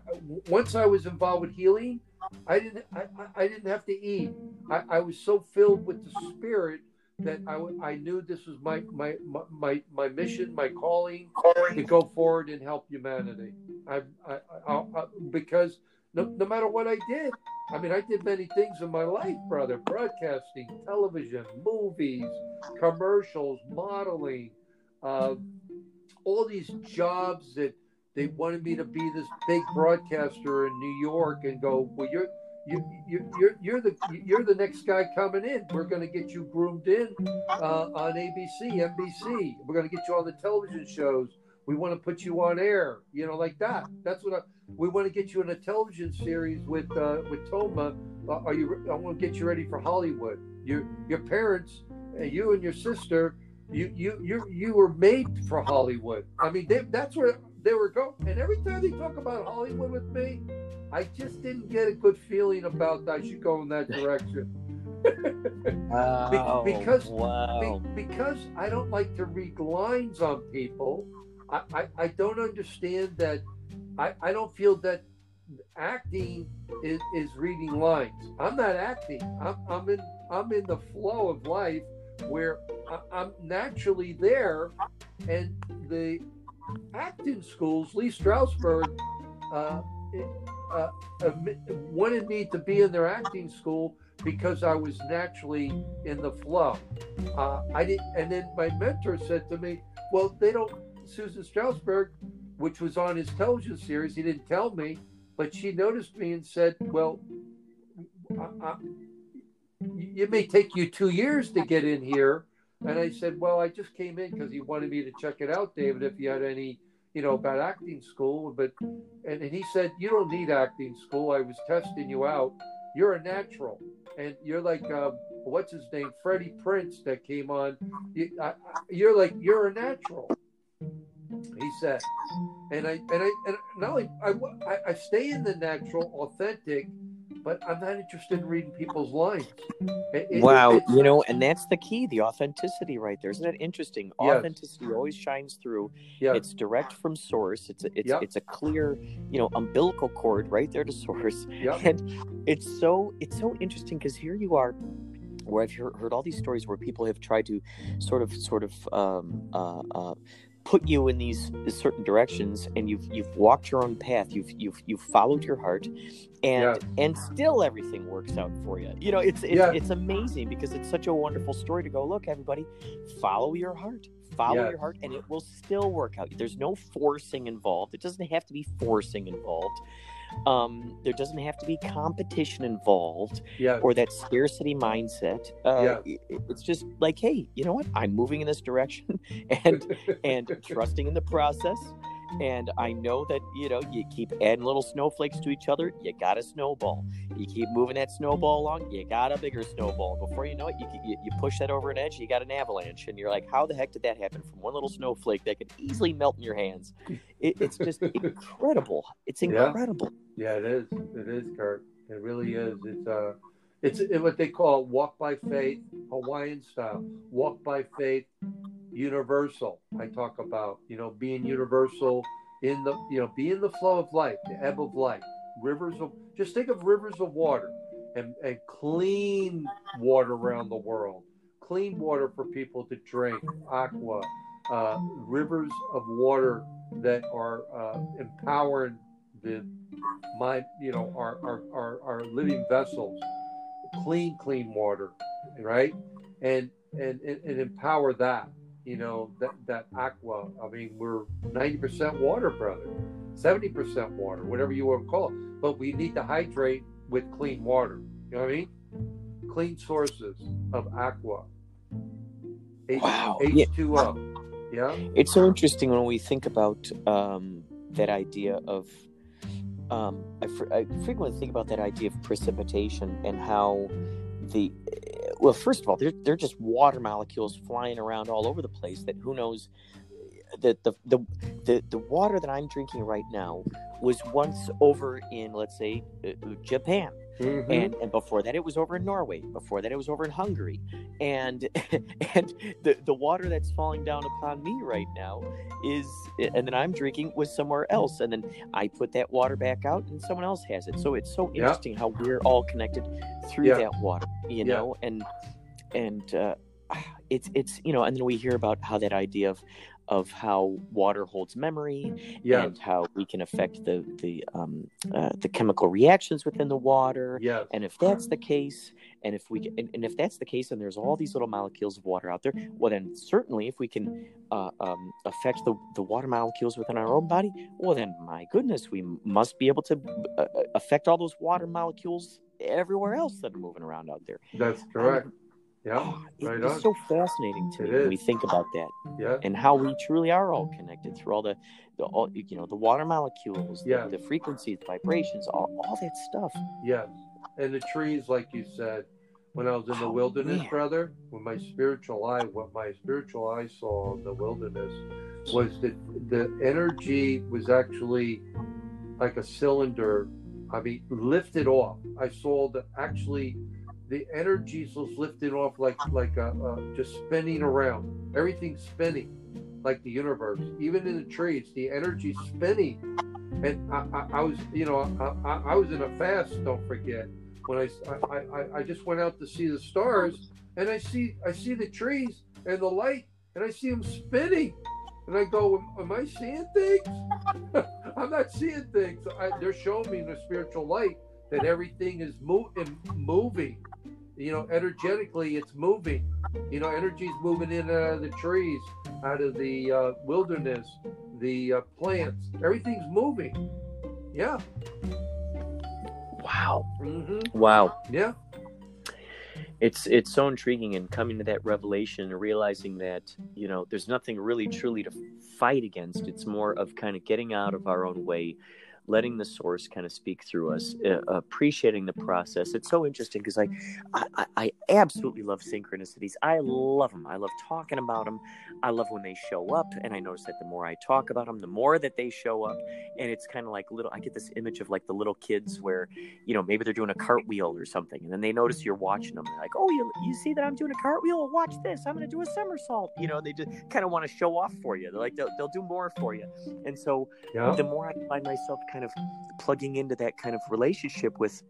Speaker 3: once I was involved with healing, I didn't, I, I- didn't have to eat. I, I was so filled with the Spirit that I, I knew this was my, my, my, my, mission, my calling to go forward and help humanity. I, I, I because no, no matter what I did, I mean, I did many things in my life, brother broadcasting, television, movies, commercials, modeling, uh, all these jobs that they wanted me to be this big broadcaster in New York and go, well, you're. You, you, you're, you're the you're the next guy coming in. We're going to get you groomed in uh, on ABC, NBC. We're going to get you on the television shows. We want to put you on air, you know, like that. That's what I, we want to get you in a television series with uh, with Toma. Uh, are you? I want to get you ready for Hollywood. Your your parents, uh, you and your sister, you you you you were made for Hollywood. I mean, they, that's where they were going. And every time they talk about Hollywood with me, I just didn't get a good feeling about I should go in that direction.
Speaker 1: Oh, wow.
Speaker 3: because-
Speaker 1: wow.
Speaker 3: Be- because I don't like to read lines on people. I, I, I don't understand that. I, I don't feel that acting is, is reading lines. I'm not acting. I'm, I'm in I'm in the flow of life where I, I'm naturally there, and the acting schools, Lee Strasberg, uh, uh, wanted me to be in their acting school because I was naturally in the flow. Uh, I did, and then my mentor said to me, "Well, they don't." Susan Strasberg, which was on his television series, he didn't tell me, but she noticed me and said, "Well, I, I, it may take you two years to get in here." And I said, "Well, I just came in because he wanted me to check it out, David. If you had any." You know about acting school, but and, and he said you don't need acting school. I was testing you out. You're a natural and you're like uh, what's his name, Freddie Prinze that came on. You, I, you're like you're a natural. He said, and I and I and not only I, I stay in the natural, authentic, but I'm not interested in reading people's lines. It- it-
Speaker 1: Wow,
Speaker 3: it-
Speaker 1: you know, and that's the key, the authenticity right there. Isn't that interesting?
Speaker 3: Yes.
Speaker 1: Authenticity always shines through.
Speaker 3: yeah,
Speaker 1: It's direct from source. It's a, it's
Speaker 3: Yep.
Speaker 1: it's a clear, you know, umbilical cord right there to source.
Speaker 3: yeah,
Speaker 1: And it's so it's so interesting because here you are where I've heard, heard all these stories where people have tried to sort of sort of um, uh, uh, put you in these uh, certain directions, and you've you've walked your own path. You've you've you've followed your heart, and
Speaker 3: Yeah.
Speaker 1: and still everything works out for you. You know, it's it's,
Speaker 3: Yeah.
Speaker 1: it's amazing because it's such a wonderful story to go. Look, everybody, follow your heart. Follow your heart, and it will still work out. There's no forcing involved. It doesn't have to be forcing involved. Um, there doesn't have to be competition involved
Speaker 3: yeah,
Speaker 1: or that scarcity mindset. Uh. It's just like, hey, you know what? I'm moving in this direction, and and trusting in the process. And I know that you know you keep adding little snowflakes to each other, you got a snowball. You keep moving that snowball along, you got a bigger snowball. Before you know it, you, you you push that over an edge, you got an avalanche, and you're like, how the heck did that happen from one little snowflake that could easily melt in your hands? It, it's just incredible. It's
Speaker 3: Yeah.
Speaker 1: incredible.
Speaker 3: yeah. It is. It is, Kurt. It really is. It's uh, it's what they call walk by faith, Hawaiian style. Walk by faith, universal. I talk about you know being universal in the you know be in the flow of life, the ebb of life, rivers of just think of rivers of water and, and clean water around the world, clean water for people to drink, aqua, uh, rivers of water that are uh, empowering the mind, you know, our, our, our, our living vessels, clean, clean water, right? And, and, and, and empower that, you know, that, that aqua. I mean, we're 90% water, brother, 70% water, whatever you want to call it. But we need to hydrate with clean water. You know what I mean? Clean sources of aqua. H-
Speaker 1: Wow. Yeah.
Speaker 3: H2O. Yeah.
Speaker 1: It's so interesting when we think about um, that idea of. Um, I, fr- I frequently think about that idea of precipitation and how the. Well, first of all, they're, they're just water molecules flying around all over the place that who knows. The, the, the, the, the water that I'm drinking right now was once over in, let's say, uh, Japan.
Speaker 3: Mhm.
Speaker 1: and and before that it was over in Norway. Before that it was over in Hungary, and and the the water that's falling down upon me right now is, and then I'm drinking was somewhere else, and then I put that water back out, and someone else has it. So it's so
Speaker 3: Yeah.
Speaker 1: interesting how we're all connected through
Speaker 3: Yeah.
Speaker 1: that water, you
Speaker 3: Yeah.
Speaker 1: know, and and uh, it's it's you know, and then we hear about how that idea of of how water holds memory
Speaker 3: yeah.
Speaker 1: and how we can affect the the um, uh, the chemical reactions within the water.
Speaker 3: Yes.
Speaker 1: And if that's the case, and if we and, and if that's the case, and there's all these little molecules of water out there, well, then certainly if we can uh, um, affect the the water molecules within our own body, well, then my goodness, we must be able to uh, uh, affect all those water molecules everywhere else that are moving around out there.
Speaker 3: That's correct. Yeah.
Speaker 1: Oh, it-
Speaker 3: right
Speaker 1: it's
Speaker 3: on.
Speaker 1: so fascinating to
Speaker 3: It
Speaker 1: me when we think about that
Speaker 3: Yeah.
Speaker 1: and how we truly are all connected through all the, the all you know the water molecules, the,
Speaker 3: Yeah.
Speaker 1: the frequencies, vibrations, all, all that stuff.
Speaker 3: Yes. And the trees, like you said, when I was in the
Speaker 1: Oh,
Speaker 3: wilderness,
Speaker 1: man.
Speaker 3: brother, with my spiritual eye, what my spiritual eye saw in the wilderness was that the energy was actually like a cylinder. I mean, lifted off. I saw that actually the energies was lifting off like like a, a, just spinning around. Everything's spinning, like the universe. Even in the trees, the energy's spinning. And I, I, I was, you know, I, I, was in a fast. Don't forget when I, I, I just went out to see the stars, and I see I see the trees and the light, and I see them spinning. And I go, am I seeing things? I'm not seeing things. I, they're showing me in the spiritual light that everything is mo- moving. You know, energetically, it's moving. You know, energy's moving in and out of the trees, out of the uh, wilderness, the uh, plants. Everything's moving. Yeah.
Speaker 1: Wow.
Speaker 3: Mm-hmm.
Speaker 1: Wow.
Speaker 3: Yeah
Speaker 1: it's it's so intriguing and coming to that revelation and realizing that you know there's nothing really truly to fight against it's more of kind of getting out of our own way letting the source kind of speak through us, uh, appreciating the process. It's so interesting because I, I, I absolutely love synchronicities. I love them. I love talking about them. I love when they show up, and I notice that the more I talk about them, the more that they show up. And it's kind of like little. I get this image of like the little kids where, you know, maybe they're doing a cartwheel or something, and then they notice you're watching them. They're like, "Oh, you you see that I'm doing a cartwheel? Watch this. I'm going to do a somersault." You know, they just kind of want to show off for you. They're like they'll, they'll do more for you. And so yeah. the more I find myself kind of plugging into that kind of relationship with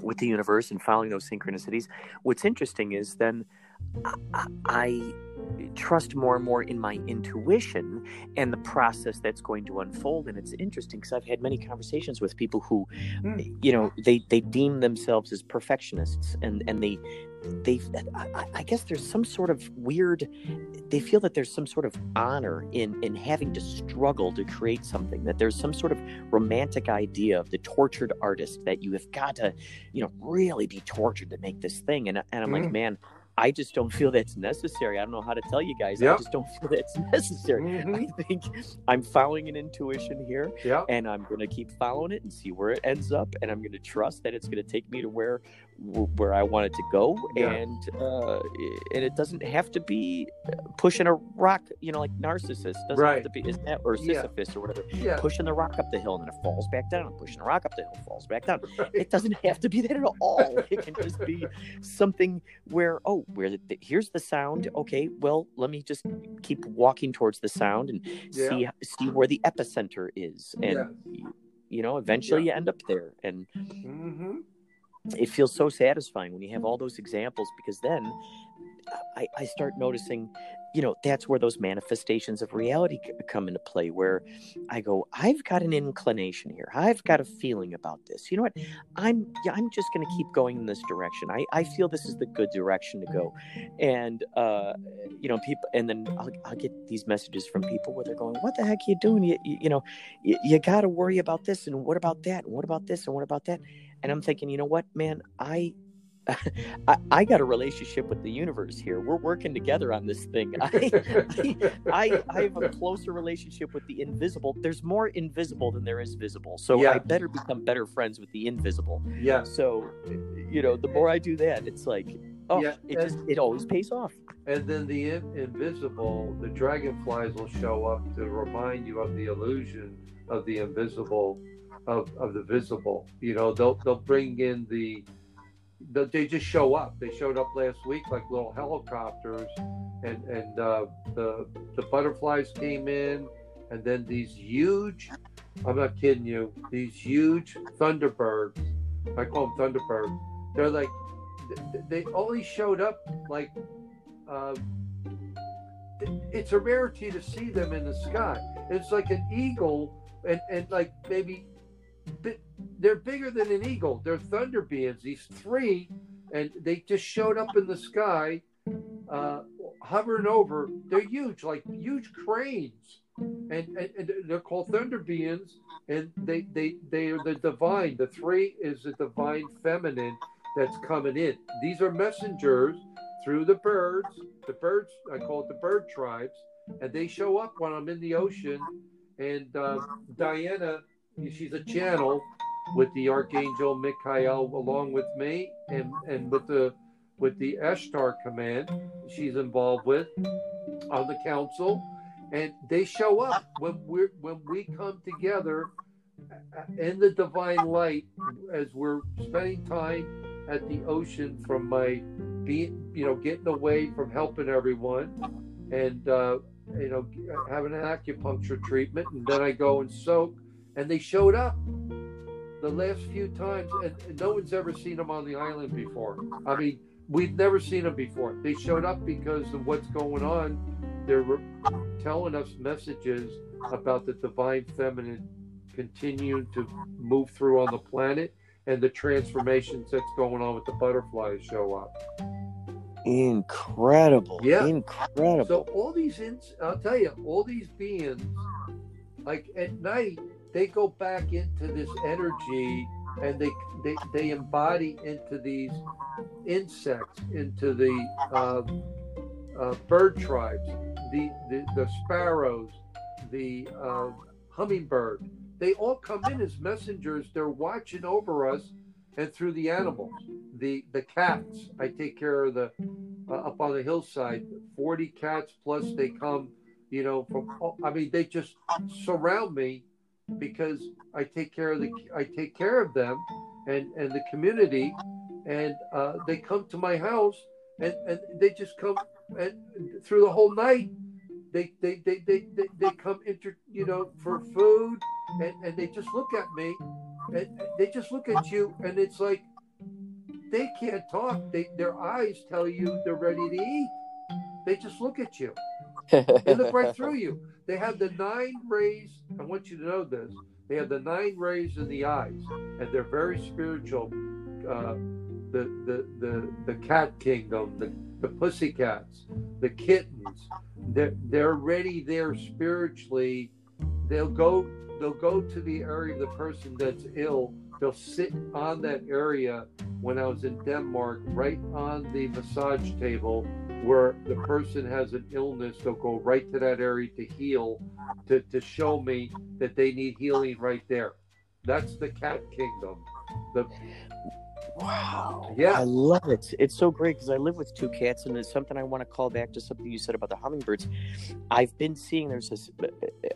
Speaker 1: with the universe and following those synchronicities what's interesting is then I, I trust more and more in my intuition and the process that's going to unfold and it's interesting because i've had many conversations with people who mm. you know they they deem themselves as perfectionists and and they they I, I, guess there's some sort of weird they feel that there's some sort of honor in in having to struggle to create something that there's some sort of romantic idea of the tortured artist that you have got to you know really be tortured to make this thing and, and i'm mm. like man I just don't feel that's necessary. I don't know how to tell you guys. Yep. I just don't feel that's necessary. Mm-hmm. I think I'm following an intuition here,
Speaker 3: yep.
Speaker 1: and I'm going to keep following it and see where it ends up. And I'm going to trust that it's going to take me to where where I wanted to go, yeah. and uh, and it doesn't have to be pushing a rock, you know, like Narcissus doesn't
Speaker 3: right.
Speaker 1: have to be, isn't that or Sisyphus
Speaker 3: yeah.
Speaker 1: or whatever,
Speaker 3: yeah.
Speaker 1: pushing the rock up the hill and then it falls back down, and pushing the rock up the hill falls back down. Right. It doesn't have to be that at all. it can just be something where oh, where the, here's the sound. Okay, well, let me just keep walking towards the sound and see see where the epicenter is, and you, you know, eventually you end up there, and.
Speaker 3: Mm-hmm
Speaker 1: it feels so satisfying when you have all those examples because then I, I start noticing you know that's where those manifestations of reality come into play where i go i've got an inclination here. I've got a feeling about this. You know what? I'm yeah, i'm just going to keep going in this direction. I i feel this is the good direction to go. And uh you know people and then i'll, I'll get these messages from people where they're going what the heck are you doing? You, you, you know you, you got to worry about this and what about that and what about this and what about that and i'm thinking you know what man i I, I, got a relationship with the universe here. We're working together on this thing. I, I, I, have a closer relationship with the invisible. There's more invisible than there is visible. So yeah. I better become better friends with the invisible.
Speaker 3: Yeah.
Speaker 1: So, you know, the more I do that, it's like, oh, yeah. it just, it always pays off.
Speaker 3: And then the in- invisible, the dragonflies will show up to remind you of the illusion of the invisible, of, of the visible. You know, they'll, they'll bring in the, they just show up. They showed up last week like little helicopters, and and uh, the the butterflies came in, and then these huge. I'm not kidding you. These huge thunderbirds. I call them thunderbirds. They're like they only showed up like. Uh, it's a rarity to see them in the sky. It's like an eagle, and and like maybe they're bigger than an eagle. They're thunder beings. These three, and they just showed up in the sky, uh, hovering over. They're huge, like huge cranes, and, and, and they're called thunder beings. And they they they are the divine. The three is the divine feminine that's coming in. These are messengers through the birds. The birds, I call it the bird tribes, and they show up when I'm in the ocean. And uh, Diana she's a channel with the archangel Michael along with me and and with the with the Ashtar command she's involved with on the council. And they show up when we when we come together uh, uh, in the divine light as we're spending time at the ocean from my being, you know, getting away from helping everyone, and uh, you know, uh, having an acupuncture treatment, and then I go and soak, and they showed up the last few times, and, no one's ever seen them on the island before. I mean, we've never seen them before. They showed up because of what's going on. They're telling us messages about the divine feminine continuing to move through on the planet and the transformations that's going on with the butterflies show up.
Speaker 1: Incredible.
Speaker 3: Yeah.
Speaker 1: Incredible.
Speaker 3: So all these, ins- I'll tell you, all these beings, like at night, they go back into this energy and they they, they embody into these insects, into the uh, uh, bird tribes, the, the, the sparrows, the uh, hummingbird. They all come in as messengers. They're watching over us and through the animals. The the cats, I take care of the uh, up on the hillside. Forty cats plus they come, you know, from. I mean, they just surround me because I take care of the I take care of them and and the community, and uh, they come to my house and and they just come and through the whole night. They they they they they, they come inter you know for food and and they just look at me and they just look at you and it's like they can't talk. They their eyes tell you they're ready to eat. They just look at you. They look right through you they have the nine rays i want you to know this they have the nine rays in the eyes and they're very spiritual uh, the, the the the cat kingdom the the pussy cats the kittens they're, they're ready there spiritually they'll go they'll go to the area of the person that's ill. They'll sit on that area when I was in Denmark, right on the massage table where the person has an illness. They'll go right to that area to heal, to, to show me that they need healing right there. That's the cat kingdom. The
Speaker 1: Wow.
Speaker 3: Yeah.
Speaker 1: I love it. It's so great because I live with two cats, and it's something I want to call back to something you said about the hummingbirds. I've been seeing there's this,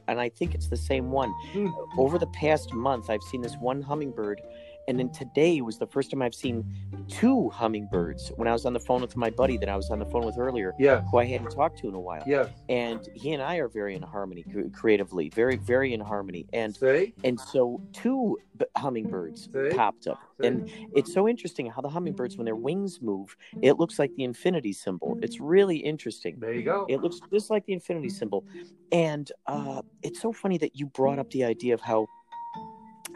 Speaker 1: and I think it's the same one.
Speaker 3: Hmm.
Speaker 1: Over the past month, I've seen this one hummingbird, and then today was the first time I've seen two hummingbirds when I was on the phone with my buddy that I was on the phone with earlier,
Speaker 3: yeah,
Speaker 1: who I hadn't talked to in a while.
Speaker 3: yeah.
Speaker 1: And he and I are very in harmony creatively, very, very in harmony. And
Speaker 3: See?
Speaker 1: and so two b- hummingbirds
Speaker 3: See?
Speaker 1: popped up,
Speaker 3: See?
Speaker 1: and it's so interesting how the hummingbirds, when their wings move, it looks like the infinity symbol. It's really interesting.
Speaker 3: There you go.
Speaker 1: It looks just like the infinity symbol, and uh, it's so funny that you brought up the idea of how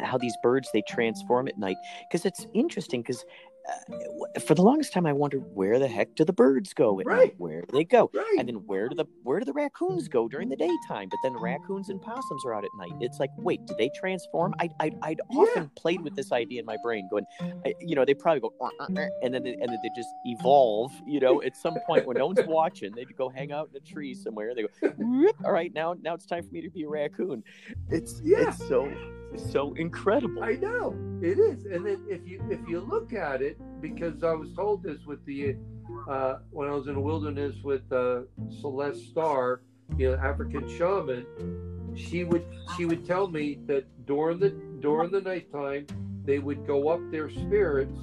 Speaker 1: how these birds they transform at night because it's interesting because. Uh, for the longest time, I wondered where the heck do the birds go at
Speaker 3: Right.
Speaker 1: night? Where do they go?
Speaker 3: Right.
Speaker 1: And then where do the where do the raccoons go during the daytime? But then raccoons and possums are out at night. It's like, wait, do they transform? I I I'd often played with this idea in my brain, going, I, you know, they probably go, "Uh, uh, uh," and then they, and then they just evolve. You know, at some point when no one's watching, they go hang out in a tree somewhere. They go, all right, now now it's time for me to be a raccoon. It's
Speaker 3: Yeah.
Speaker 1: it's so so incredible.
Speaker 3: I know it is, and then if you if you look at it, because I was told this with the uh, when I was in the wilderness with uh, Celeste Starr, you know, African shaman, she would she would tell me that during the during the nighttime they would go up their spirits,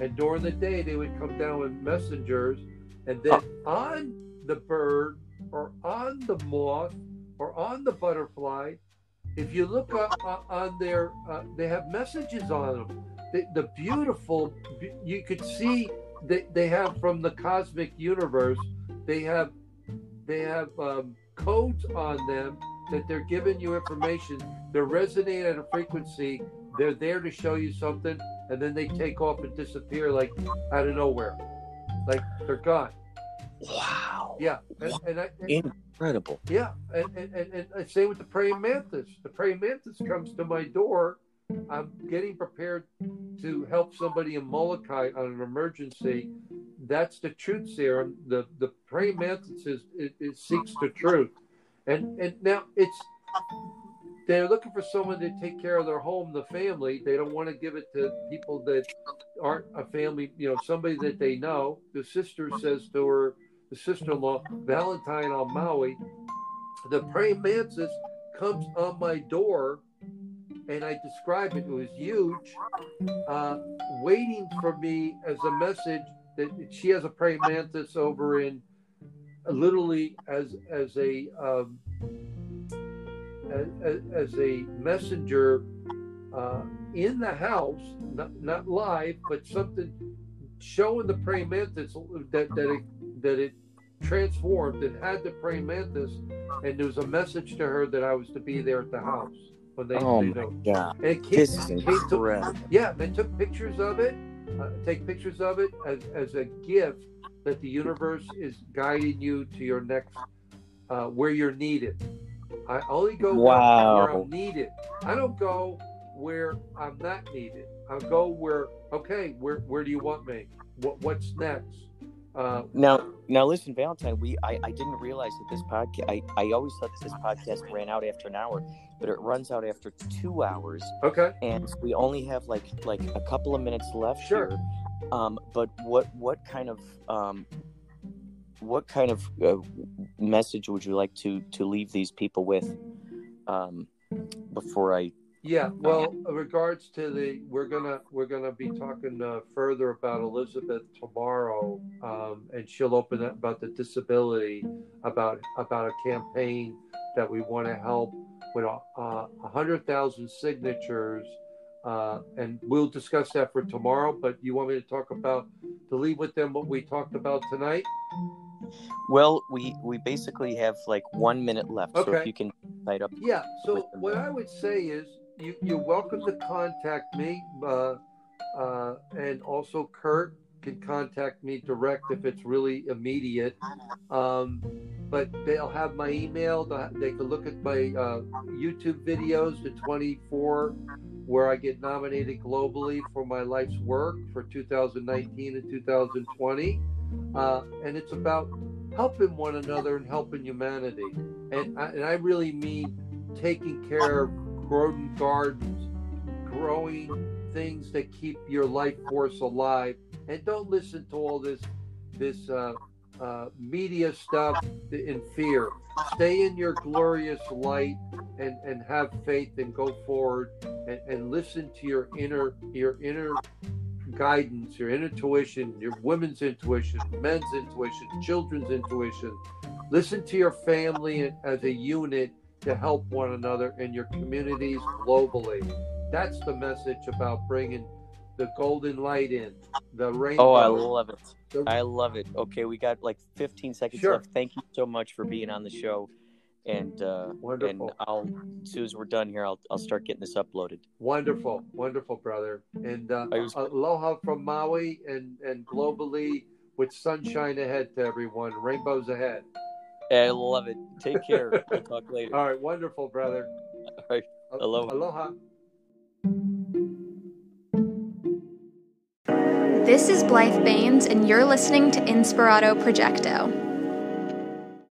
Speaker 3: and during the day they would come down with messengers, and then on the bird or on the moth or on the butterfly if you look up uh, on their uh, they have messages on them the, the beautiful you could see they, they have from the cosmic universe they have they have um, codes on them that they're giving you information they're resonating at a frequency they're there to show you something and then they take off and disappear like out of nowhere like they're gone
Speaker 1: wow,
Speaker 3: yeah and, and I, and,
Speaker 1: incredible.
Speaker 3: yeah, and, and, and, and same with the praying mantis. The praying mantis comes to my door. I'm getting prepared to help somebody in Molokai on an emergency. That's the truth serum. The the praying mantis is it, it seeks the truth, and and now it's they're looking for someone to take care of their home, the family. They don't want to give it to people that aren't a family, you know, somebody that they know. The sister says to her, the sister-in-law, Valentine on Maui, the praying mantis comes on my door and I described it. It was huge, uh, waiting for me as a message that she has a praying mantis over in literally as as a um, as, as, a messenger uh, in the house, not, not live, but something showing the praying mantis that that it that it transformed and had the praying mantis, and there was a message to her that I was to be there at the house when they.
Speaker 1: Oh
Speaker 3: they
Speaker 1: my god!
Speaker 3: And it
Speaker 1: This is incredible.
Speaker 3: yeah, they took pictures of it, uh, take pictures of it as, as a gift that the universe is guiding you to your next, uh, where you're needed. I only go where-
Speaker 1: Wow.
Speaker 3: where, I'm needed. I don't go where I'm not needed. I go where, okay, where where do you want me? What what's next? Uh,
Speaker 1: Now, now listen, Valentine. We I, I didn't realize that this podcast. I, I always thought that this podcast ran out after an hour, but it runs out after two hours,
Speaker 3: okay,
Speaker 1: and we only have like like a couple of minutes left
Speaker 3: Sure.
Speaker 1: here. Um, but what what kind of um, what kind of uh, message would you like to to leave these people with um, before I?
Speaker 3: Yeah, well, in regards to the, we're gonna we're gonna be talking uh, further about Elizabeth tomorrow, um, and she'll open up about the disability, about about a campaign that we want to help with a uh, a hundred thousand signatures, uh, and we'll discuss that for tomorrow. But you want me to talk about to leave with them what we talked about tonight?
Speaker 1: Well, we we basically have like one minute left, so if you can light up.
Speaker 3: Yeah. So what I would say is you you're welcome to contact me, uh, uh, and also Kurt can contact me direct if it's really immediate. Um, but they'll have my email. They'll- can look at my uh, YouTube videos, the 24, where I get nominated globally for my life's work for 2019 and 2020. Uh, and it's about helping one another and helping humanity. And I, and I really mean taking care of growing gardens, growing things that keep your life force alive. And don't listen to all this this uh, uh, media stuff in fear. Stay in your glorious light and, and have faith and go forward and, and listen to your inner your inner guidance, your inner intuition, your women's intuition, men's intuition, children's intuition. Listen to your family as a unit to help one another in your communities globally. That's the message about bringing the golden light in, the rainbow.
Speaker 1: Oh, I love it.
Speaker 3: the-
Speaker 1: I love it. Okay, we got like 15 seconds
Speaker 3: Sure.
Speaker 1: left. Thank you so much for being on the show. And uh,
Speaker 3: Wonderful.
Speaker 1: and I'll as soon as we're done here, I'll I'll start getting this uploaded.
Speaker 3: Wonderful, wonderful, brother. And uh,
Speaker 1: was-
Speaker 3: aloha from Maui and, and globally with sunshine ahead to everyone. Rainbows ahead.
Speaker 1: I love it. Take care. we'll talk later.
Speaker 3: All right, wonderful, brother.
Speaker 1: All right. Aloha.
Speaker 3: Aloha.
Speaker 5: This is Blythe Baines, and you're listening to Inspirato Projecto.